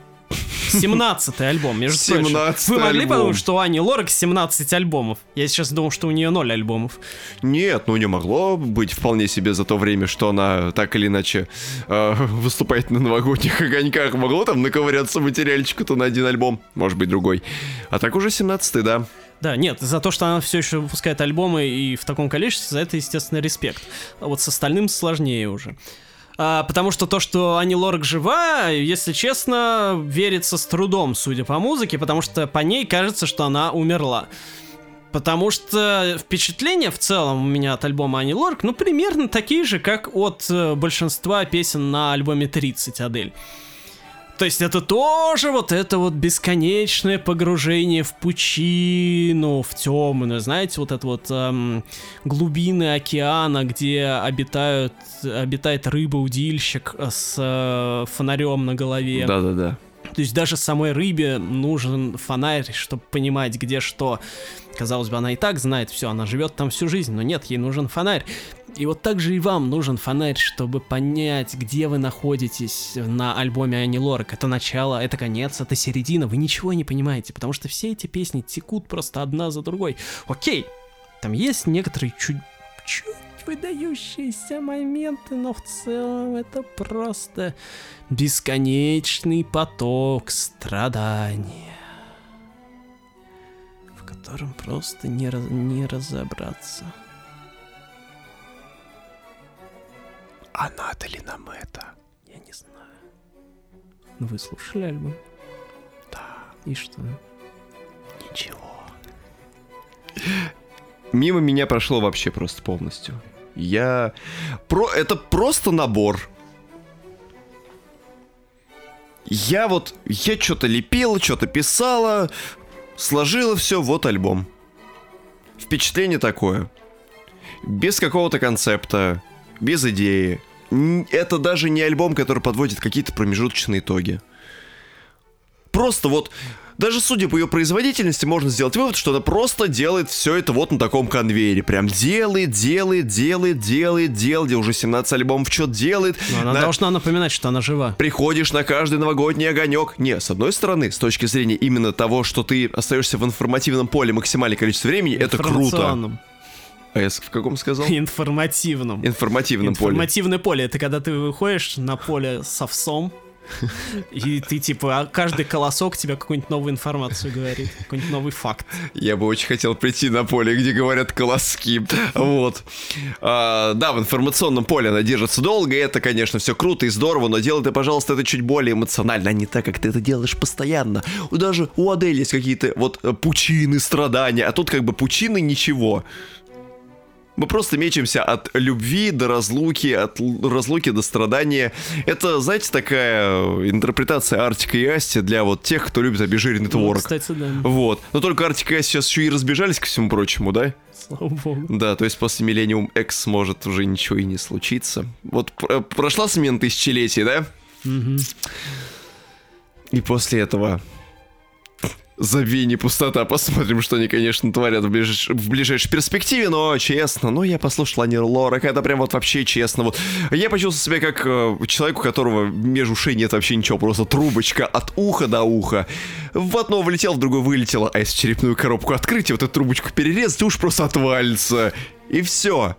B: 17 альбом, между
A: 17
B: прочим. Вы могли альбом. подумать, что у Ани Лорак 17 альбомов? Я сейчас думал, что у нее 0 альбомов.
A: Нет, ну не могло быть вполне себе за то время, что она так или иначе э, выступает на новогодних огоньках. Могло там наковыряться материальчику-то на один альбом, может быть другой. А так уже 17 да.
B: Да, нет, за то, что она все еще выпускает альбомы и в таком количестве, за это, естественно, респект. А вот с остальным сложнее уже. А, потому что то, что Ани Лорак жива, если честно, верится с трудом, судя по музыке, потому что по ней кажется, что она умерла. Потому что впечатления в целом у меня от альбома Ани Лорак, ну, примерно такие же, как от э, большинства песен на альбоме 30 Адель. То есть это тоже вот это вот бесконечное погружение в пучину, в темную, знаете, вот это вот эм, глубины океана, где обитают, обитает рыба-удильщик с э, фонарем на голове.
A: Да-да-да.
B: То есть даже самой рыбе нужен фонарь, чтобы понимать, где что. Казалось бы, она и так знает все, она живет там всю жизнь, но нет, ей нужен фонарь. И вот так же и вам нужен фонарь, чтобы понять, где вы находитесь на альбоме Ани Лорак. Это начало, это конец, это середина. Вы ничего не понимаете, потому что все эти песни текут просто одна за другой. Окей, там есть некоторые чуть, чуть выдающиеся моменты, но в целом это просто бесконечный поток страдания, в котором просто не, раз, не разобраться.
A: А надо ли нам это?
B: Я не знаю. Ну, вы слушали альбом?
A: Да.
B: И что?
A: Ничего. Мимо меня прошло вообще просто полностью. Я... Про... Это просто набор. Я вот... Я что-то лепила, что-то писала, сложила все, вот альбом. Впечатление такое. Без какого-то концепта, без идеи. Это даже не альбом, который подводит какие-то промежуточные итоги. Просто вот даже судя по ее производительности, можно сделать вывод, что она просто делает все это вот на таком конвейере. Прям делает, делает, делает, делает, делает. Уже 17 альбомов что делает.
B: Но она на... должна напоминать, что она жива.
A: Приходишь на каждый новогодний огонек. Не, с одной стороны, с точки зрения именно того, что ты остаешься в информативном поле максимальное количество времени, это круто. А я в каком сказал?
B: Информативном.
A: Информативном поле.
B: Информативное поле. Это когда ты выходишь на поле с овсом, и ты, типа, а каждый колосок тебе какую-нибудь новую информацию говорит, какой-нибудь новый факт.
A: Я бы очень хотел прийти на поле, где говорят колоски. Вот. А, да, в информационном поле она держится долго, и это, конечно, все круто и здорово, но делай ты, пожалуйста, это чуть более эмоционально, а не так, как ты это делаешь постоянно. Даже у Адель есть какие-то вот э, пучины, страдания, а тут как бы пучины ничего. Мы просто мечемся от любви до разлуки, от разлуки до страдания. Это, знаете, такая интерпретация Артика и Асти для вот тех, кто любит обезжиренный ну, творог.
B: кстати, да.
A: Вот. Но только Артик и Асти сейчас еще и разбежались, ко всему прочему, да?
B: Слава богу.
A: Да, то есть после Millennium X может уже ничего и не случиться. Вот прошла смена тысячелетия, да?
B: Угу.
A: И после этого забей, не пустота. Посмотрим, что они, конечно, творят в, ближ... в ближайшей перспективе, но честно, ну я послушал Ани Лорак, это прям вот вообще честно. Вот я почувствовал себя как э, человек, у которого между ушей нет вообще ничего, просто трубочка от уха до уха. В одно влетел, в другое вылетело, а если черепную коробку открыть и вот эту трубочку перерезать, уж просто отвалится. И все.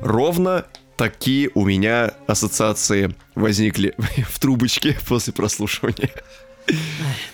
A: Ровно такие у меня ассоциации возникли в трубочке после прослушивания.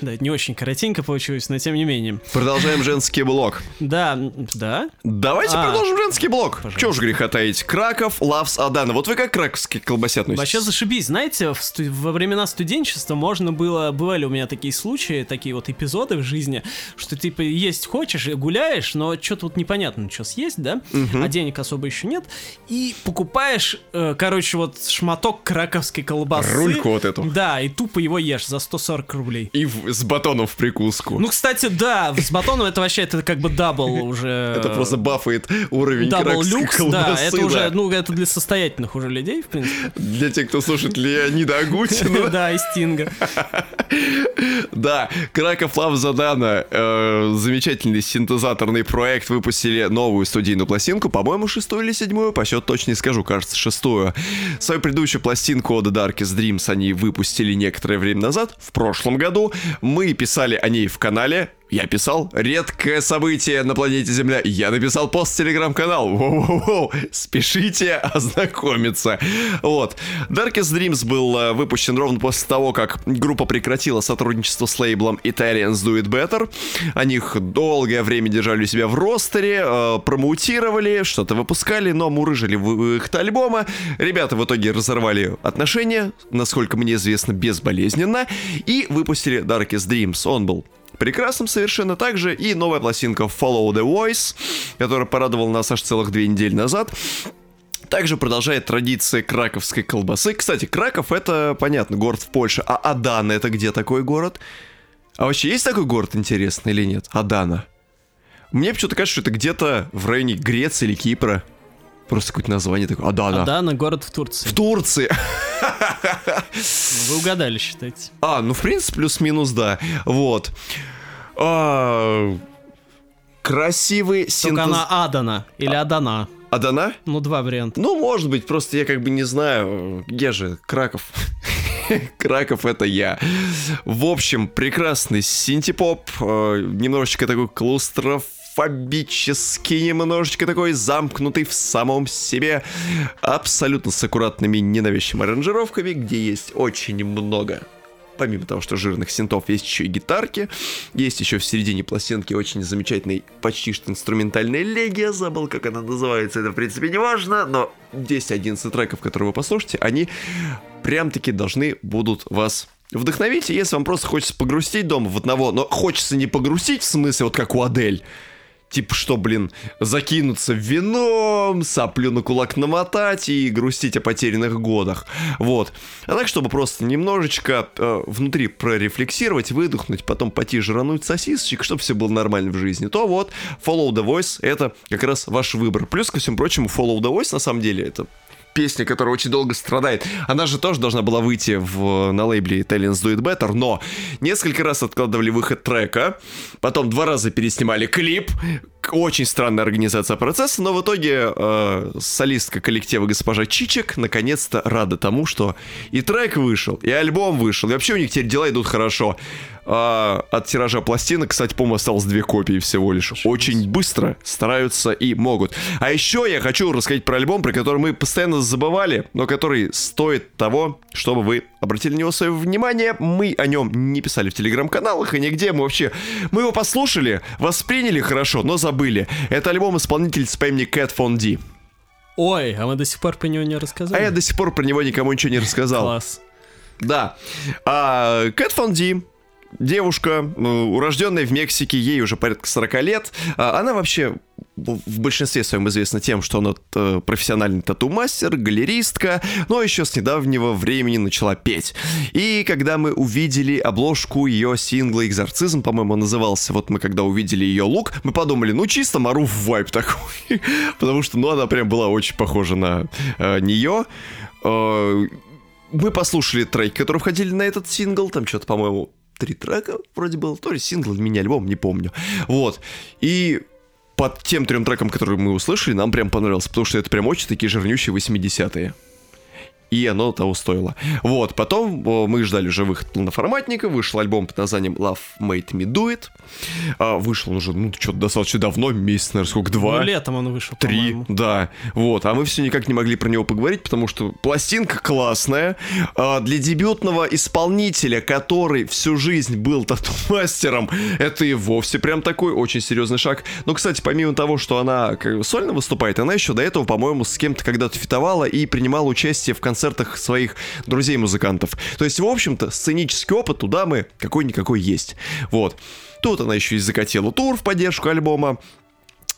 B: Да, не очень коротенько получилось, но тем не менее.
A: Продолжаем женский блок.
B: Да, да.
A: Давайте а, продолжим женский блок. Пожалуйста. Чего ж греха таить? Краков, Лавс, Адана. Вот вы как краковские колбасе относитесь?
B: Вообще зашибись. Знаете, в сту- во времена студенчества можно было... Бывали у меня такие случаи, такие вот эпизоды в жизни, что типа есть хочешь, гуляешь, но что-то вот непонятно, что съесть, да? Угу. А денег особо еще нет. И покупаешь, э, короче, вот шматок краковской колбасы.
A: Рульку вот эту.
B: Да, и тупо его ешь за 140 рублей рублей.
A: И в, с батоном в прикуску.
B: Ну, кстати, да, с батоном это вообще, это как бы double уже.
A: Это просто бафает уровень Double люкс,
B: да, это уже, ну, это для состоятельных уже людей, в принципе.
A: Для тех, кто слушает Леонида Агутина.
B: Да, и Стинга.
A: Да, Краков Лав Задана, э, замечательный синтезаторный проект, выпустили новую студийную пластинку, по-моему, шестую или седьмую, по счету точно не скажу, кажется, шестую. Свою предыдущую пластинку The Darkest Dreams они выпустили некоторое время назад, в прошлом году. Мы писали о ней в канале, я писал редкое событие на планете Земля. Я написал пост в телеграм-канал. Воу-воу-воу. Спешите ознакомиться. Вот. Darkest Dreams был э, выпущен ровно после того, как группа прекратила сотрудничество с лейблом Italians Do It Better. Они их долгое время держали у себя в ростере, э, промоутировали, что-то выпускали, но мурыжили в их альбома. Ребята в итоге разорвали отношения, насколько мне известно, безболезненно, и выпустили Darkest Dreams. Он был прекрасным совершенно также и новая пластинка Follow the Voice, которая порадовала нас аж целых две недели назад. Также продолжает традиции краковской колбасы. Кстати, Краков это, понятно, город в Польше. А Адана это где такой город? А вообще есть такой город интересный или нет? Адана. Мне почему-то кажется, что это где-то в районе Греции или Кипра. Просто какое-то название такое. Адана.
B: Адана город в Турции.
A: В Турции.
B: Ну, Вы угадали, считайте.
A: А, ну в принципе плюс-минус да. Вот. А, красивый
B: Только
A: синтез...
B: она Адана или Адана.
A: Адана?
B: Ну, два варианта.
A: Ну, может быть, просто я как бы не знаю. Я же Краков. Краков это я. В общем, прекрасный синтепоп, э, немножечко такой клаустрофобический, немножечко такой замкнутый в самом себе, абсолютно с аккуратными ненавязчивыми аранжировками, где есть очень много помимо того, что жирных синтов, есть еще и гитарки, есть еще в середине пластинки очень замечательный, почти что инструментальная легия, забыл, как она называется, это в принципе не важно, но 10-11 треков, которые вы послушаете, они прям-таки должны будут вас вдохновить, если вам просто хочется погрустить дома в одного, но хочется не погрустить, в смысле, вот как у Адель, Типа что, блин, закинуться вином, соплю на кулак намотать и грустить о потерянных годах. Вот. А так, чтобы просто немножечко э, внутри прорефлексировать, выдохнуть, потом пойти жрануть сосисочек, чтобы все было нормально в жизни, то вот Follow the Voice это как раз ваш выбор. Плюс, ко всему прочему, Follow the Voice на самом деле это песня, которая очень долго страдает. Она же тоже должна была выйти в, на лейбле Italians Do It Better, но несколько раз откладывали выход трека, потом два раза переснимали клип, очень странная организация процесса, но в итоге э, солистка коллектива госпожа Чичек наконец-то рада тому, что и трек вышел, и альбом вышел, и вообще у них теперь дела идут хорошо. А, от тиража пластинок, кстати, по-моему, осталось две копии всего лишь. Очень быстро стараются и могут. А еще я хочу рассказать про альбом, про который мы постоянно забывали, но который стоит того, чтобы вы обратили на него свое внимание. Мы о нем не писали в телеграм-каналах и нигде. Мы вообще... Мы его послушали, восприняли хорошо, но забыли. Это альбом исполнительницы по имени Кэт Фон Ди.
B: Ой, а мы до сих пор про него не рассказали.
A: А я до сих пор про него никому ничего не рассказал.
B: Класс.
A: Да. А, Кэт Фон Ди девушка, ну, урожденная в Мексике, ей уже порядка 40 лет. А, Она вообще в большинстве своем известна тем, что она э, профессиональный тату-мастер, галеристка, но еще с недавнего времени начала петь. И когда мы увидели обложку ее сингла «Экзорцизм», по-моему, назывался, вот мы когда увидели ее лук, мы подумали, ну чисто Маруф вайп такой, потому что, ну, она прям была очень похожа на э, нее. Э, мы послушали треки, которые входили на этот сингл, там что-то, по-моему, три трека вроде было, то ли сингл, мини-альбом, не помню. Вот. И под тем трем трекам, которые мы услышали, нам прям понравилось, потому что это прям очень такие жирнющие 80-е. И оно того стоило. Вот, потом мы ждали уже выход полноформатника, вышел альбом под названием Love Made Me Do It. А, вышел он уже, ну, что-то достаточно давно, месяц, наверное, сколько, два?
B: Ну, летом он вышел,
A: Три, да. Вот, а мы все никак не могли про него поговорить, потому что пластинка классная. А, для дебютного исполнителя, который всю жизнь был тату-мастером, это и вовсе прям такой очень серьезный шаг. Но, кстати, помимо того, что она сольно выступает, она еще до этого, по-моему, с кем-то когда-то фитовала и принимала участие в концертах своих друзей-музыкантов. То есть, в общем-то, сценический опыт туда мы какой-никакой есть. Вот. Тут она еще и закатила тур в поддержку альбома.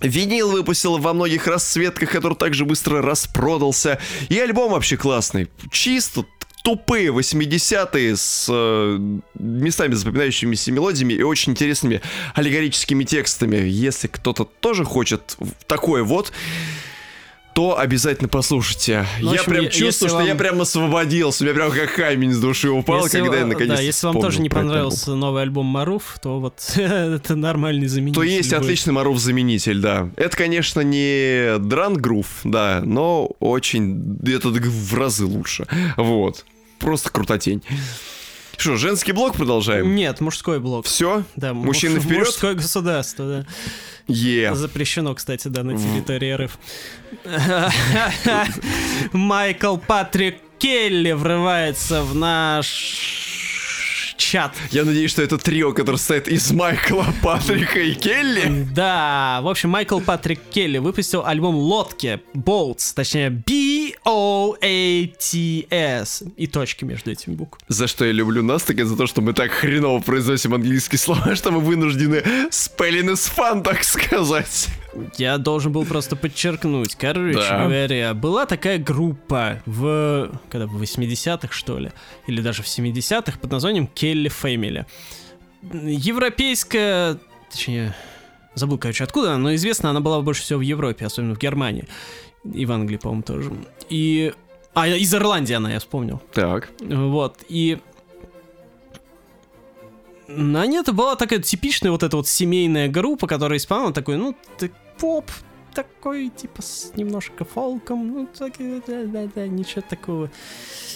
A: Винил выпустила во многих расцветках, который также быстро распродался. И альбом вообще классный. Чисто тупые 80-е с э, местами запоминающимися мелодиями и очень интересными аллегорическими текстами. Если кто-то тоже хочет такое вот, то обязательно послушайте.
B: Ну, в
A: я
B: общем,
A: прям чувствую, что
B: вам-
A: я прям освободился. У меня прям как камень с души упал,
B: Если
A: когда я
B: ва-
A: наконец
B: Да, если вам тоже не понравился новый альбом Маруф, то вот это нормальный заменитель.
A: То есть
B: любой.
A: отличный Маруф-заменитель, да. Это, конечно, не дран грув, да, но очень... Это в разы лучше. Вот. Просто крутотень. Что, женский блок продолжаем?
B: Нет, мужской блок.
A: Все?
B: Да,
A: Мужчины
B: муж-
A: вперед?
B: Мужское государство, да.
A: Е.
B: Запрещено, кстати, да, на территории РФ. Майкл Патрик Келли врывается в наш чат.
A: Я надеюсь, что это трио, которое состоит из Майкла, Патрика и Келли.
B: Да, в общем, Майкл Патрик Келли выпустил альбом Лодки, Boats, точнее B-O-A-T-S, и точки между этими буквами.
A: За что я люблю нас, так это за то, что мы так хреново произносим английские слова, что мы вынуждены spelling is fun, так сказать.
B: Я должен был просто подчеркнуть. Короче
A: Да.
B: говоря, была такая группа в... Когда, в 80-х, что ли? Или даже в 70-х под названием Келли Фэмили. Европейская... Точнее, забыл, короче, откуда но известна она была больше всего в Европе, особенно в Германии. И в Англии, по-моему, тоже. И... А, из Ирландии она, я вспомнил.
A: Так.
B: Вот, и... Ней это была такая типичная вот эта вот семейная группа, которая исполняла такой, ну, ты поп, такой, типа, с немножко фолком, ну, так, э, да, да, да, ничего такого,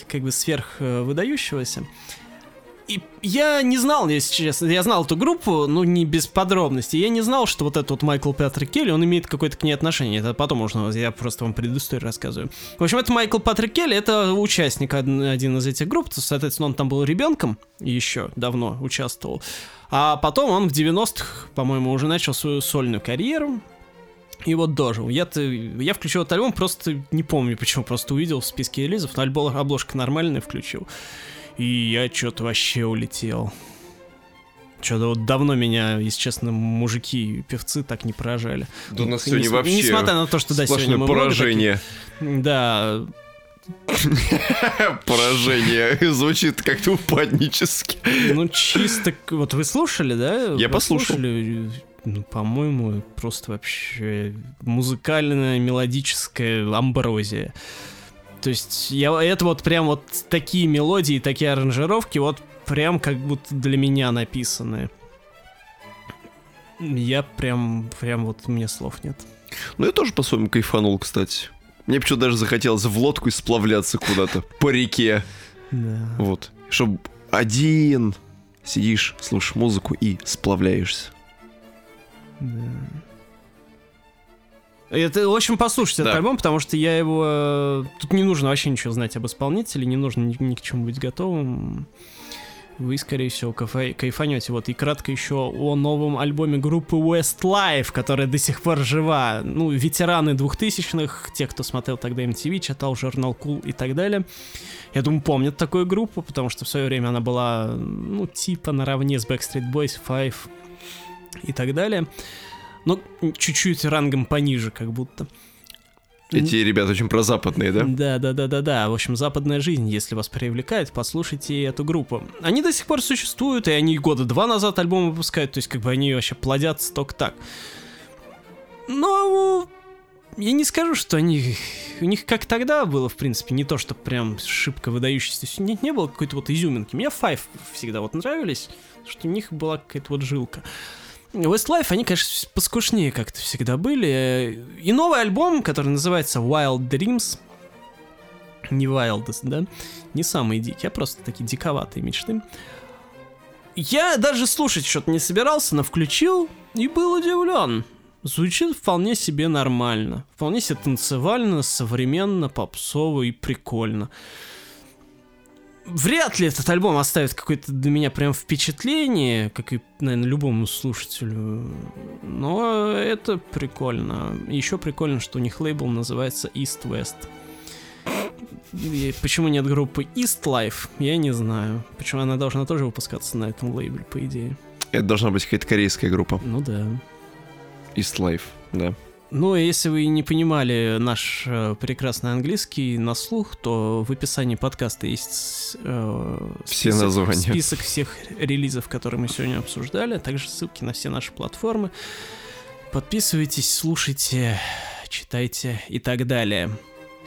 B: как бы, сверх э, выдающегося. И я не знал, если честно, я знал эту группу, ну, не без подробностей, я не знал, что вот этот вот Майкл Патрик Келли, он имеет какое-то к ней отношение, это потом можно, я просто вам предысторию рассказываю. В общем, это Майкл Патрик Келли, это участник од- один из этих групп, соответственно, он там был ребенком, еще давно участвовал, а потом он в 90-х, по-моему, уже начал свою сольную карьеру, и вот дожил. Я-то, я включил этот альбом, просто не помню почему, просто увидел в списке релизов, но альбом, обложка нормальная включил. И я что-то вообще улетел. Что-то вот давно меня, если честно, мужики и певцы так не поражали.
A: Да у нас
B: И
A: сегодня
B: нес-
A: вообще
B: Несмотря на то, что да, сегодня мы много
A: поражение.
B: таких- Да,
A: Поражение. Звучит как-то упаднически.
B: ну чисто... Вот вы слушали, да?
A: Я послушал.
B: слушали? Ну, по-моему, просто вообще музыкальная, мелодическая амброзия. То есть, я, это вот прям вот такие мелодии, такие аранжировки, вот прям как будто для меня написаны. Я прям, прям вот, мне слов нет.
A: Ну, я тоже по-своему кайфанул, кстати. Мне почему-то даже захотелось в лодку и сплавляться куда-то по реке.
B: Да.
A: Вот. Чтоб один сидишь, слушаешь музыку и сплавляешься.
B: Это, в общем, послушайте
A: Да.
B: этот альбом, потому что я его... э, Тут не нужно вообще ничего знать об исполнителе, не нужно ни, ни к чему быть готовым. Вы, скорее всего, кайфа- кайфанете. Вот, и кратко еще о новом альбоме группы Westlife, которая до сих пор жива. Ну, ветераны двухтысячных, те, кто смотрел тогда MTV, читал журнал Cool и так далее. Я думаю, помнят такую группу, потому что в свое время она была, ну, типа наравне с Backstreet Boys, Five и так далее. Но чуть-чуть рангом пониже, как будто.
A: Эти ребята очень прозападные, да?
B: Да, да, да, да, да. В общем, западная жизнь, если вас привлекает, послушайте эту группу. Они до сих пор существуют, и они года два назад альбом выпускают, то есть как бы они вообще плодятся только так. Но я не скажу, что они... У них как тогда было, в принципе, не то, что прям шибко выдающийся. Них не было какой-то вот изюминки. Мне Five всегда вот нравились, что у них была какая-то вот жилка. Westlife, они, конечно, поскушнее как-то всегда были. И новый альбом, который называется Wild Dreams, не Wildest, да, не самые дикие, а просто такие диковатые мечты. Я даже слушать что-то не собирался, но включил и был удивлен. Звучит вполне себе нормально. Вполне себе танцевально, современно, попсово и прикольно. Вряд ли этот альбом оставит какое-то для меня прям впечатление, как и, наверное, любому слушателю. Но это прикольно. Еще прикольно, что у них лейбл называется East West. И почему нет группы East Life, я не знаю. Почему она должна тоже выпускаться на этом лейбле, по идее.
A: Это должна быть какая-то корейская группа.
B: Ну да.
A: East Life, да.
B: Ну, если вы не понимали наш э, прекрасный английский на слух, то в описании подкаста есть э,
A: Все названия.
B: список всех релизов, которые мы сегодня обсуждали, а также ссылки на все наши платформы. Подписывайтесь, слушайте, читайте и так далее.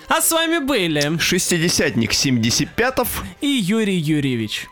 B: А с вами были
A: Шестидесятник 75-ов.
B: и Юрий Юрьевич.